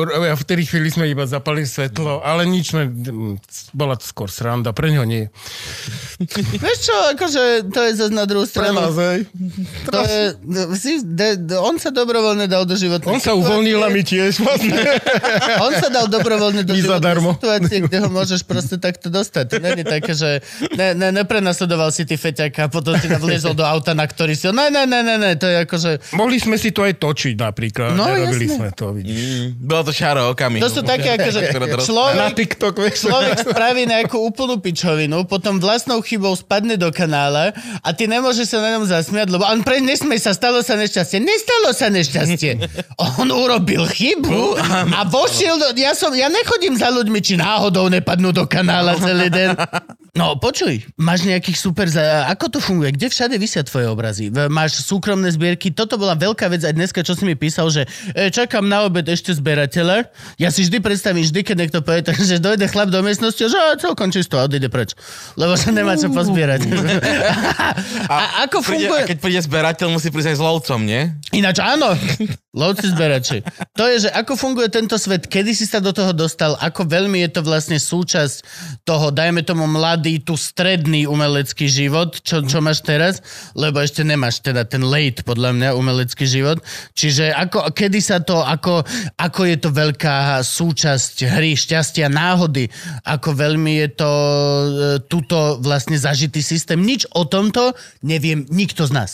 A v tej chvíli sme iba zapali svetlo, ale nič sme... Bola to skôr sranda, pre ňo nie. Vieš čo, akože to je zase na druhú Pre stranu. nás, hej. To je, si, de, de, on sa dobrovoľne dal do životnej On sa uvoľnil a my tiež vlastne. On sa dal dobrovoľne do My životnej zadarmo. situácie, kde ho môžeš proste takto dostať. To není také, že ne, ne, neprenasledoval si ty feťaka a potom si vliezol do auta, na ktorý si... Ne, ne, ne, ne, ne, to je akože... Mohli sme si to aj točiť napríklad. No, Nerobili jasné. sme to, vidíš. Mm, Bolo to šaro okamihu. To sú také, akože to Na človek, TikTok, človek spraví nejakú úplnú pičovinu, potom vlastnou chybou spadne do kanála a ty nemôžeš sa na ňom zasmiať, lebo on pre nesmej sa, stalo sa nešťastie. Nestalo sa nešťastie. On urobil chybu a vošiel do... Ja, som, ja nechodím za ľuďmi, či náhodou nepadnú do kanála celý deň. No, počuj, máš nejakých super... Za... Ako to funguje? Kde všade vysia tvoje obrazy? Máš súkromné zbierky? Toto bola veľká vec aj dneska, čo si mi písal, že e, čakám na obed ešte zberateľa. Ja si vždy predstavím, vždy, keď niekto povie, *laughs* že dojde chlap do miestnosti, že "A, celkom čisto a odíde preč. Lebo sa nemá čo pozbierať. *laughs* a, ako Príde, funguje... a keď príde zberateľ, musí prísť aj s lovcom, nie? Ináč áno, lovci zberači. To je, že ako funguje tento svet, kedy si sa do toho dostal, ako veľmi je to vlastne súčasť toho, dajme tomu mladý, tu stredný umelecký život, čo, čo máš teraz, lebo ešte nemáš teda ten late, podľa mňa, umelecký život. Čiže ako, kedy sa to, ako, ako je to veľká súčasť hry, šťastia, náhody, ako veľmi je to e, tuto vlastne zažitý systém. Nič o tomto neviem nikto z nás.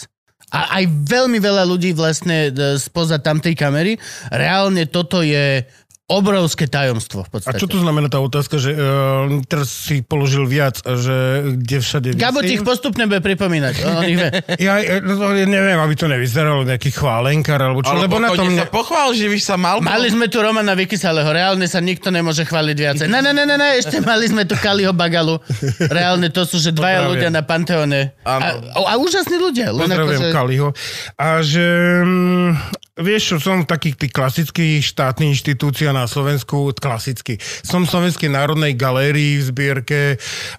A aj veľmi veľa ľudí vlastne spoza tamtej kamery. Reálne toto je obrovské tajomstvo v A podstate. čo to znamená tá otázka, že uh, teraz si položil viac, a že kde všade Gabo ti ich postupne bude pripomínať. *laughs* On ich vie. Ja, ja, no, ja neviem, aby to nevyzeralo nejaký chválenkar, alebo čo, lebo na tom... sa pochvál, že víš sa mal. Mali sme tu Romana Vykysaleho, reálne sa nikto nemôže chváliť viacej. Ne, ne, ne, ne, ne, ešte mali sme tu Kaliho Bagalu. Reálne to sú, že dvaja Pozdravím. ľudia na Panteone. A, a, a úžasní ľudia. Len Pozdravujem akože- Kaliho. A že... Vieš som v takých tých klasických štátnych inštitúciách na Slovensku, klasicky. Som v Slovenskej národnej galérii v zbierke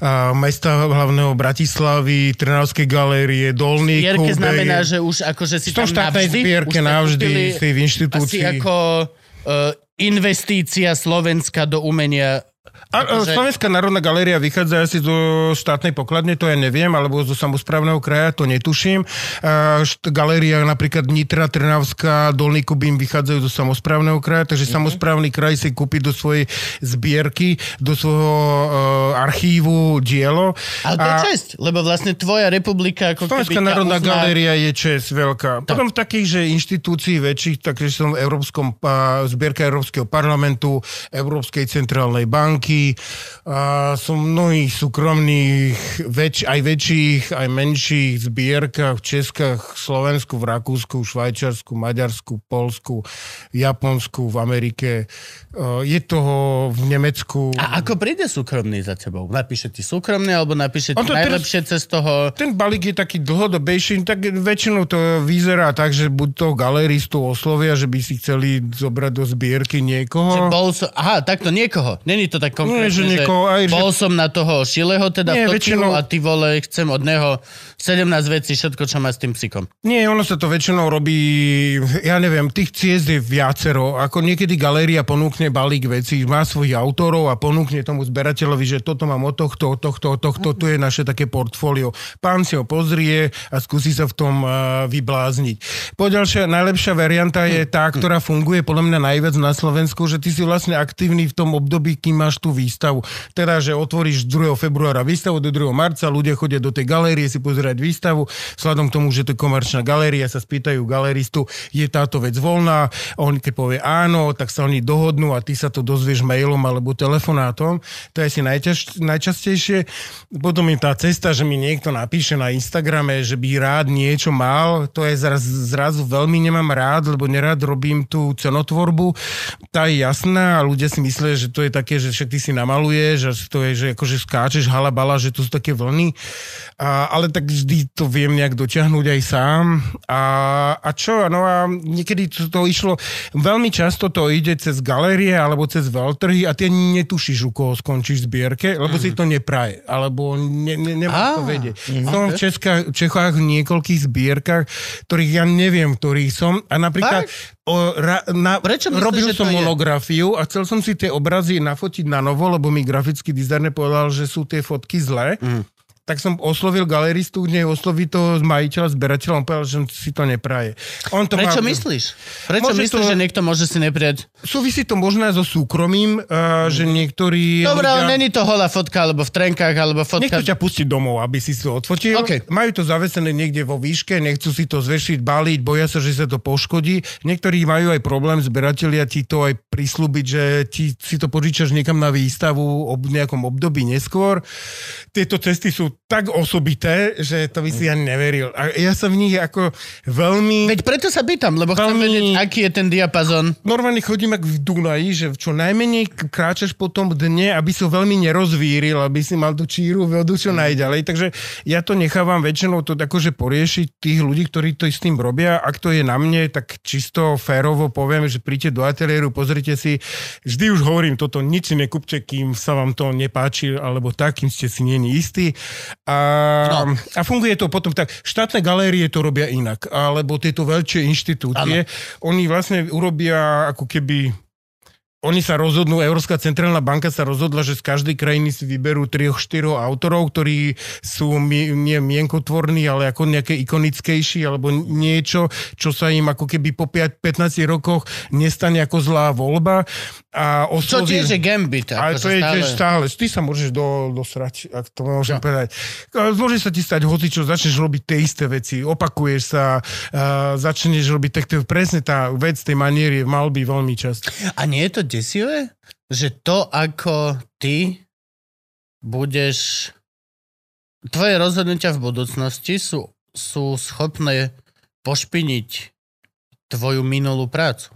a, mesta hlavného Bratislavy, Trnavskej galérie, Dolný Zbierke Kubej. znamená, že už akože si tam štátnej navždy? zbierke navždy, si v inštitúcii. Asi ako uh, investícia Slovenska do umenia A, a Akože- Slovenská národná galéria vychádza asi zo štátnej pokladne, to ja neviem, alebo zo samozprávneho kraja, to netuším. Galéria napríklad Nitra, Trnavská, Dolný Kubín vychádzajú zo samozprávneho kraja, takže mm-hmm. samozprávny kraj si kúpi do svojej zbierky, do svojho uh, archívu dielo. Ale to je česť, lebo vlastne tvoja republika ako Slovenská národná uzná- galéria je čest veľká. Potom v takých, že inštitúcií väčších, takže som v Európskom, zbierka Európskeho parlamentu, Európskej centrálnej banky, a som v mnohých súkromných, väč, aj väčších, aj menších zbierkach v Českách, Slovensku, v Rakúsku, Švajčarsku, Maďarsku, Polsku, Japonsku, v Amerike. A, Je toho v Nemecku. A ako príde súkromný za tebou? Napíše ti súkromný, alebo napíše ti to teraz- najlepšie cez toho... ten balík je taký dlhodobejší, tak väčšinou to vyzerá tak, že buď toho galeristu oslovia, že by si chceli zobrať do zbierky Že niekoho. bol som, aha, takto niekoho. Není to tak konkrétne, že že, niekoho aj, že- bol som na toho Šileho, teda Nie, v väčšinou- a ty vole, chcem od neho 17 vecí, všetko, čo má s tým psikom. Nie, ono sa to väčšinou robí, ja neviem, tých ciest je viacero. Ako niekedy galéria ponúkne balík vecí, má svojich autorov a ponúkne tomu zberateľovi, že toto mám od tohto, od tohto, od tohto, tu je naše také portfólio. Pán si ho pozrie a skúsi sa v tom uh, vyblázniť. Poďalšia, najlepšia varianta je tá, ktorá funguje podľa mňa najviac na Slovensku, že ty si vlastne aktívny v tom období, kým máš tú výstavu. Teda, že otvoríš 2. februára výstavu do 2. marca, ľudia chodia do tej galérie si pozerať výstavu, vzhľadom k tomu, že to je komerčná galéria, sa spýtajú galeristu, je táto vec voľná, on keď povie áno, tak sa oni dohodnú ty sa to dozvieš mailom alebo telefonátom. To je asi najťaž, najčastejšie. Potom je tá cesta, že mi niekto napíše na Instagrame, že by rád niečo mal, to je zraz, zrazu veľmi nemám rád, lebo nerád robím tú cenotvorbu. Tá je jasná a ľudia si myslia, že to je také, že však ty si namaluješ a to je, že akože skáčeš halabala, že to sú také vlny. A, ale tak vždy to viem nejak dotiahnuť aj sám. A, a čo? No a niekedy to, to išlo, veľmi často to ide cez galérie alebo cez veľtrhy a ty netušíš, u koho skončíš v zbierke, lebo mm. si to nepraje. Alebo ne, ne, nemáš to Á, vedieť. mhm. Som v Českách, Čechách v niekoľkých zbierkach, ktorých ja neviem, ktorých som. A napríklad o, ra, na, Prečo myslíš, robil som to je? monografiu a chcel som si tie obrazy nafotiť na novo, lebo mi grafický dizajner povedal, že sú tie fotky zlé. Mhm. Tak som oslovil galeristu, kde osloví toho majiteľa, zberateľa, on povedal, že si to nepraje. On to Prečo má, myslíš? Prečo Môže myslíš, to- že niekto môže si neprijať? Súvisí to možno aj so súkromím, uh, že niektorí... Dobre, ale ľudia- není to holá fotka, alebo v trenkách, alebo fotka... Nechcú ťa pustiť domov, aby si to odfotil. OK. Majú to zavesené niekde vo výške, nechcú si to zvešiť, baliť, boja sa, že sa to poškodí. Niektorí majú aj problém, zberatelia ti to aj prislúbiť, že ti, si to požičaš niekam na výstavu ob nejakom období neskôr. Tieto cesty sú tak osobité, že to by si ani neveril. A ja sa v nich ako veľmi... Veď preto sa pýtam, lebo chcem Veľmi- vedieť, aký je ten diapazon. normálne chodím ako v Dunaji, že čo najmenej kráčaš po tom dne, aby si ho veľmi nerozvíril, aby si mal tú číru vodu čo najďalej. Takže ja to nechávam väčšinou to akože poriešiť tých ľudí, ktorí to s tým robia. Ak to je na mne, tak čisto férovo poviem, že príďte do ateliéru, pozrite si. Vždy už hovorím toto, nič si nekúpte, kým sa vám to nepáči, alebo tak, kým ste si není istí. A, No. a funguje to potom tak. Štátne galérie to robia inak, alebo tieto veľké inštitúcie, oni vlastne urobia ako keby oni sa rozhodnú, Európska centrálna banka sa rozhodla, že z každej krajiny si vyberú 3-4 autorov, ktorí sú mi, nie mienkotvorní, ale ako nejaké ikonickejší, alebo niečo, čo sa im ako keby po 5, 15 rokoch nestane ako zlá voľba. A Čo osloví... tiež je gambit. Ale to je stále. tiež stále. Ty sa môžeš do, dosrať, ak to môžem povedať. Ale Môže sa ti stať hoci, čo začneš robiť tie isté veci, opakuješ sa, uh, začneš robiť, tak presne tá vec tej maniery mal by veľmi často. A nie je to desivé? Že to, ako ty budeš... Tvoje rozhodnutia v budúcnosti sú, sú schopné pošpiniť tvoju minulú prácu.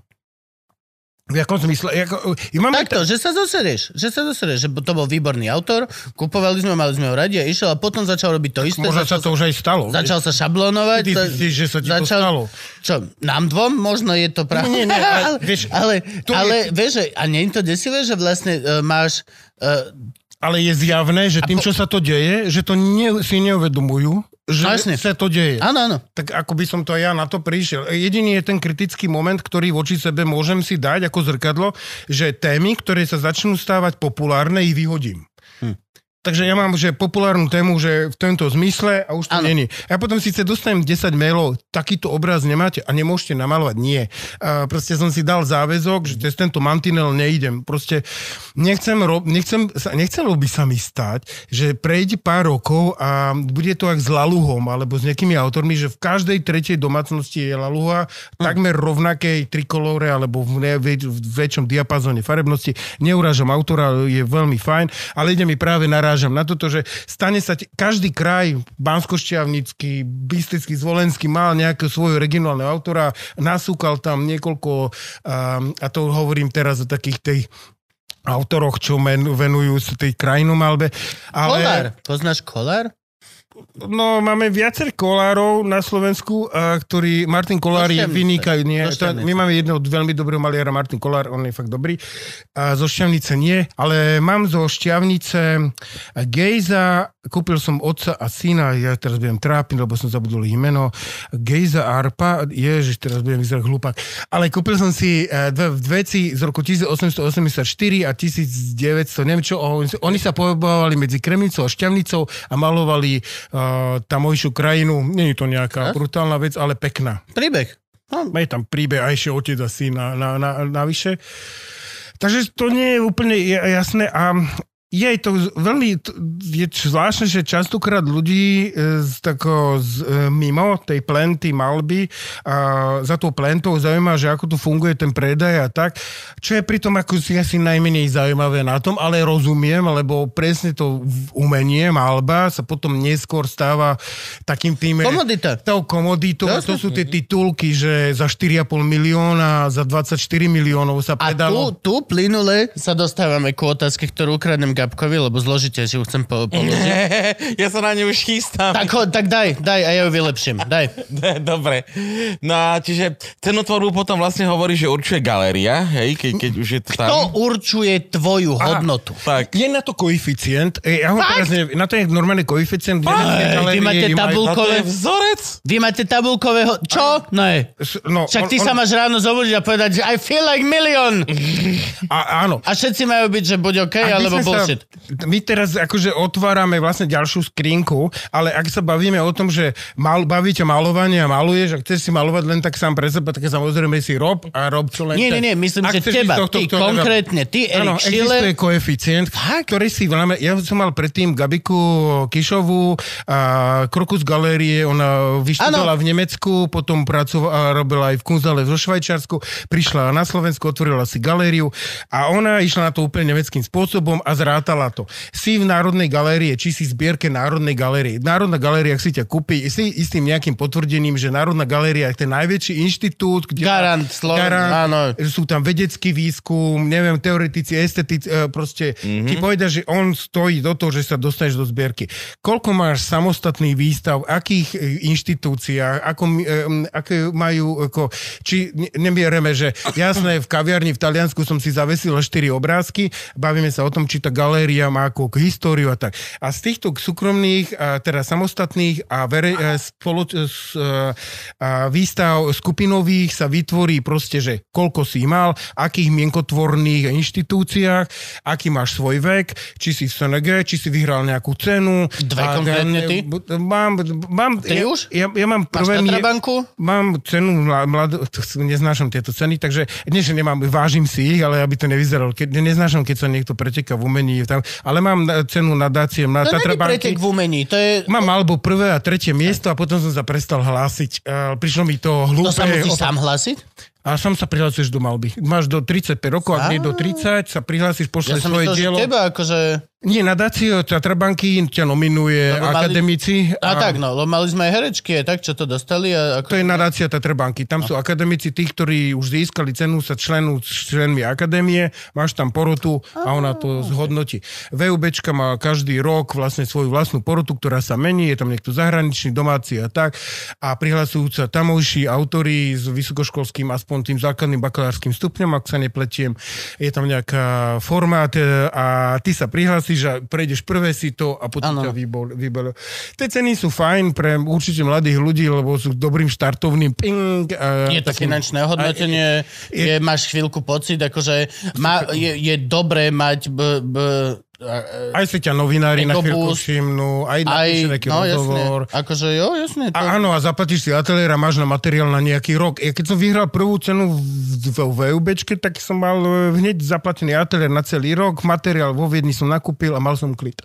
V jakom zmysle? Jako, ja mám Takto, že sa zoserieš, že sa zoserieš, že to bol výborný autor, kupovali sme, mali sme ho radi a išiel a potom začal robiť to isté. Možno sa začal, to už aj stalo. začal sa šablonovať. Ty myslíš, že sa ti to stalo? Čo, nám dvom? Možno je to pravda. Nie, nie, ale *laughs* vieš, ale, to je- ale vieš, a nie je to desivé, že vlastne uh, máš... Uh, Ale je zjavné, že tým, po- čo sa to deje, že to ne, si neuvedomujú, že No jasne. sa to deje. áno, áno. Tak ako by som to aj ja na to prišiel. Jediný je ten kritický moment, ktorý voči sebe môžem si dať ako zrkadlo, že témy, ktoré sa začnú stávať populárne, ich vyhodím. Hm. Takže ja mám že populárnu tému, že v tomto zmysle a už to Áno. není. Ja potom síce dostanem 10 mailov, takýto obraz nemáte a nemôžete namalovať. Nie. A proste som si dal záväzok, že cez tento mantinel neidem. Proste nechcem, ro- nechcem, nechcelo by sa mi stať, že prejde pár rokov a bude to ak s Laluhom alebo s nejakými autormi, že v každej tretej domácnosti je Laluha takmer rovnakej trikolóre alebo v, ne, v väčšom diapazóne farebnosti. Neurážam autora, je veľmi fajn, ale ide mi práve narážam na toto, že stane sa, každý kraj, Banskošťavnický, Bystrický, Zvolenský mal nejakého svojho regionálneho autora, nasúkal tam niekoľko, um, a to hovorím teraz o takých tej autoroch, čo men, venujú sa tej krajinomalbe. Ale, Kolár. Poznáš Kolár? No, máme viacer kolárov na Slovensku, a ktorý, Martin Kolár je Zo Šťavnice. vynikaj, nie, to, my máme jedného veľmi dobrého maliara, Martin Kolár, on je fakt dobrý, a zo Šťavnice nie, ale mám zo Šťavnice Gejza, kúpil som otca a syna, ja teraz budem trápiť, lebo som zabudol ich meno, Gejza Arpa, ježiš, teraz budem vyzerať hlupák, ale kúpil som si eh, dve, veci z roku 1884 a 1900, neviem čo, oni, sa pohybovali medzi Kremnicou a Šťavnicou a malovali uh, tamojšiu krajinu. Nie je to nejaká Ach. brutálna vec, ale pekná. Príbeh. No, Je tam príbeh a ešte otec a syn na, na, na, navyše. Takže to nie je úplne ja- jasné a Je to veľmi, je zvláštne, že častokrát ľudí e, z, tako, z, e, mimo tej plenty malby a za tou plentou zaujíma, že ako tu funguje ten predaj a tak, čo je pritom ako si asi najmenej zaujímavé na tom, ale rozumiem, lebo presne to umenie malba sa potom neskôr stáva takým tým... Komodita. Tou komoditou, a to sú tie titulky, že za 4,5 milióna, za 24 miliónov sa A predalo. tu, tu plynule sa dostávame k otázke, ktorú ukradnem Gabkovi, lebo zložite si ju chcem po, položiť. *laughs* ja sa na ňu už chystám. tak, ho, tak daj, daj a ja ju vylepším. Daj. *laughs* Dobre. No a čiže cenotvorbu potom vlastne hovorí, že určuje galéria, hej, keď, keď už je to tam. To určuje tvoju hodnotu. Tak. Je na to koeficient, e, ja ho teraz neviem, na to je normálny koeficient. Ej, vy máte A tabulkové... vzorec? Vy máte tabulkového... Čo? No je. No, Však ty on, sa máš ráno zobudiť a povedať, že I feel like million. a, áno. A všetci majú byť, že buď OK, by alebo bullshit. Sa, my teraz akože otvárame vlastne ďalšiu skrinku, ale ak sa bavíme o tom, že mal, baví ťa malovanie a maluješ a chceš si malovať len tak sám pre seba, tak samozrejme si rob a rob čo len Nie, nie, nie, myslím, že teba, tohto, ty ktorého- konkrétne, ty, Áno, Erik Schiller, existuje koeficient, ktorý si voláme, ja som mal predtým Gabiku Kišovú, a Krokus Galérie, ona vyštudovala v Nemecku, potom pracovala, robila aj v Kunzale zo Švajčiarsku, prišla na Slovensku, otvorila si galériu a ona išla na to úplne nemeckým spôsobom a zrátala to. Si v Národnej galérie, či si zbierke Národnej galérie. Národná galéria, si ťa kúpi, si istým nejakým potvrdením, že Národná galéria je ten najväčší inštitút, kde Garant Sloven- áno. sú tam vedecký výskum, neviem, teoretici, estetici, e, proste mm-hmm. ti povedia, že on stojí do toho, že sa dostaneš do zbierky. Koľko máš samostatných výstav, akých e, inštitúciách, ako, e, aké majú, ako, či ne- nemiereme, že jasné, v kaviarni v Taliansku som si zavesil 4 obrázky, bavíme sa o tom, či tá galéria má ako históriu a tak. A z týchto súkromných, a teda samostatných a verej, e, spolo, e, a výstav skupinových sa vytvorí proste, že koľko si mal, akých mienkotvorných inštitúciách, aký máš svoj vek, či si v SNG, či si vyhral nejakú cenu. Dve A- konkrétne ty? Mám, mám, Ty ja, už? Ja, ja mám prvé... Mám cenu mla- mlad... to s- *laughs* Neznášam tieto ceny, takže nie, že nemám, vážim si ich, ale aby to nevyzeralo. Keď, neznášam, keď sa niekto preteká v umení. Tam, ale mám cenu nadácie na To Tatrabanky. v umení, to je... Mám alebo prvé a tretie miesto a potom som sa prestal hlásiť. Uh, prišlo mi to hlúpe. To sa musíš opa- sám hlásiť? A sám sa prihlasuješ do malby. Máš do 35 rokov, ak nie do 30, sa prihlásiš, Ja pošleš som svoje myslel, dielo. teba akože... Nie, nadácie Tatrabanky ťa nominuje Lebo mali- akademici. A tak, no, mali sme aj herečky, aj tak, čo to dostali. A ako... To je nadácia Tatrabanky. Tam sú akademici, tí, ktorí už získali cenu, sa členú s členmi akadémie, máš tam porotu a ona to zhodnotí. VUBčka má každý rok vlastne svoju vlastnú porotu, ktorá sa mení, je tam niekto zahraničný, domáci a tak. A prihlasujú sa tamojší autori s vysokoškolským, aspoň tým základným bakalárským stupňom, ak sa nepletiem. Je tam nejaká formát e, a ty sa prihlasíš a prejdeš prvé si to a potom Áno. ťa vybol, vybol. Tie ceny sú fajn pre určite mladých ľudí, lebo sú dobrým štartovným ping. A Je to takým- finančné hodnotenie, je, máš chvíľku pocit, akože má, je, je dobré mať b, b, Aj si ťa novinári na chvíľku všimnú, aj aj, napíše nejaký no jasne, rozhovor. akože jo, jasne. To... A áno, a zaplatíš si ateliér a máš na materiál na nejaký rok. Ja keď som vyhral prvú cenu v, v VUBčke, tak som mal e, hneď zaplatený ateliér na celý rok, materiál vo Viedni som nakúpil a mal som klid.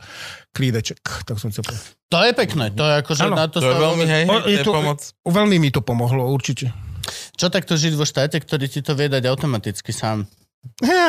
Klídeček, tak som chcel povedať. To je pekné, to je akože Áno, na to, To je veľmi, hej, O, to je pomoc. Veľmi mi to pomohlo, určite. Čo takto žiť vo štáte, ktorý ti to vie dať automaticky sám? He,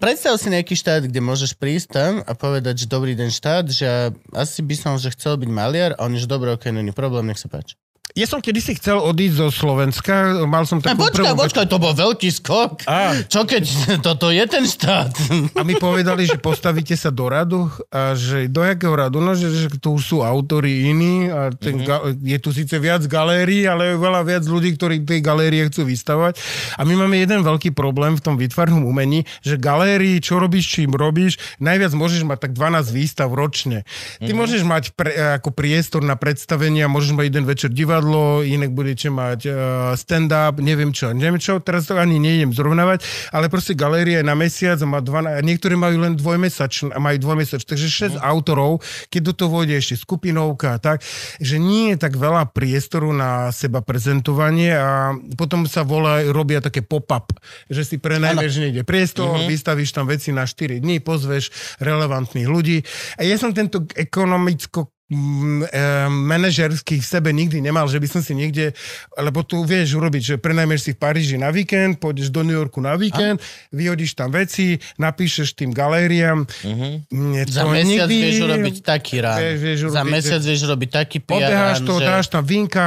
Predstav si nejaký štát, kde môžeš prísť tam a povedať, že dobrý deň štát, že ja asi by som, že chcel byť maliar a on že dobre, ok, není problém, nech sa páči. Ja som kedysi chcel odísť zo Slovenska, mal som A takú počkaj, prvú... počkaj, to bol veľký skok. Á. Čo keď *laughs* toto je ten štát? A mi povedali, že postavíte sa do radu a že do jakého radu? No, že, že tu sú autori iní a ten Mhm. ga- je tu síce viac galérií, ale veľa viac ľudí, ktorí tej galérie chcú vystavať. A my máme jeden veľký problém v tom výtvarnom umení, že galérii, čo robíš, čím robíš, najviac môžeš mať tak 12 výstav ročne. Ty Mhm. môžeš mať pre, ako priestor na predstavenia, môžeš mať jeden večer divadlo, divadlo, inak budete mať uh, stand-up, neviem čo, neviem čo, teraz to ani nejdem zrovnávať, ale proste galéria je na mesiac a má 12, niektorí majú len dvojmesačné, majú dvojmesačné, takže 6 mm. autorov, keď do toho vôjde ešte skupinovka a tak, že nie je tak veľa priestoru na seba prezentovanie a potom sa volá, robia také pop-up, že si prenajmeš niekde priestor, mm-hmm. vystavíš tam veci na 4 dní, pozveš relevantných ľudí. A ja som tento ekonomicko e, manažerský v sebe nikdy nemal, že by som si niekde, lebo tu vieš urobiť, že prenajmeš si v Paríži na víkend, pôjdeš do New Yorku na víkend, a? vyhodíš tam veci, napíšeš tým galériám. Uh-huh. Za mesiac nikdy, vieš urobiť taký rán. Vieš, vieš urobiť, Za mesiac vieš robiť taký PR Obeháš to, že... dáš tam vinka,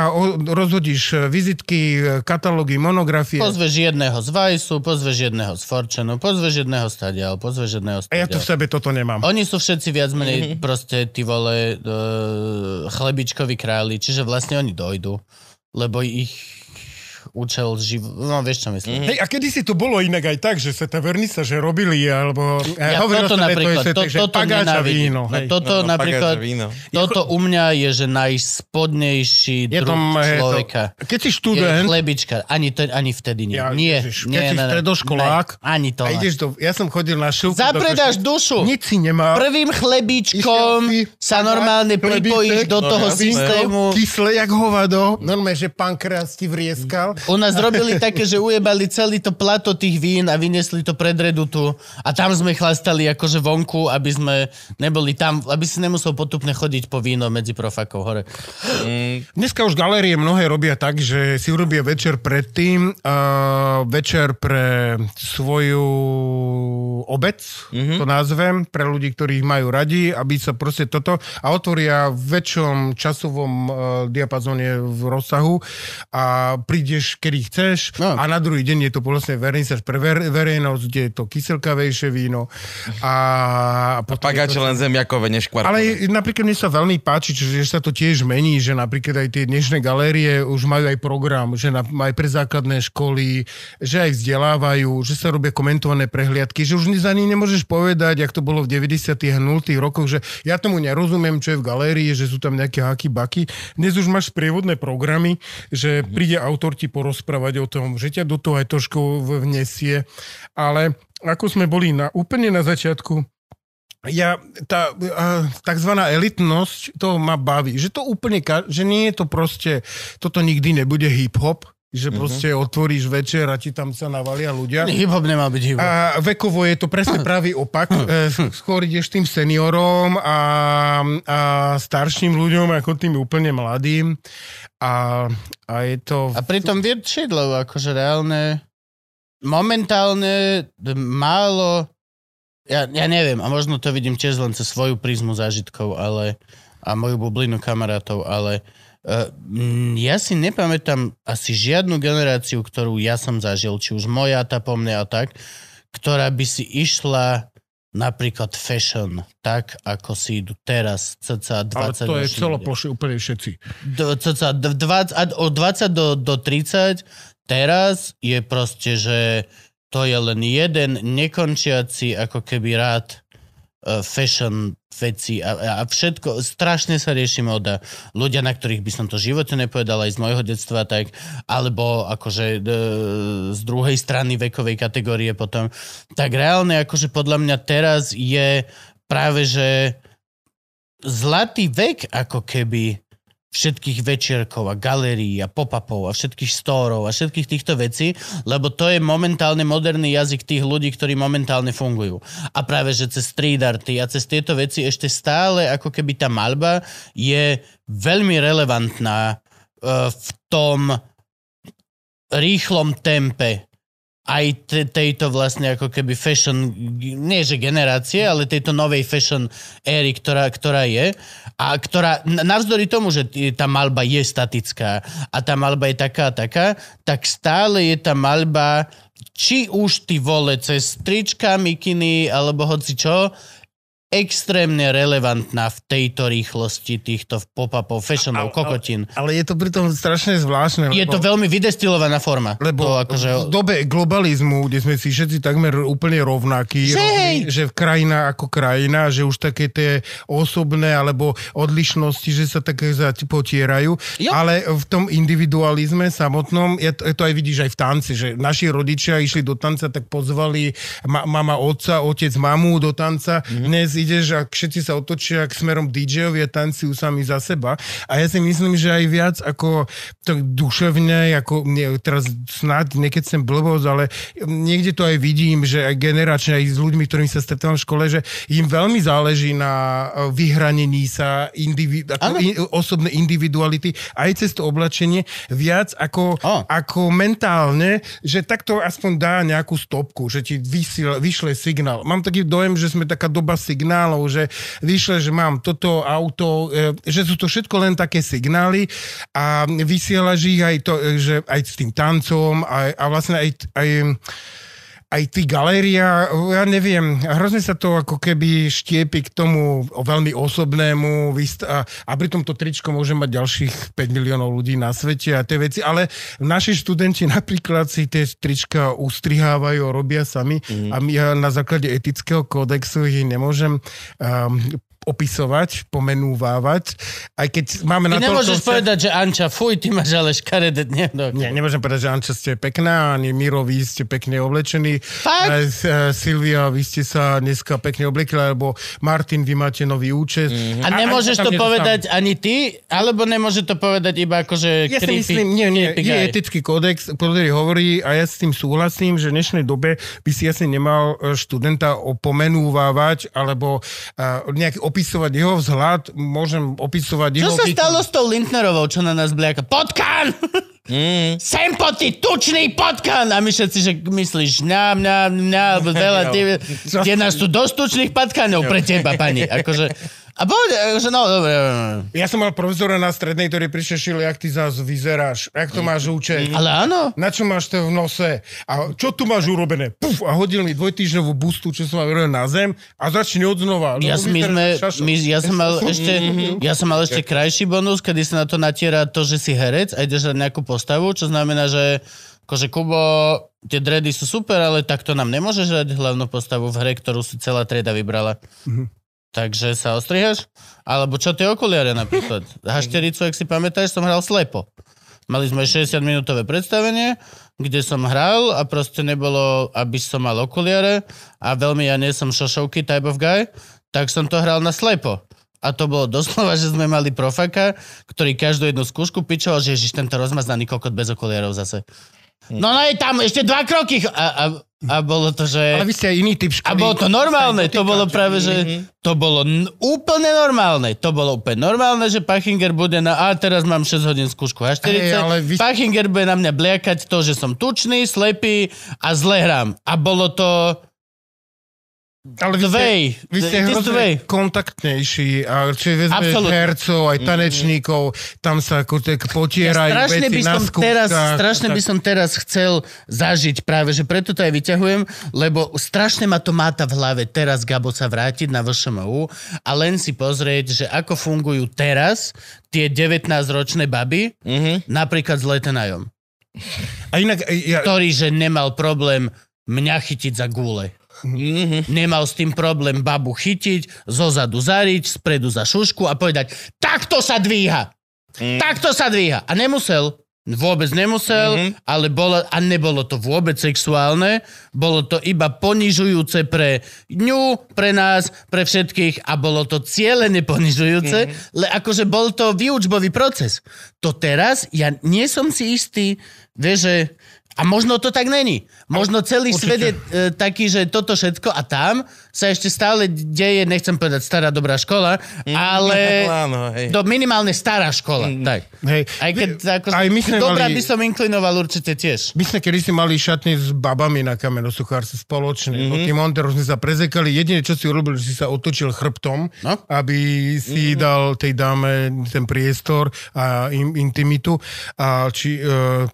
rozhodíš e, vizitky, e, katalógy, monografie. Pozveš jedného z Vajsu, pozveš jedného z Forčenu, pozveš jedného stadial, pozveš jedného stadial. A ja tu v sebe toto nemám. Oni sú všetci viac menej uh-huh. proste, ty vole, uh, chlebičkoví králi, čiže vlastne oni dojdú, lebo ich účel živ... No, vieš, čo myslím. Mm-hmm. Hej, a kedy si to bolo inak aj tak, že sa tá vernica, že robili, alebo... Ja, toto napríklad, to, to, toto nenávidím. Víno, no, toto no, no, napríklad, víno. toto u mňa je, že najspodnejší je druh tom, človeka. To, keď si študent... Je chlebička, ani, to, ani vtedy nie. Ja, nie, ježiš, nie, keď si stredoškolák... Ne, ani to. A ideš do, ja som chodil na šilku... Zapredáš dušu. Nic si nemá. Prvým chlebičkom sa normálne pripojíš do toho systému. Kysle jak hovado. Normálne, že pankreas ti vrieskal. U nás robili také, že ujebali celý to plato tých vín a vyniesli to pred redutu a tam sme chlastali akože vonku, aby sme neboli tam, aby si nemusel potupne chodiť po víno medzi profakov hore. Mm. Dneska už galérie mnohé robia tak, že si urobia večer predtým, uh, večer pre svoju obec, mm-hmm. to nazvem, pre ľudí, ktorých majú radi, aby sa proste toto a otvoria v väčšom časovom uh, diapazóne v rozsahu a prídeš kedy chceš no. a na druhý deň je to vlastne vernisáž pre ver, verejnosť, kde je to kyselkavejšie víno. A, a pagáče to... len zemiakové, než kvartové. Ale napríklad mne sa veľmi páči, že sa to tiež mení, že napríklad aj tie dnešné galérie už majú aj program, že na, aj pre základné školy, že aj vzdelávajú, že sa robia komentované prehliadky, že už za ní nemôžeš povedať, jak to bolo v 90. a 0. rokoch, že ja tomu nerozumiem, čo je v galérii, že sú tam nejaké haky baky. Dnes už máš sprievodné programy, že príde autor ti porozprávať o tom, že ťa do toho aj trošku vnesie. Ale ako sme boli na, úplne na začiatku, ja, tá takzvaná elitnosť, to ma baví. Že to úplne, že nie je to proste, toto nikdy nebude hip-hop, že mhm. proste uh-huh. otvoríš večer a ti tam sa navalia ľudia. Hip-hop nemá byť hip-hop. A vekovo je to presne pravý opak. Uh-huh. Skôr ideš tým seniorom a, a starším ľuďom ako tým úplne mladým. A, a je to... A pritom Viet Šidlov, akože reálne momentálne málo ja, ja neviem, a možno to vidím tiež len cez svoju prízmu zážitkov, ale a moju bublinu kamarátov, ale Uh, ja si nepamätám asi žiadnu generáciu, ktorú ja som zažil, či už moja, tá po mne a tak, ktorá by si išla napríklad fashion, tak ako si idú teraz, cca 20 Ale to je celoplošne úplne všetci. Do, cca 20, od 20 do, do 30 teraz je proste, že to je len jeden nekončiaci ako keby rád uh, fashion veci a, a všetko, strašne sa rieši moda. Ľudia, na ktorých by som to živote nepovedal aj z môjho detstva, tak, alebo akože d, z druhej strany vekovej kategórie potom. Tak reálne, akože podľa mňa teraz je práve, že zlatý vek ako keby všetkých večierkov a galérií a pop-upov a všetkých storov a všetkých týchto vecí, lebo to je momentálne moderný jazyk tých ľudí, ktorí momentálne fungujú. A práve, že cez street arty a cez tieto veci ešte stále ako keby tá malba je veľmi relevantná uh, v tom rýchlom tempe aj te, tejto vlastne ako keby fashion, nie že generácie, ale tejto novej fashion éry, ktorá, ktorá je a ktorá navzdory tomu, že tá malba je statická a tá malba je taká a taká, tak stále je tá malba či už ty vole cez trička, mikiny alebo hoci čo, extrémne relevantná v tejto rýchlosti týchto pop-upov, fashionov, kokotín. Ale je to pritom strašne zvláštne. Je to lebo- veľmi vydestilovaná forma. Lebo to akože, v dobe globalizmu, kde sme si všetci takmer úplne rovnakí, Že hej! rovní, že krajina ako krajina, že už také tie osobné alebo odlišnosti, že sa také potierajú, Jo. ale v tom individualizme samotnom, je to, je to aj vidíš aj v tanci, že naši rodičia išli do tanca, tak pozvali ma, mama otca, otec mamu do tanca, Mhm. mm-hmm. dnes ideš a všetci sa otočia k smerom DJ-ovi a tancujú sami za seba. A ja si myslím, že aj viac ako to duševne, ako nie, teraz snáď niekedy sem blbosť, ale niekde to aj vidím, že aj generačne, aj s ľuďmi, ktorými sa stretávam v škole, že im veľmi záleží na eh, vyhranení sa indivi- ako in, osobné individuality aj cez to oblačenie viac ako, ako mentálne, že takto aspoň dá nejakú stopku, že ti vysiel, vyšle signál. Mám taký dojem, že sme taká doba signálov, že vyšle, že mám toto auto, e, že sú to všetko len také signály a vysielaš ich aj, to, e, že aj s tým tancom aj, a vlastne aj, aj aj ty galéria, ja neviem, hrozne sa to ako keby štiepi k tomu veľmi osobnému a, a pritom to tričko môže mať ďalších 5 miliónov ľudí na svete a tie veci, ale naši študenti *laughs* napríklad si tie trička ustrihávajú, robia sami mm. a my ja na základe etického kódexu ich nemôžem um, opisovať, pomenúvávať, aj keď máme ty na to... nemôžeš povedať, že Anča, fuj, ty máš ale škaredé dne. Nie, nemôžem povedať, že Anča ste pekná, ani Miro, vy ste pekne oblečení. Fakt? Eh, Silvia, vy ste sa dneska pekne oblekli, alebo Martin, vy máte nový účes. A Mm-hmm. nemôžeš to povedať ani ty, alebo nemôže to povedať iba akože Ja si creepy- myslím, nie, nie, je etický kódex, ktorý hovorí, a ja s tým súhlasím, že v dnešnej dobe by si asi nemal e, študenta opomenúvávať, alebo uh, nejak opisovať jeho vzhľad, môžem opisovať Čo jeho... sa výkon. stalo s tou Lindnerovou, čo na nás bliaka? Potkan! Mm. *laughs* Sem po ty, tučný potkan! A my všetci, že myslíš, mňa, mňa, mňa, veľa, ty, *laughs* nás tu dosť tučných patkanov pre teba, pani. Akože, a povedal, akože, no, dobre. Ja som mal profesora na strednej, ktorý prišiel, jak ty zás vyzeráš, jak to máš účet. Ale áno, Na čo máš to v nose? A čo tu máš urobené? Puf, a hodil mi dvojtýždňovú bustu, čo som mal na zem a začne od znova. ja, my sme, my, ja, som mal ešte, ja som mal ešte krajší bonus, kedy sa na to natiera to, že si herec a ideš hrať nejakú postavu, čo znamená, že akože Kubo, tie dredy sú super, ale takto nám nemôžeš hrať hlavnú postavu v hre, ktorú si celá trieda vybrala. Takže sa ostrihaš? Alebo čo tie okuliare napríklad? *laughs* Haštericu, ak si pamätáš, som hral slepo. Mali sme 60-minútové predstavenie, kde som hral a proste nebolo, aby som mal okuliare a veľmi ja nie som šošovky type of guy, tak som to hral na slepo. A to bolo doslova, *laughs* že sme mali profaka, ktorý každú jednu skúšku pičoval, že ježiš, tento rozmaznaný kokot bez okuliarov zase. No no je tam ešte dva kroky. A, a, a bolo to, že... Ale vy ste aj iný typ A školy. bolo to normálne, to bolo práve, že to bolo n- úplne normálne. To bolo úplne normálne, že Pachinger bude na, a teraz mám 6 hodín skúšku Hej, ale H40, vy- Pachinger bude na mňa bliakať to, že som tučný, slepý a zle hrám. A bolo to Ale vy ste, vy ste hrozne kontaktnejší. A či vezme hercov, aj tanečníkov, tam sa ako tak Ja potierajú strašne veci by na som skúškach. teraz, strašne tak- by som teraz chcel zažiť práve, že preto to aj vyťahujem, lebo strašne ma to máta v hlave teraz Gabo sa vrátiť na VŠMU a len si pozrieť, že ako fungujú teraz tie 19-ročné baby, Mhm. napríklad s Letenajom, A inak, ja, ktorý, že nemal problém mňa chytiť za gúle. Mhm. Nemal s tým problém babu chytiť, zozadu zariť, spredu za šušku a povedať, takto sa dvíha. Mm. Takto sa dvíha. A nemusel. Vôbec nemusel, mm-hmm. ale bolo, a nebolo to vôbec sexuálne, bolo to iba ponižujúce pre ňu, pre nás, pre všetkých a bolo to cieľene ponižujúce, mm-hmm. le akože bol to výučbový proces. To teraz, ja nie som si istý, vieš, že a možno to tak není. Možno celý Určite. svet je e, taký, že toto všetko a tam sa ešte stále deje, nechcem povedať stará dobrá škola, ale *laughs* Áno, hej. do minimálne stará škola. Tak. hej, Aj keď ako, aj my sme dobrá mali- by som inklinoval určite tiež. My sme kedy si mali šatne s babami na kamenosuchárce spoločne. Mm-hmm. Mhm. Tým Monterom sme sa prezekali. Jediné, čo si urobil, že si sa otočil chrbtom, No. aby si mm-hmm. dal tej dáme ten priestor a in, intimitu a či uh,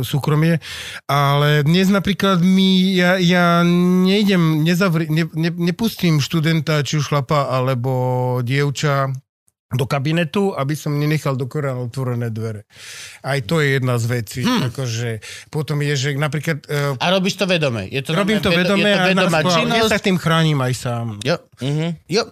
súkromie. Ale dnes napríklad mi, ja, ja nejdem, nezavri, ne, ne, nepustím študenta, či už chlapa, alebo dievča do kabinetu, aby som nenechal do Korána otvorené dvere. Aj to je jedna z vecí. Hmm. Akože, potom je, že napríklad... Uh, A robíš to vedome. Je to robím to vedo- vedome je to a vedomá na, ja činnosť. sa tým chránim aj sám. Jo. Jo.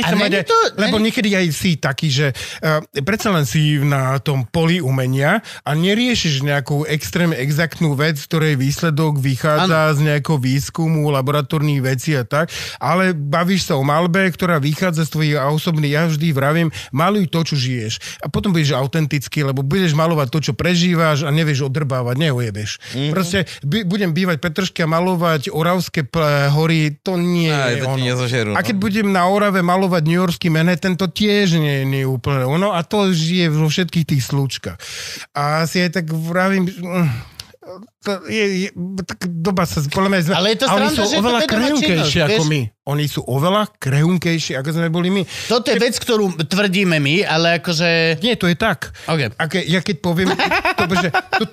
A mať to- lebo není- niekedy aj si taký, že uh, predsa len si na tom poli umenia a neriešiš nejakú extrémne exaktnú vec, ktorej výsledok vychádza z nejakého výskumu, laboratórnych vecí a tak, ale bavíš sa o malbe, ktorá vychádza z tvojich osobných, ja vždy vravím, maluj to, čo žiješ. A potom budeš autentický, lebo budeš malovať to, čo prežívaš a nevieš odrbávať, neujebeš. Mm-hmm. Proste by, budem bývať Petržky a malovať Oravské pl- hory, to nie Aj, je to ono. nezožerú, A no. keď budem na Orave malovať New Yorkský Manhattan, to tiež nie, je úplne ono a to žije vo všetkých tých slučkách. A si aj tak vravím, to je, je, tak doba sa podľa mňa... Ale je to oni sranda, sú že oveľa krehunkejšie činnosť, ako vieš? my. Oni sú oveľa krehunkejšie, ako sme boli my. Toto je vec, ktorú tvrdíme my, ale akože... Nie, to je tak. OK. A ke, ja keď poviem, to, že, to,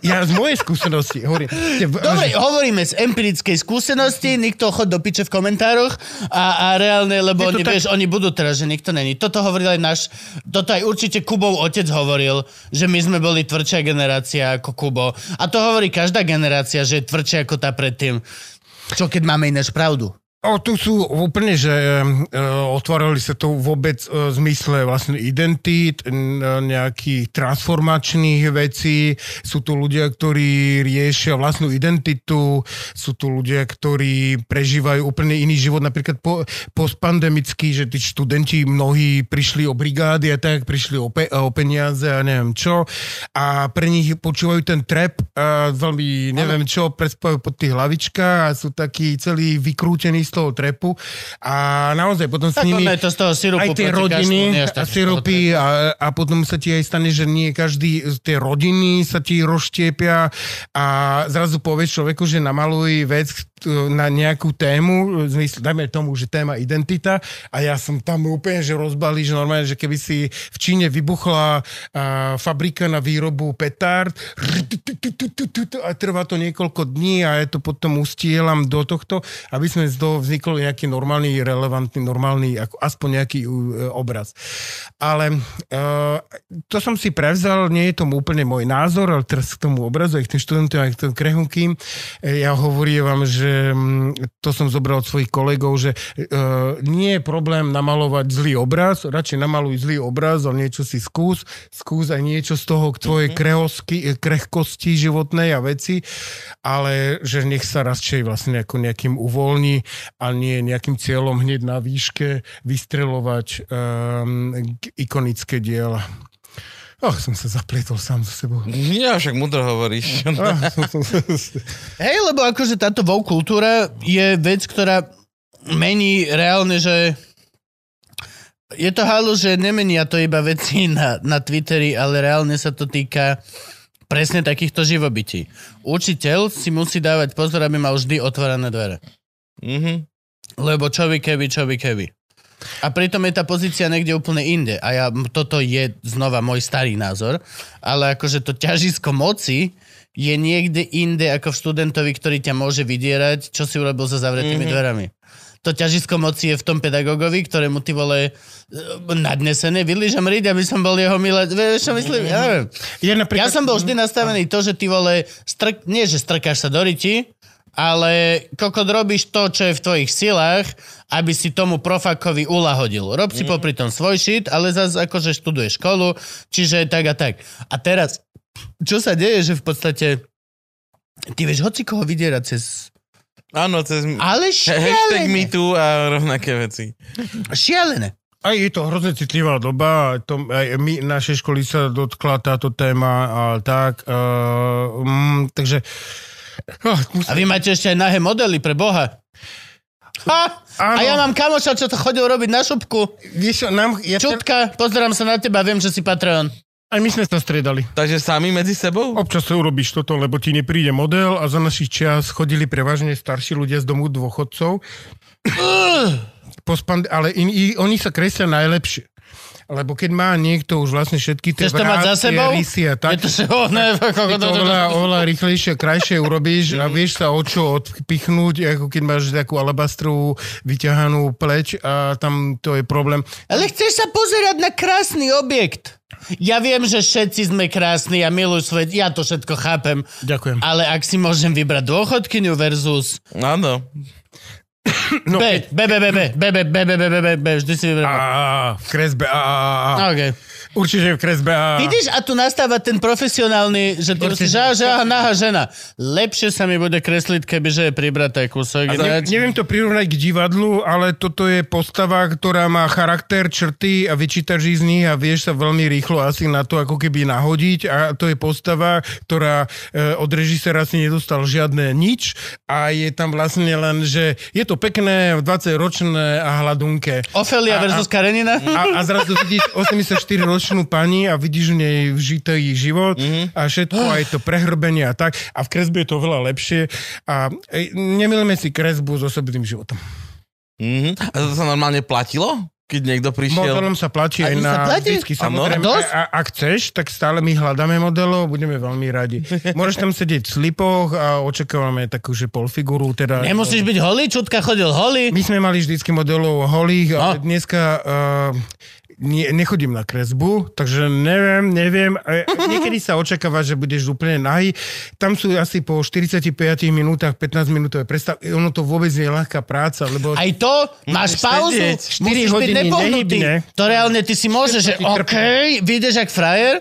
ja z mojej skúsenosti hovorím, že, Dobre, hovoríme z empirickej skúsenosti, nikto chod do piče v komentároch a, a reálne, lebo oni, tak- vieš, oni budú teraz, že nikto není. Toto hovoril aj náš, toto aj určite Kubov otec hovoril, že my sme boli tvrdšia generácia ako Kubo. A to hovorí každá generácia, že je tvrdšia ako tá predtým. Čo keď máme ináč pravdu? O, tu sú úplne, že e, otvorili sa to vôbec e, zmysle vlastne identít, n- nejakých transformačných vecí. Sú tu ľudia, ktorí riešia vlastnú identitu, sú tu ľudia, ktorí prežívajú úplne iný život, napríklad po, postpandemický, že tí študenti mnohí prišli o brigády a tak, prišli o, pe, o peniaze a neviem čo. A pre nich počúvajú ten trap a veľmi neviem čo, prespajú pod tých hlavičkách a sú takí celí vykrútení toho trepu a naozaj potom s Tak nimi to z toho aj tie rodiny až a sirupy a, a potom sa ti aj stane, že nie každý z tie rodiny sa ti rozštiepia a zrazu povieš človeku, že namaluj vec na nejakú tému, v zmysle, dajme tomu, že téma identita a ja som tam úplne, že rozbalí, že normálne, že keby si v Číne vybuchla a, fabrika na výrobu petard a trvá to niekoľko dní a ja to potom ustielam do tohto, aby sme z toho vznikol nejaký normálny, relevantný, normálny, ako, aspoň nejaký uh, obraz. Ale uh, to som si prevzal, nie je tomu úplne môj názor, ale teraz k tomu obrazu, aj k tým študentom, aj k tým krehunkým, eh, ja hovorím vám, že mm, to som zobral od svojich kolegov, že uh, nie je problém namalovať zlý obraz, radšej namaluj zlý obraz, ale niečo si skús, skús aj niečo z toho k tvojej krehosky, krehkosti životnej a veci, ale že nech sa radšej vlastne ako nejakým uvoľní a nie nejakým cieľom hneď na výške vystrelovať um, ikonické diela. Oh, som sa zaplietol sám so sebou. Ja však mudro hovoríš. *laughs* Ah, Hej, lebo akože táto woke kultúra je vec, ktorá mení reálne, že je to halu, že nemenia to iba veci na, na Twitteri, ale reálne sa to týka presne takýchto živobytí. Učiteľ si musí dávať pozor, aby mal vždy otvorené dvere. Mhm. Lebo čo by keby, čo by keby. A pritom je tá pozícia niekde úplne inde. A ja, toto je znova môj starý názor, ale akože to ťažisko moci je niekde inde ako v študentovi, ktorý ťa môže vydierať, čo si urobil za zavretými mm-hmm. dverami. To ťažisko moci je v tom pedagogovi, ktorému ty vole e, nadnesené vylížam riť, aby som bol jeho milé. Vieš, čo myslím? Ja neviem. je napríklad... Ja som bol vždy nastavený to, že ty vole, strk, nie že strkáš sa do riti, ale kokot robíš to, čo je v tvojich silách, aby si tomu profakovi ulahodil. Rob si popri tom svoj shit, ale zase akože študuješ školu, čiže tak a tak. A teraz, čo sa deje, že v podstate ty vieš hoci koho vydierať cez... Áno, cez... Ale Hashtag šialené. MeToo a rovnaké veci. Šialené. Aj je to hrozne citlivá doba, to, aj my, našej školy sa dotkla táto téma a tak, uh, mm, takže A vy máte ešte aj nahé modely pre Boha. Ha! A ja mám kamoša, čo to chodil robiť na šupku. vieš, čo, nám, ja, Čutka, pozerám sa na teba, viem, že si Patreon. aj my sme sa striedali. Takže sami medzi sebou? Občas sa urobíš toto, lebo ti nepríde model a za našich čias chodili prevažne starší ľudia z domu dôchodcov. *clears throat* Po spand- ale in, i, oni sa kreslia najlepšie. Lebo keď má niekto už vlastne všetky tie Chceš to mať za sebou? rysy a tak, Je to, ne, *laughs* ako, ty to oveľa, oveľa rýchlejšie, krajšie urobíš a vieš sa o čo odpichnúť, ako keď máš takú alabastrovú vyťahanú pleč a tam to je problém. Ale chceš sa pozerať na krásny objekt. Ja viem, že všetci sme krásni a milujú svet, ja to všetko chápem. Ďakujem. Ale ak si môžem vybrať dôchodkyňu versus Áno. No, B, B, B, B, B, B, B, B, B, B, B, B, vždy si vyberám. a, v kresbe, a, a, a, a. Určite v kresbe, a. Vidíš, a tu nastáva ten profesionálny, že ty si, že, že aha, nahá žena. Lepšie sa mi bude kresliť, keby že je pribraté kúsok. Ne, neviem to prirovnať k divadlu, ale toto je postava, ktorá má charakter, črty a vyčítaš z nich a vieš sa veľmi rýchlo asi na to ako keby nahodiť a to je postava, ktorá e, od režisera si nedostal žiadne nič a je tam vlastne len, že je to pekné, 20-ročné a hladunké. Ofelia versus Karenina? A, a zrazu vidíš 84-ročnú pani a vidíš v nej vžitý život mm-hmm. a všetko, aj to prehrbenie a tak. A v kresbe je to veľa lepšie. A e, nemilme si kresbu s osobným životom. Mhm. A to sa normálne platilo? Keď niekto prišiel... Modelom sa platí aj sa na platí? Áno. samozrejme. A dosť? A, ak chceš, tak stále my hľadáme modelov, budeme veľmi radi. *laughs* Môžeš tam sedieť v slipoch a očakávame takú, že polfiguru. Teda, Nemusíš byť holý, Čutka chodil holý. My sme mali vždycky modelov holých, ale No. dneska uh, nie, nechodím na kresbu, takže neviem, neviem. Niekedy sa očakáva, že budeš úplne nahý. Tam sú asi po 45 minútach, 15 minútové prestav. Ono to vôbec nie je ľahká práca, lebo... Aj to, máš pauzu, sedieť. musíš Štyri byť hodiny nepohnutý. To reálne ty si môžeš, že OK, vyjdeš jak frajer,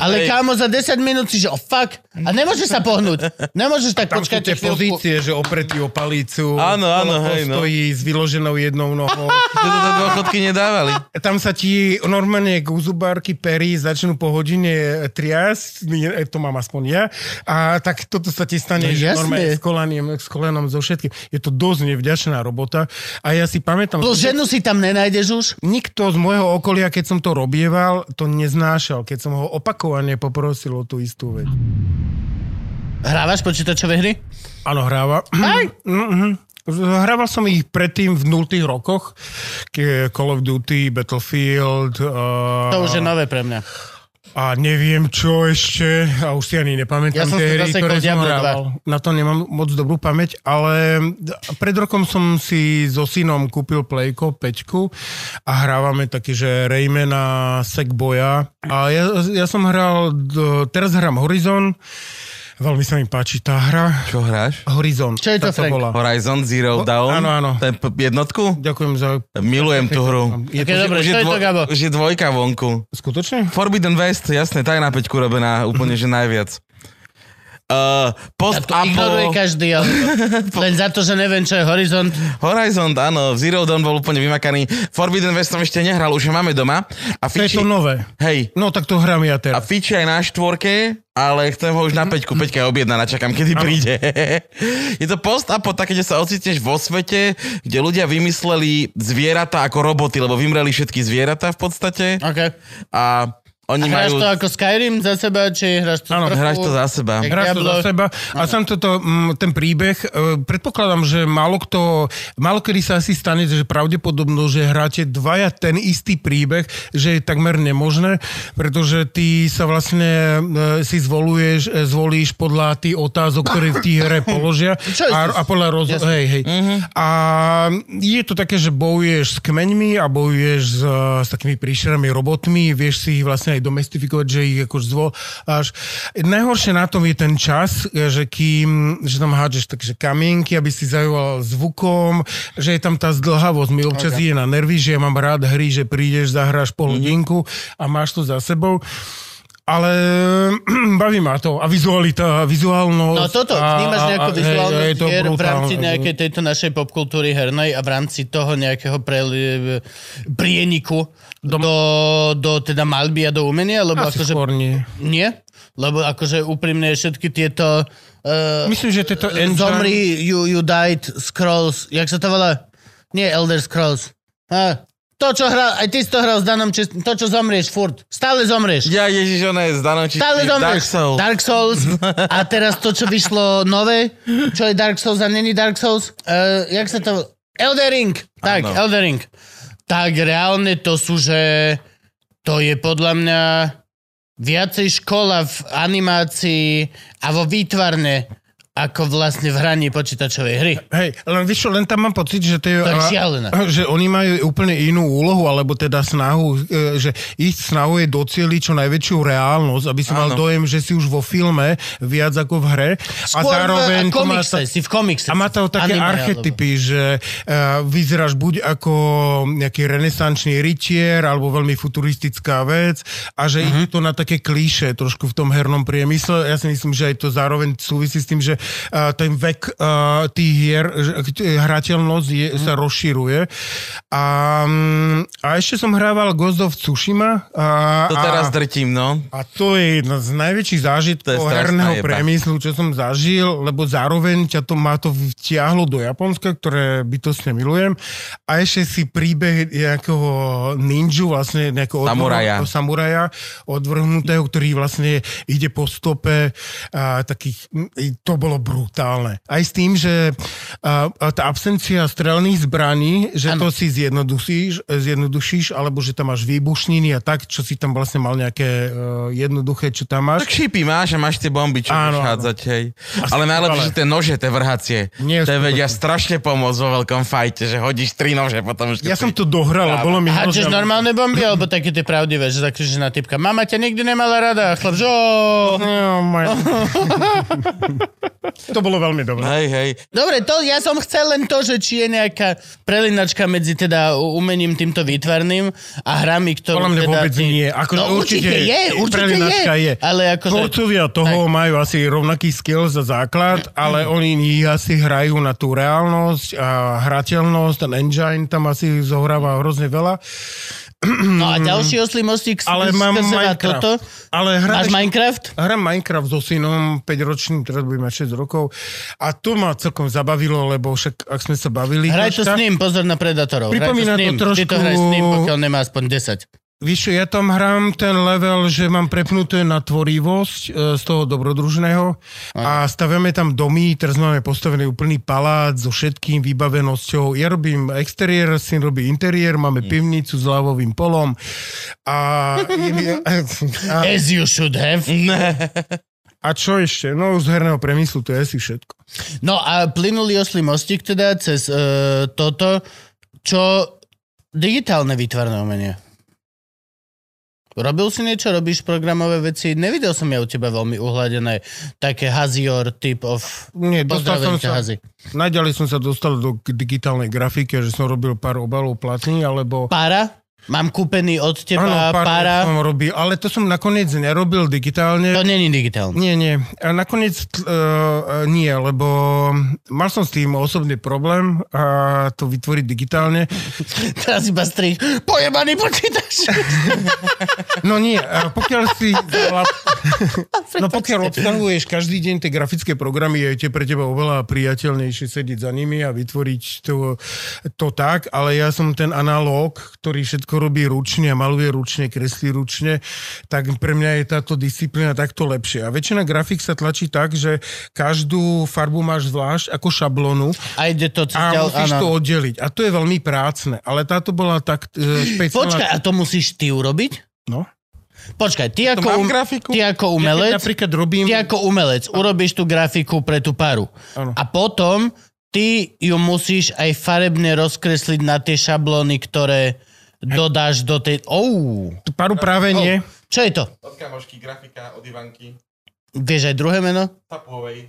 ale Hej. kámo za 10 minút si, že oh fuck, a nemôžeš sa pohnúť. Nemôžeš tak Tam sú počkať tie chvíľku. pozície, že opretý o palicu. Áno, áno, hej, no. stojí s vyloženou jednou nohou. To do dôchodky nedávali. Tam sa ti normálne k zubárky pery začnú po hodine triasť, nie, to mám aspoň ja, a tak toto sa ti stane, No že jasne. normálne s kolaniem, s kolenom, so všetkým. Je to dosť nevďačná robota a ja si pamätám, Plus ženu si tam nenájdeš už. nikto z môjho okolia, keď som to robieval, to neznášal, keď som ho opakovane poprosil o tú istú vec. Hrávaš počítačové hry? Áno, hráva. Aj. Mhm. Hrával som ich predtým v 0 rokoch, Call of Duty, Battlefield uh, To už je nové pre mňa. A neviem čo ešte, a už si ani nepamätám Ja tie hry, ktoré som Diablo 2. hrával. Na to nemám moc dobrú pamäť, ale pred rokom som si so synom kúpil Playko 5 a hrávame taký, že Raymana, Sackboya a ja, ja som hral, teraz hrám Horizon, veľmi sa mi páči tá hra. Čo hráš? Horizon. Čo je to, Frank? volá. Horizon Zero Ho- Dawn? áno, áno. Ten p- jednotku? Ďakujem za... Milujem tú hru. Je to, dobre, už, je je to, Gabo? už je dvojka vonku. skutočne? Forbidden West, jasné, tá je na peťku robená úplne, že najviac. Uh, post to ignoruje každý, ale *laughs* len za to, že neviem, čo je Horizont. Horizon, áno, Zero Dawn bol úplne vymakaný. Forbidden West som ešte nehral, už ho máme doma. A To je fiči, to nové. hej, No tak to hrám a ja teraz. fiči aj na štvorke, ale chcem ho už na peťku. Peťka je objednaná, čakám, kedy príde. *laughs* je to post-apo také, kde sa ocitneš vo svete, kde ľudia vymysleli zvieratá ako roboty, lebo vymreli všetky zvieratá v podstate. OK. A oni A hráš majú... to ako Skyrim za seba, či hráš to Áno, trochu... Hráš to za seba. Hráš to za seba. A sám toto, mm, ten príbeh, e, predpokladám, že málo kto, málo kedy sa asi stane, že pravdepodobno, že hráte dvaja ten istý príbeh, že je takmer nemožné, pretože ty sa vlastne e, si zvoluješ, e, zvolíš podľa tých otázok, ktoré v tej hre položia *laughs* a, a podľa roz... Jasne. Hej, hej. A je to také, že bojuješ s kmeňmi a bojuješ s, s takými príšerami robotmi, vieš si ich vlastne aj domestifikovať, že ich ako zvoláš. Najhoršie na tom je ten čas, že kým, že tam hádžeš takže kamienky, aby si zajoval zvukom, že je tam tá zdlhavosť. Mi občas okay. je na nervy, že ja mám rád hry, že prídeš, zahráš pol hodinku a máš to za sebou. Ale *clears throat* baví ma to. A vizualita, vizuálnosť. No toto, a- vnímaš a- nejakú a- vizuálnosť je hier v rámci nejakej tejto našej popkultúry hernej a v rámci toho nejakého pre, prieniku do, do teda malby a do umenia? Lebo Asi akože, skôr nie. nie? Lebo akože úprimne všetky tieto uh, Myslím, že tieto engine... Zomri, you, you died, Scrolls, jak sa to volá? Nie Elder Scrolls. A, to, čo hral, aj ty si to hral s Danom, či, to, čo zomrieš furt. Stále zomrieš. Ja, Ježiš, ona je zdanou či Stále Dark zomrieš. Souls. Dark Souls. A teraz to, čo vyšlo nové, čo je Dark Souls a není Dark Souls. Uh, jak sa to... Elder Ring. Tak, Áno. Elder Ring. Tak reálne to sú, že to je podľa mňa viacej škola v animácii a vo výtvarne ako vlastne v hraní počítačovej hry. Hej, len vieš čo, len tam mám pocit, že, to je, To je a- že oni majú úplne inú úlohu, alebo teda snahu, e, že ich snahou je docieliť čo najväčšiu reálnosť, aby si mal dojem, že si už vo filme viac ako v hre. a Skôr zároveň v má komikse, si v komikse. a má to také Anime, archetypy, že uh, vyzeráš buď ako nejaký renesančný rytier, alebo veľmi futuristická vec a že uh-huh. to na také klíše trošku v tom hernom priemysle. Ja si myslím, že aj to zároveň súvisí s tým, že uh, ten vek uh, tých hier, že, uh, hrateľnosť je, uh-huh. sa rozširuje. A, um, a ešte som hrával Ghost of Tsushima. A, To teraz drtím, no. a to je jedna z najväčších zážitkov herného jeba. priemyslu, čo som zažil, lebo zároveň ťa to má to vtiahlo do Japonska, ktoré bytostne milujem. A ešte si príbeh nejakého ninju, vlastne nejakého Samuraja. odvrhnutého samuraja, odvrhnutého, ktorý vlastne ide po stope a, takých, to bolo brutálne. Aj s tým, že a, a tá absencia strelných zbraní, že Áno. to si zjednodušíš, zjednodušíš, alebo že tam máš výbušniny a tak, čo si tam vlastne mal nejaké uh, jednoduché, čo tam máš. Tak šípy máš a máš tie bomby, čo Áno, budeš áno. hádzať, hej. Ale najlepšie, že tie nože, tie vrhacie, Nie to sú vedia strašne pomôcť vo veľkom fajte, že hodíš tri nože potom už... Ja som to dohral a bolo mi Hádžeš normálne bomby, alebo také tie pravdivé, že zakričíš na typka. Mama ťa nikdy nemala rada. A chlap, že. No, *laughs* maj- *laughs* to bolo veľmi dobré. Hej, hej. Dobre, to ja som chcel len to, že či je nejaká prelinačka medzi teda umením týmto výtvarným a hrami, ktorú Podľa mňa teda vôbec ty... nie. Ako, no, určite, je, určite prelinačka je. Ale ako Tvorcovia toho majú asi rovnaký skill za základ, ale oni ich asi hrajú na tú reálnosť a hrateľnosť, ten engine tam asi zohráva hrozne veľa. No a ďalší oslý mostík Ale mám Minecraft. toto. Ale hra Máš Minecraft? Hram Minecraft so synom, 5-ročným, teraz bude mať 6 rokov. A to ma celkom zabavilo, lebo však, ak sme sa bavili... Hraj to s ním, pozor na Predatorov. Pripomína to s ním. to trošku- Ty to hraj s ním, pokiaľ nemá aspoň 10. Víš ja tam hrám ten level, že mám prepnuté na tvorivosť e, z toho dobrodružného a staviame tam domy, teraz máme postavený úplný palác so všetkým vybavenosťou. Ja robím exteriér, syn robí interiér, máme pivnicu s lávovým polom a, *laughs* a, As you should have. a čo ešte? No z herného premyslu to je asi všetko. No a plynulý oslý mostík teda cez uh, toto, čo digitálne výtvarné umenie. Robil si niečo, robíš programové veci? Nevidel som ja u teba veľmi uhladené také hazior typ of... Nie, dostal som sa, Hazi. najďalej som sa dostal do digitálnej grafiky, že som robil pár obalov platní, alebo Para? Mám kúpený od teba pár para. som robil, ale to som nakoniec nerobil digitálne. To není digitálne. Nie, nie. A nakoniec uh, nie, lebo mal som s tým osobný problém a to vytvoriť digitálne. *laughs* Teraz iba strich. Pojebaný počítač. *laughs* No nie, pokiaľ si... *laughs* No pokiaľ obsahuješ každý deň tie grafické programy, je tie pre teba oveľa priateľnejšie sedieť za nimi a vytvoriť to, to tak, ale ja som ten analóg, ktorý všetko robí ručne a maluje ručne, kreslí ručne, tak pre mňa je táto disciplína takto lepšie. A väčšina grafik sa tlačí tak, že každú farbu máš zvlášť ako šablonu A ide to cez a musíš áno. to oddeliť. A to je veľmi prácne. Ale táto bola tak e, špeciálna... Počkaj, a to musíš ty urobiť? No. Počkaj, ty ako, um, grafiku? ty ako Ja umelec, napríklad robím... ty ako umelec urobíš tú grafiku pre tú paru. Áno. A potom ty ju musíš aj farebne rozkresliť na tie šablóny, ktoré dodáš do tej... Oh. Tú paru práve nie. Čo je to? Od kamošky, grafika, od Ivanky, Vieš aj druhé meno? Tapovej.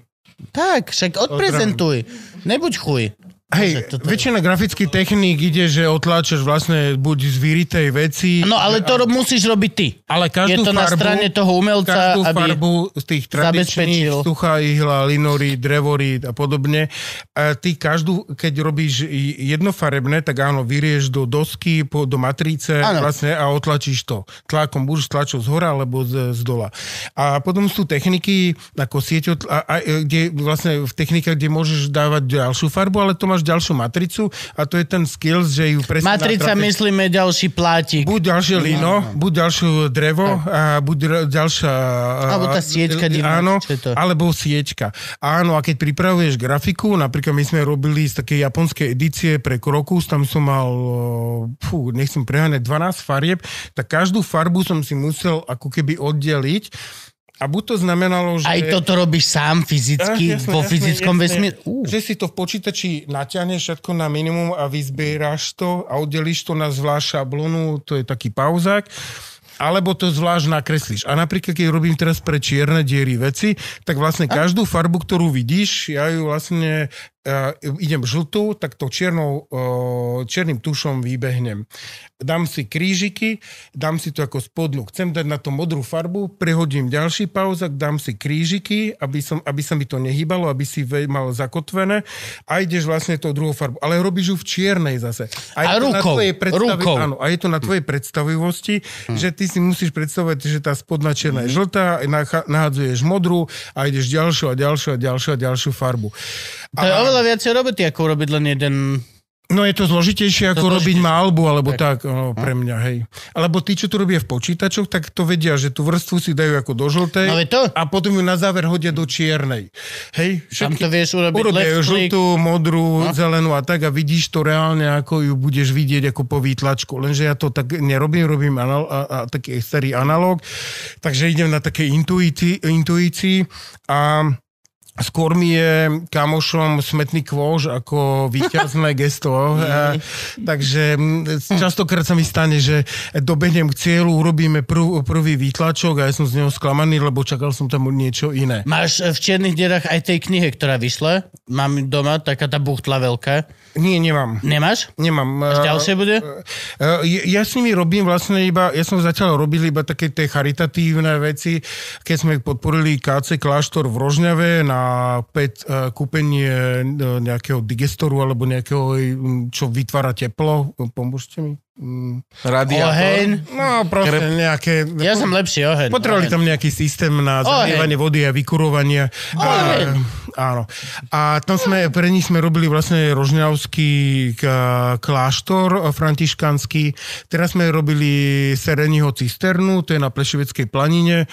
Tak, však odprezentuj. Nebuď chuj. Hej, toto je- väčšina grafických techník ide, že otláčaš vlastne buď z vyritej veci, No ale to ro- musíš robiť ty. ale Je každú to na farbu, strane toho umelca, každú aby... farbu z tých tradičných, stucha ihla, linorit, drevorit a podobne, a ty každú, keď robíš jednofarebné, tak áno, vyrieš do dosky, po, do matrice vlastne a otlačíš to. Tlakom, buď tlačou z hora, alebo z, z dola. A potom sú techniky, ako a, kde vlastne v technikách, kde môžeš dávať ďalšiu farbu, ale to máš máš ďalšiu matricu a to je ten skills, že ju presne Matrica, natrafíš. myslíme ďalší plátik. Buď ďalšie lino, buď ďalšie drevo, a buď ďalšia... Alebo tá sieťka divná, Áno, čo je to? alebo sieťka. Áno, a keď pripravuješ grafiku, napríklad my sme robili z takej japonskej edície pre Krokus, tam som mal, fú, nechcem preháňať, 12 farieb, tak každú farbu som si musel ako keby oddeliť a buď to znamenalo, že... Aj toto robíš sám fyzicky, Ah, jasné, vo jasné, fyzickom? Uh. Že si to v počítači natiahneš všetko na minimum a vyzbieraš to a oddelíš to na zvlášť šablonu, to je taký pauzák alebo to zvlášť nakreslíš. A napríklad, keď robím teraz pre čierne diery veci, tak vlastne každú farbu, ktorú vidíš, ja ju vlastne uh, idem žltú, tak to čiernou, uh, čiernym tušom vybehnem. Dám si krížiky, dám si to ako spodnú. Chcem dať na to modrú farbu, prehodím ďalší pauzak, dám si krížiky, aby, som, aby sa mi to nehýbalo, aby si mal zakotvené a ideš vlastne tou druhou farbu. Ale robíš ju v čiernej zase. A je to na rukou, rukou. Áno, a je to na tvojej predstavivosti, že ty si musíš predstavovať, že tá spodná čierna je žltá, nacha- nahádzuješ modrú a ideš ďalšiu a ďalšiu a ďalšiu a ďalšiu farbu. To je oveľa viacej roboty, ako urobiť len jeden... No je to zložitejšie ako To robiť zložitejšie. malbu, alebo tak, no, pre mňa, hej. Alebo tí, čo to robia v počítačoch, tak to vedia, že tú vrstvu si dajú ako do žltej No to. a potom ju na záver hodia do čiernej. Hej, Tam to vieš urobiť Urobia left žltú, modrú, no. zelenú a tak a vidíš to reálne, ako ju budeš vidieť ako po výtlačku. Lenže ja to tak nerobím, robím anal- a, a taký starý analóg, takže idem na také intuícii, intuícii a Skôr mi je kamošom smetný kôž ako výťazné gesto. *laughs* A, takže mm, častokrát sa mi stane, že dobehnem k cieľu, urobíme prv, prvý výtlačok a ja som z neho sklamaný, lebo čakal som tam niečo iné. Máš eh, v čiernych dierach aj tej knihe, ktorá vyšla. Mám doma taká tá buchtla veľká. Nie, nemám. Nemáš? Nemám. Až Eh, ďalšie bude? eh, Ja s nimi robím vlastne iba, ja som zatiaľ robil iba také tie charitatívne veci, keď sme podporili KC Kláštor v Rožňave na pet, eh, kúpenie eh, nejakého digestoru alebo nejakého, mm, čo vytvára teplo. Pomôžte mi. Mm. Radiátor. Oheň. No, proste Krep. nejaké... Ja som lepší oheň. Potrebovali oheň. tam nejaký systém na zalievanie vody a vykurovanie. Oheň. A, áno. A tam sme, pre nich sme robili vlastne rožňavský kláštor františkanský. Teraz sme robili Sereniho cisternu, to je na Plešoveckej planine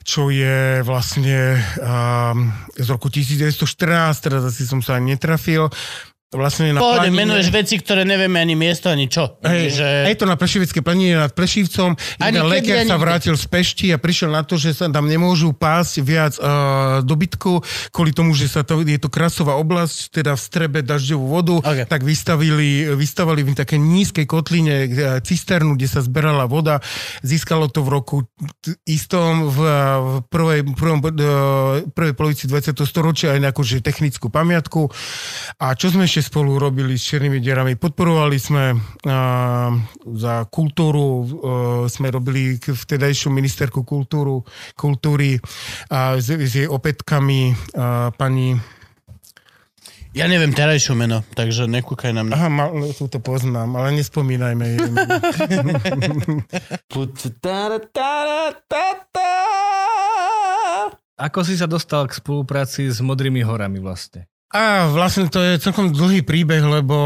čo je vlastne um, z roku 1914, teraz asi som sa ani netrafil. Vlastne na Pohode, planine- menuješ veci, ktoré nevieme ani miesto, ani čo. Hej, že... Je to na Prešovické planine nad Prešivcom. Jeden lekár sa vrátil z Pešti a prišiel na to, že sa tam nemôžu pásť viac uh, dobytku, kvôli tomu, že sa to, je to krasová oblasť, teda v strebe dažďovú vodu, Ok. tak vystavili, vystavali v také nízkej kotline eh, cisternu, kde sa zberala voda. Získalo to v roku istom v, v prvej, prvom, eh, prvej polovici 20. storočia aj nejakú že technickú pamiatku. A čo sme ešte spolu robili s Černými dierami? Podporovali sme uh, za kultúru, uh, sme robili k- vtedajšiu ministerku kultúru, kultúry s, s jej opätkami uh, pani... Ja neviem terajšiu meno, takže nekúkaj na mňa. Aha, mal, tu to poznám, ale nespomínajme jej. meno. *laughs* Ako si sa dostal k spolupráci s Modrými horami vlastne? A vlastne to je celkom dlhý príbeh, lebo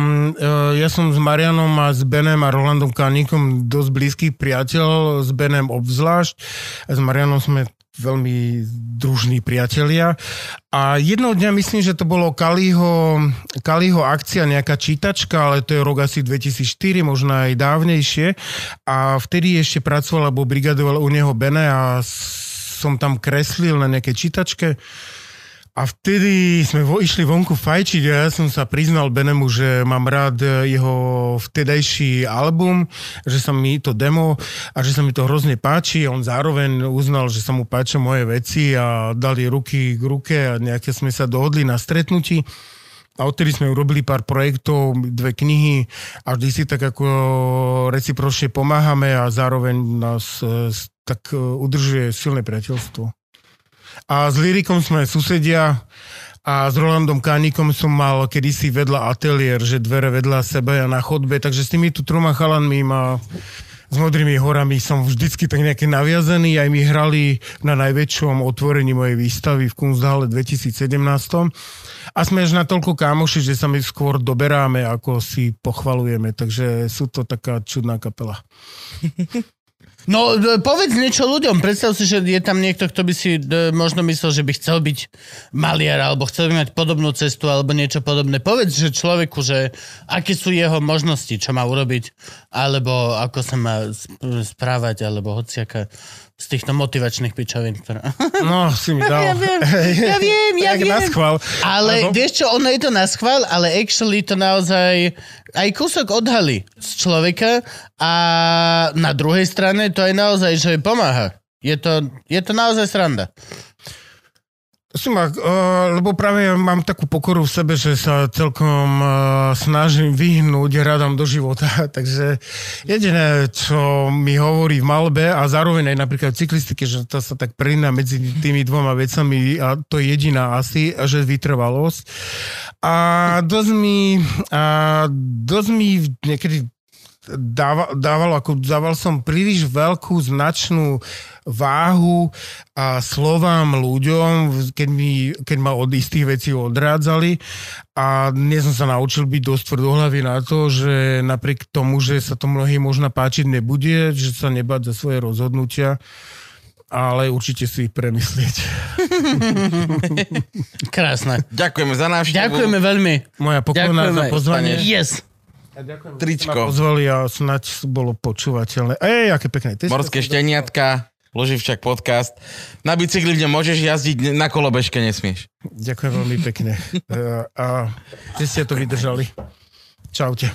mm, e, ja som s Marianom a s Benem a Rolandom Kaníkom dosť blízky priateľ, s Benem obzvlášť. A s Marianom sme veľmi družní priatelia. A jedného dňa myslím, že to bolo Kaliho, Kaliho akcia, nejaká čítačka, ale to je rok asi 2004, možno aj dávnejšie. A vtedy ešte pracoval, alebo brigadoval u neho Bene a som tam kreslil na nejakej čítačke. A vtedy sme vo, išli vonku fajčiť a ja som sa priznal Benemu, že mám rád jeho vtedajší album, že sa mi to demo a že sa mi to hrozne páči. On zároveň uznal, že sa mu páčia moje veci a dali ruky k ruke a nejaké sme sa dohodli na stretnutí. A odtedy sme urobili pár projektov, dve knihy a vždy si tak ako recipročne pomáhame a zároveň nás e, tak e, udržuje silné priateľstvo. A s Lyrikom sme susedia a s Rolandom Kánikom som mal kedysi vedľa ateliér, že dvere vedľa seba a na chodbe, takže s tými tu troma chalanmi ma s Modrými horami som vždycky tak nejaký naviazený, aj mi hrali na najväčšom otvorení mojej výstavy v Kunsthalle 2017. A sme až natoľko kámoši, že sa my skôr doberáme, ako si pochvalujeme, takže sú to taká čudná kapela. *laughs* No, e, povedz niečo ľuďom. Predstav si, že je tam niekto, kto by si e, možno myslel, že by chcel byť maliar, alebo chcel by mať podobnú cestu, alebo niečo podobné. Povedz, že človeku, že aké sú jeho možnosti, čo má urobiť, alebo ako sa má sp- správať, alebo hociaká z týchto motivačných pičovín. Ktoré... *laughs* No, si mi dal. *laughs* Ja viem, ja *laughs* viem, ja viem. Ale Alebo- vieš čo, ono je to na schvál, ale actually to naozaj aj kúsok odhalí z človeka a na druhej strane to je naozaj, že pomáha. Je to, je to naozaj sranda. Sumak, uh, lebo práve mám takú pokoru v sebe, že sa celkom uh, snažím vyhnúť radom do života, *laughs* takže jediné, čo mi hovorí v malbe a zároveň aj napríklad v cyklistike, že to sa tak prina medzi tými dvoma vecami a to je jediná asi, že vytrvalosť. A dosť mi, a dosť mi niekedy dával, dával, ako dával som príliš veľkú značnú váhu a slovám ľuďom, keď, mi, keď ma od istých vecí odrádzali a dnes som sa naučil byť dosť tvrdohlavý na to, že napriek tomu, že sa to mnohým možno páčiť nebude, že sa nebáť za svoje rozhodnutia, ale určite si ich premyslieť. Krásne. Ďakujeme za návštevu. Ďakujeme veľmi. Moja Ďakujeme. za pozvanie. Yes. Ma Tričko. pozvali a snať bolo počúvateľné. Ej, aké pekné. Ty Morské šteniatka. Loživčak podcast. Na bicykli v ňom môžeš jazdiť, na kolobežke nesmieš. Ďakujem veľmi pekne. *laughs* E, A že ste to vydržali. Čaute.